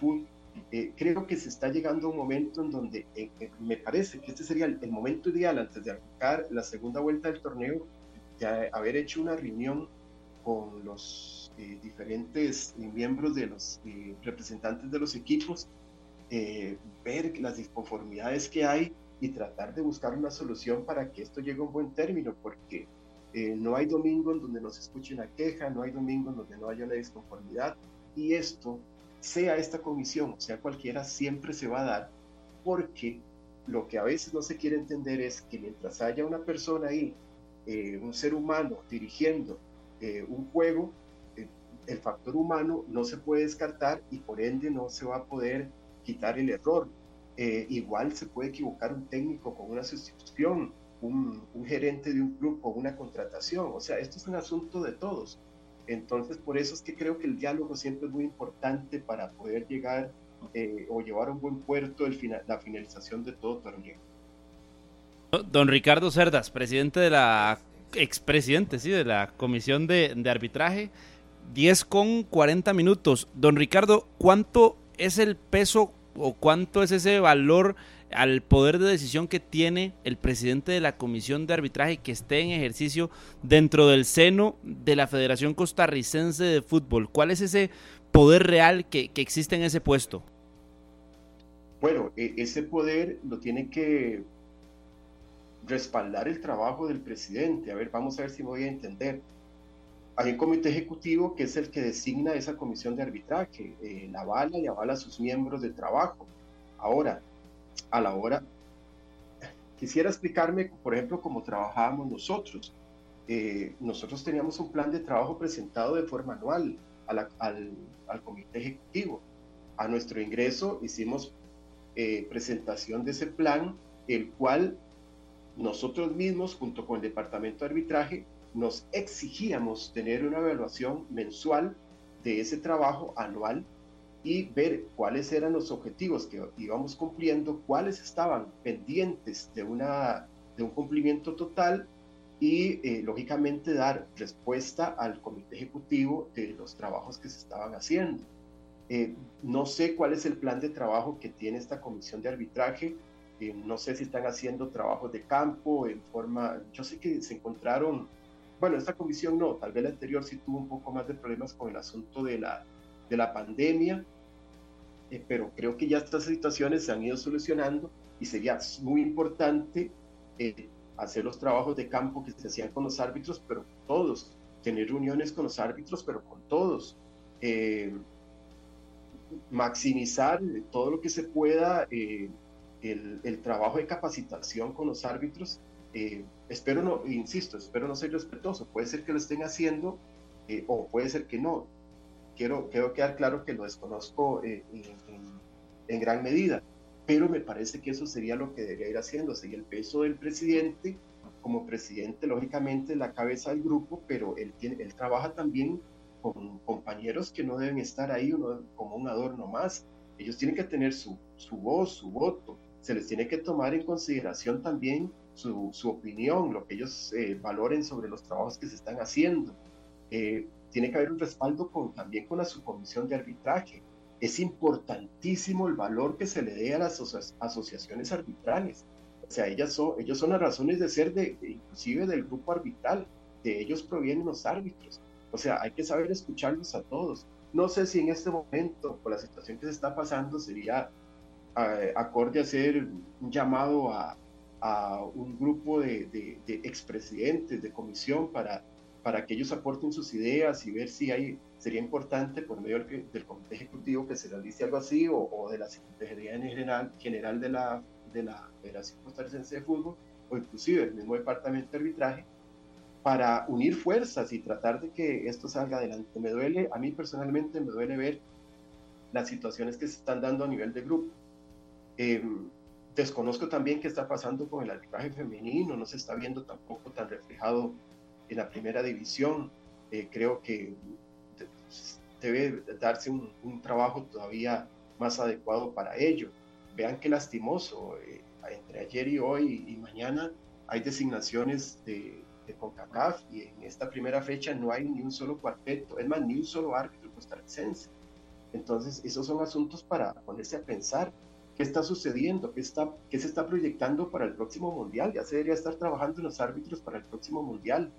Eh, creo que se está llegando a un momento en donde me parece que este sería el, momento ideal antes de arrancar la segunda vuelta del torneo, de haber hecho una reunión con los diferentes miembros de los representantes de los equipos eh, ver las disconformidades que hay y tratar de buscar una solución para que esto llegue a un buen término, porque eh, no hay domingo en donde no se escuche una queja, no hay domingo en donde no haya una disconformidad, y esto, sea esta comisión, sea cualquiera, siempre se va a dar, porque lo que a veces no se quiere entender es que mientras haya una persona ahí, eh, un ser humano dirigiendo un juego, el factor humano no se puede descartar y por ende no se va a poder quitar el error. Eh, igual se puede equivocar un técnico con una sustitución, un, gerente de un club con una contratación. O sea, esto es un asunto de todos. Entonces, por eso es que creo que el diálogo siempre es muy importante para poder llegar eh, o llevar a un buen puerto la finalización de todo torneo. Don Ricardo Cerdas, presidente de la expresidente, sí, de la comisión de, de arbitraje, 10 con 40 minutos. Don Ricardo, ¿cuánto es el peso o cuánto es ese valor al poder de decisión que tiene el presidente de la comisión de arbitraje que esté en ejercicio dentro del seno de la Federación Costarricense de Fútbol? ¿Cuál es ese poder real que, existe en ese puesto? Bueno, e, ese poder lo tiene que respaldar el trabajo del presidente. A ver, vamos a ver si voy a entender hay un comité ejecutivo que es el que designa esa comisión de arbitraje, eh, la avala y avala a sus miembros de trabajo. Ahora, a la hora, quisiera explicarme, por ejemplo, cómo trabajábamos nosotros. Eh, nosotros teníamos un plan de trabajo presentado de forma anual al, comité ejecutivo. A nuestro ingreso hicimos eh, presentación de ese plan, el cual nosotros mismos, junto con el departamento de arbitraje, nos exigíamos tener una evaluación mensual de ese trabajo anual y ver cuáles eran los objetivos que íbamos cumpliendo, cuáles estaban pendientes de, una, de un cumplimiento total y eh, lógicamente dar respuesta al comité ejecutivo de los trabajos que se estaban haciendo. Eh, no sé cuál es el plan de trabajo que tiene esta comisión de arbitraje, eh, no sé si están haciendo trabajos de campo en forma, yo sé que se encontraron bueno, esta comisión no, tal vez la anterior sí tuvo un poco más de problemas con el asunto de la, de la pandemia, eh, pero creo que ya estas situaciones se han ido solucionando y sería muy importante eh, hacer los trabajos de campo que se hacían con los árbitros, pero todos, tener reuniones con los árbitros, pero con todos. Eh, maximizar todo lo que se pueda el, el, trabajo de capacitación con los árbitros eh, espero no, insisto, espero no ser respetuoso, puede ser que lo estén haciendo eh, o puede ser que no. Quiero, quiero quedar claro que lo desconozco eh, en, gran medida, pero me parece que eso sería lo que debería ir haciendo, sería el peso del presidente, como presidente, lógicamente, la cabeza del grupo, pero él, tiene, él trabaja también con compañeros que no deben estar ahí uno, como un adorno más. Ellos tienen que tener su, su voz, su voto. Se les tiene que tomar en consideración también su, opinión, lo que ellos eh, valoren sobre los trabajos que se están haciendo. Eh, tiene que haber un respaldo con, también con la subcomisión de arbitraje. Es importantísimo el valor que se le dé a las asociaciones arbitrales. O sea, ellas son, ellos son las razones de ser de, inclusive del grupo arbitral. De ellos provienen los árbitros. O sea, hay que saber escucharlos a todos. No sé si en este momento, por la situación que se está pasando, sería eh, acorde hacer un llamado a, a un grupo de, de, de, expresidentes de comisión para, para que ellos aporten sus ideas y ver si hay, sería importante por medio del, del comité ejecutivo que se realice algo así o, de la Secretaría General, General de la, de la Federación Costarricense de Fútbol o inclusive el mismo departamento de arbitraje para unir fuerzas y tratar de que esto salga adelante. Me duele, a mí personalmente me duele ver las situaciones que se están dando a nivel de grupo. Eh, desconozco también qué está pasando con el arbitraje femenino, no se está viendo tampoco tan reflejado en la primera división. Eh, creo que debe darse un, un, trabajo todavía más adecuado para ello. Vean qué lastimoso, eh, entre ayer y hoy y mañana hay designaciones de, de CONCACAF y en esta primera fecha no hay ni un solo cuarteto, es más, ni un solo árbitro costarricense. Entonces, esos son asuntos para ponerse a pensar qué está sucediendo, qué, está, qué se está proyectando para el próximo mundial. Ya se debería estar trabajando en los árbitros para el próximo mundial.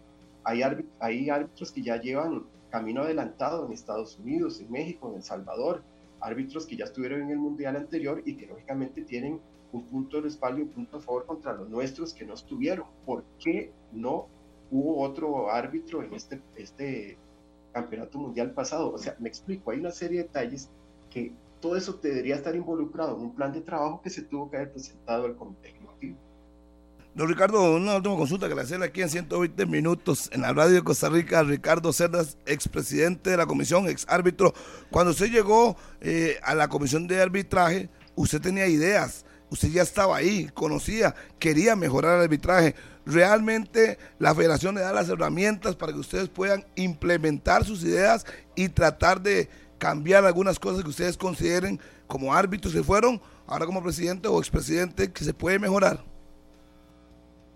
Hay, árbitros, hay árbitros que ya llevan camino adelantado en Estados Unidos, en México, en El Salvador, árbitros que ya estuvieron en el mundial anterior y que lógicamente tienen un punto de respaldo y un punto a favor contra los nuestros que no estuvieron. ¿Por qué no hubo otro árbitro en este, este campeonato mundial pasado? O sea, me explico, hay una serie de detalles que todo eso debería estar involucrado en un plan de trabajo que se tuvo que haber presentado al comité ejecutivo. Don Ricardo, una última consulta que le hacen aquí en 120 minutos en la radio de Costa Rica. Ricardo Cerdas, expresidente de la comisión, ex árbitro. Cuando usted llegó eh, a la comisión de arbitraje, usted tenía ideas, usted ya estaba ahí, conocía, quería mejorar el arbitraje. Realmente la federación le da las herramientas para que ustedes puedan implementar sus ideas y tratar de cambiar algunas cosas que ustedes consideren como árbitros que fueron, ahora como presidente o expresidente, que se puede mejorar.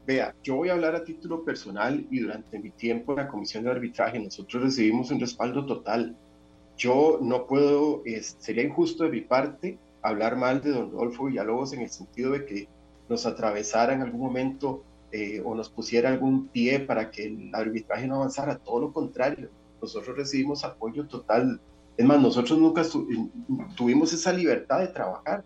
Vea, yo voy a hablar a título personal y durante mi tiempo en la comisión de arbitraje nosotros recibimos un respaldo total. Yo no puedo, sería injusto de mi parte hablar mal de don Rodolfo Villalobos en el sentido de que nos atravesara en algún momento eh, o nos pusiera algún pie para que el arbitraje no avanzara. Todo lo contrario, nosotros recibimos apoyo total. Es más, nosotros nunca tuvimos esa libertad de trabajar.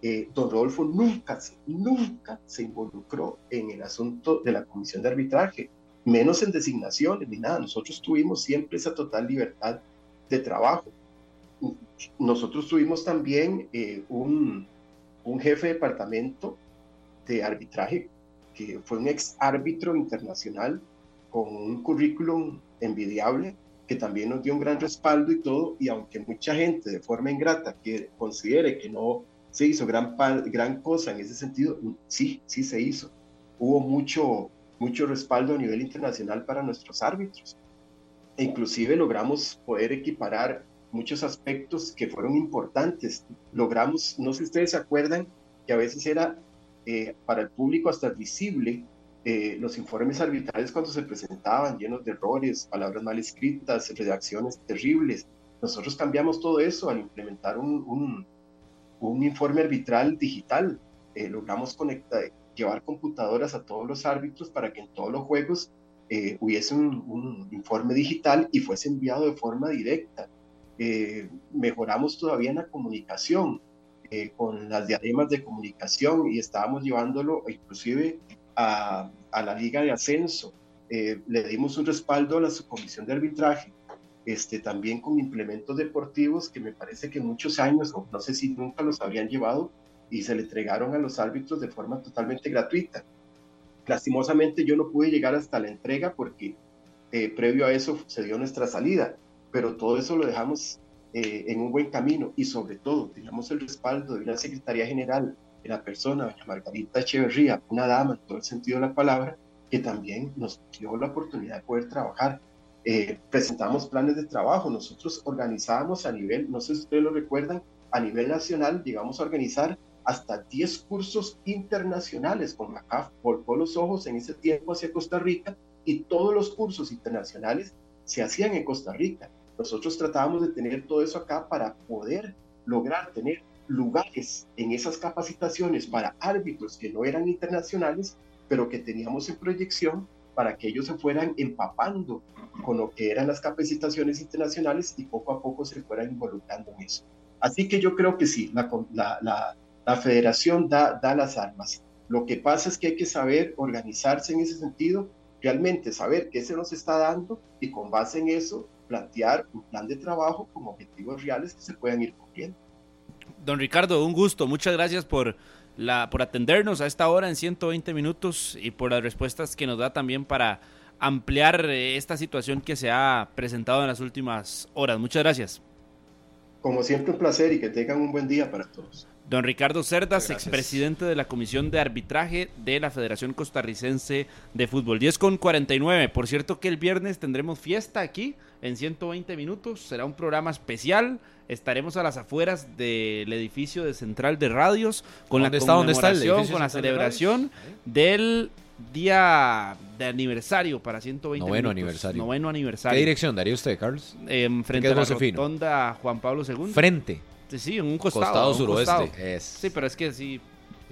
Eh, don Rodolfo nunca, nunca se involucró en el asunto de la comisión de arbitraje, menos en designaciones ni nada. Nosotros tuvimos siempre esa total libertad de trabajo. Nosotros tuvimos también eh, un, jefe de departamento de arbitraje que fue un ex árbitro internacional con un currículum envidiable que también nos dio un gran respaldo y todo, y aunque mucha gente de forma ingrata que considere que no se hizo gran, gran cosa en ese sentido, sí, sí se hizo. Hubo mucho, mucho respaldo a nivel internacional para nuestros árbitros. E inclusive logramos poder equiparar muchos aspectos que fueron importantes. Logramos, no sé si ustedes se acuerdan, que a veces era eh, para el público hasta visible eh, los informes arbitrales cuando se presentaban llenos de errores, palabras mal escritas, redacciones terribles. Nosotros cambiamos todo eso al implementar un un informe arbitral digital. Eh, logramos conectar, llevar computadoras a todos los árbitros para que en todos los juegos eh, hubiese un, informe digital y fuese enviado de forma directa. Eh, mejoramos todavía la comunicación eh, con las diademas de comunicación y estábamos llevándolo inclusive a, la liga de ascenso. Le dimos un respaldo a la subcomisión de arbitraje este, también con implementos deportivos que me parece que muchos años, no sé si nunca los habrían llevado, y se le entregaron a los árbitros de forma totalmente gratuita. Lastimosamente yo no pude llegar hasta la entrega porque eh, previo a eso se dio nuestra salida, pero todo eso lo dejamos eh, en un buen camino y sobre todo teníamos el respaldo de una Secretaría General, de la persona, doña Margarita Echeverría, una dama en todo el sentido de la palabra, que también nos dio la oportunidad de poder trabajar eh, presentamos planes de trabajo, nosotros organizábamos a nivel, no sé si ustedes lo recuerdan, a nivel nacional llegamos a organizar hasta 10 cursos internacionales con la CAF, volcó los ojos en ese tiempo hacia Costa Rica y todos los cursos internacionales se hacían en Costa Rica. Nosotros tratábamos de tener todo eso acá para poder lograr tener lugares en esas capacitaciones para árbitros que no eran internacionales, pero que teníamos en proyección para que ellos se fueran empapando con lo que eran las capacitaciones internacionales y poco a poco se fueran involucrando en eso. Así que yo creo que sí, la, la, la, federación da, da las armas. Lo que pasa es que hay que saber organizarse en ese sentido, realmente saber qué se nos está dando y con base en eso plantear un plan de trabajo con objetivos reales que se puedan ir cumpliendo. Don Ricardo, un gusto. Muchas gracias por, la, por atendernos a esta hora en 120 minutos y por las respuestas que nos da también para ampliar eh, esta situación que se ha presentado en las últimas horas. Muchas gracias. Como siempre, un placer y que tengan un buen día para todos. Don Ricardo Cerdas, expresidente de la Comisión de Arbitraje de la Federación Costarricense de Fútbol. 10 con 49. Por cierto que el viernes tendremos fiesta aquí en 120 minutos. Será un programa especial. Estaremos a las afueras del edificio de Central de Radios con la conmemoración, con la celebración del día de aniversario para 120 noveno aniversario. Noveno aniversario. ¿Qué dirección daría usted, Carlos? Eh, frente a la rotonda Juan Pablo II. Frente. Sí, en un costado. Costado suroeste. Sí, pero es que sí.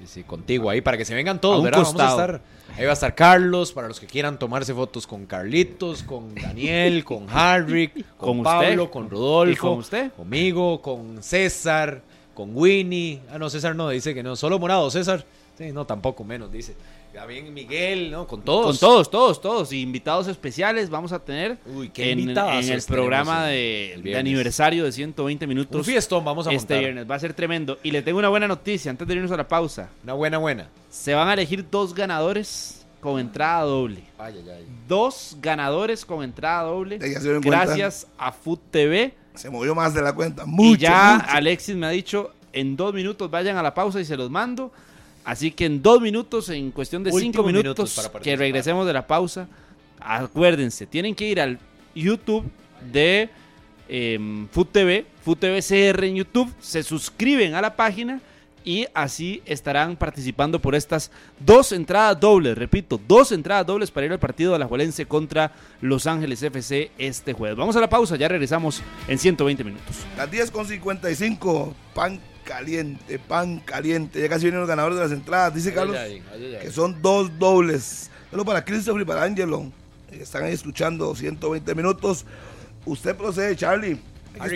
Sí, contigo ahí para que se vengan todos, ¿verdad? Vamos a estar, ahí va a estar Carlos para los que quieran tomarse fotos con Carlitos, con Daniel, con Harry, con, Pablo, con Rodolfo, con usted? conmigo, con César, con Winnie. Ah, no, César no, dice que no, solo morado, César. Sí, no, tampoco menos, dice. También Miguel, ¿no? Con todos. Con todos, todos, todos. Y invitados especiales vamos a tener Uy, qué en, en el programa de, aniversario de 120 minutos. Un fiestón vamos a Este viernes. Va a ser tremendo. Y le tengo una buena noticia antes de irnos a la pausa. Una buena, buena. Se van a elegir dos ganadores con entrada doble. Ay, ay, ay. Dos ganadores con entrada doble. Gracias a Food TV. Se movió más de la cuenta. Mucho, y ya Alexis me ha dicho, en dos minutos vayan a la pausa y se los mando. Así que en dos minutos, en cuestión de cinco minutos, que regresemos de la pausa, acuérdense, tienen que ir al YouTube de eh, Food TV, Food TV CR en YouTube, se suscriben a la página y así estarán participando por estas dos entradas dobles, repito, dos entradas dobles para ir al partido de la Juelense contra Los Ángeles FC este jueves. Vamos a la pausa, ya regresamos en 120 minutos. Las 10 con 55, pan caliente, pan caliente. Ya casi vienen los ganadores de las entradas. Dice Carlos que son dos dobles. Solo para Christopher y para Angelo. Están ahí escuchando 120 minutos. Usted procede, Charlie.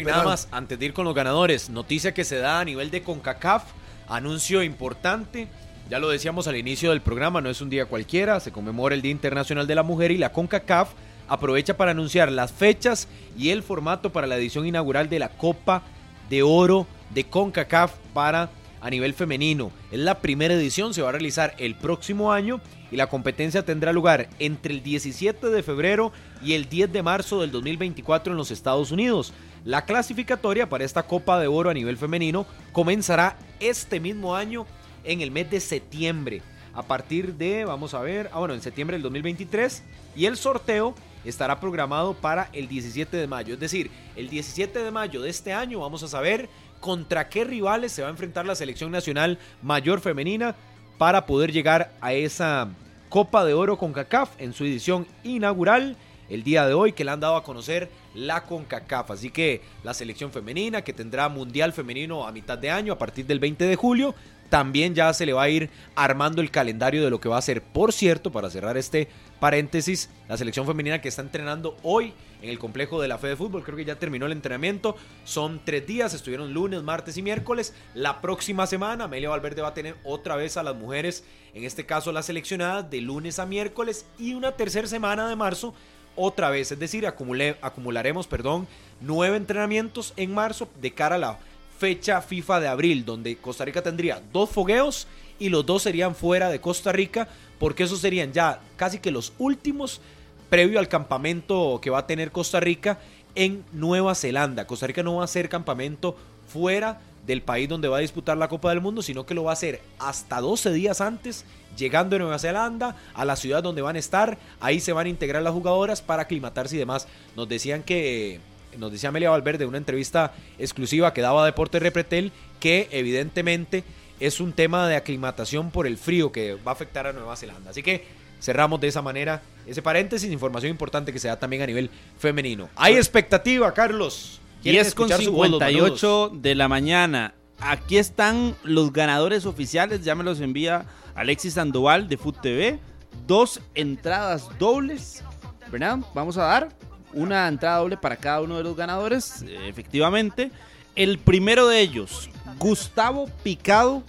nada más, antes de ir con los ganadores, noticia que se da a nivel de CONCACAF, anuncio importante. Ya lo decíamos al inicio del programa, no es un día cualquiera, se conmemora el Día Internacional de la Mujer y la CONCACAF aprovecha para anunciar las fechas y el formato para la edición inaugural de la Copa de Oro de CONCACAF para a nivel femenino. Es la primera edición, se va a realizar el próximo año y la competencia tendrá lugar entre el 17 de febrero y el 10 de marzo del 2024 en los Estados Unidos. La clasificatoria para esta Copa de Oro a nivel femenino comenzará este mismo año en el mes de septiembre. A partir de, vamos a ver, ah bueno, en septiembre del 2023 y el sorteo estará programado para el 17 de mayo. Es decir, el 17 de mayo de este año vamos a saber contra qué rivales se va a enfrentar la selección nacional mayor femenina para poder llegar a esa Copa de Oro con CACAF en su edición inaugural el día de hoy que le han dado a conocer la CONCACAF. Así que la selección femenina que tendrá Mundial Femenino a mitad de año a partir del 20 de julio. También ya se le va a ir armando el calendario de lo que va a ser. Por cierto, para cerrar este paréntesis, la selección femenina que está entrenando hoy en el complejo de la Fe de Fútbol. Creo que ya terminó el entrenamiento. Son tres días, estuvieron lunes, martes y miércoles. La próxima semana, Amelia Valverde va a tener otra vez a las mujeres, en este caso las seleccionadas, de lunes a miércoles y una tercera semana de marzo. Otra vez, es decir, acumularemos, perdón, nueve entrenamientos en marzo de cara a la fecha FIFA de abril, donde Costa Rica tendría dos fogueos y los dos serían fuera de Costa Rica, porque esos serían ya casi que los últimos previo al campamento que va a tener Costa Rica en Nueva Zelanda. Costa Rica no va a hacer campamento fuera del país donde va a disputar la Copa del Mundo, sino que lo va a hacer hasta 12 días antes, llegando a Nueva Zelanda, a la ciudad donde van a estar, ahí se van a integrar las jugadoras para aclimatarse y demás. Nos decían que, nos decía Amelia Valverde en una entrevista exclusiva que daba Deporte Repretel, que evidentemente es un tema de aclimatación por el frío que va a afectar a Nueva Zelanda. Así que cerramos de esa manera ese paréntesis, información importante que se da también a nivel femenino. Hay expectativa, Carlos. 10 con 58 de la mañana. aquí están los ganadores oficiales, ya me los envía Alexis Sandoval de Food TV. Dos entradas dobles, ¿verdad? Vamos a dar una entrada doble para cada uno de los ganadores, efectivamente. El primero de ellos, Gustavo Picado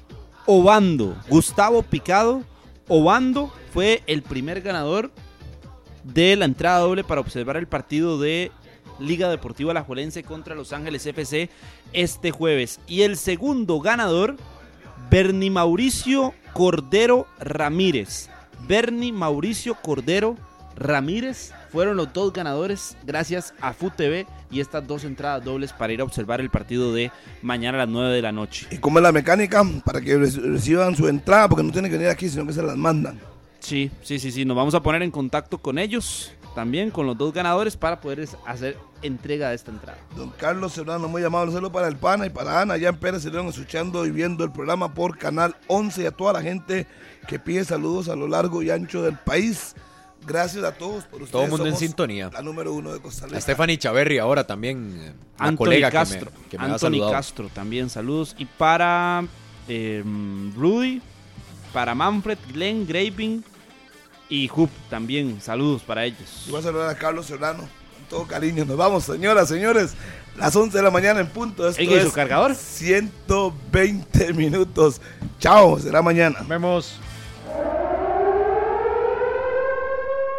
Obando. Gustavo Picado Obando fue el primer ganador de la entrada doble para observar el partido de Liga Deportiva Alajuelense contra Los Ángeles FC este jueves. Y el segundo ganador, Bernie Mauricio Cordero Ramírez. Bernie Mauricio Cordero Ramírez fueron los dos ganadores gracias a FUTV y estas dos entradas dobles para ir a observar el partido de mañana a las 9 de la noche. ¿Y cómo es la mecánica? Para que reciban su entrada, porque no tienen que venir aquí, sino que se las mandan. Sí, sí, sí, sí. Nos vamos a poner en contacto con ellos también con los dos ganadores para poder hacer entrega de esta entrada. Don Carlos Serrano, muy amable saludo para el PANA y para Ana, allá en Pérez, se escuchando y viendo el programa por Canal 11 y a toda la gente que pide saludos a lo largo y ancho del país. Gracias a todos por ustedes. Todo el mundo en sintonía. La número uno de Costa Rica. A Stephanie Chaverri ahora también. Eh, Anthony colega Castro. Que me, Anthony Castro también, saludos. Y para eh, Rudy, para Manfred, Glenn, Graving y Hoop también, saludos para ellos. Y voy a saludar a Carlos Serrano, con todo cariño. Nos vamos, señoras, señores. Las 11 de la mañana en punto. Esto es su cargador? 120 minutos. Chao, será mañana. Nos vemos.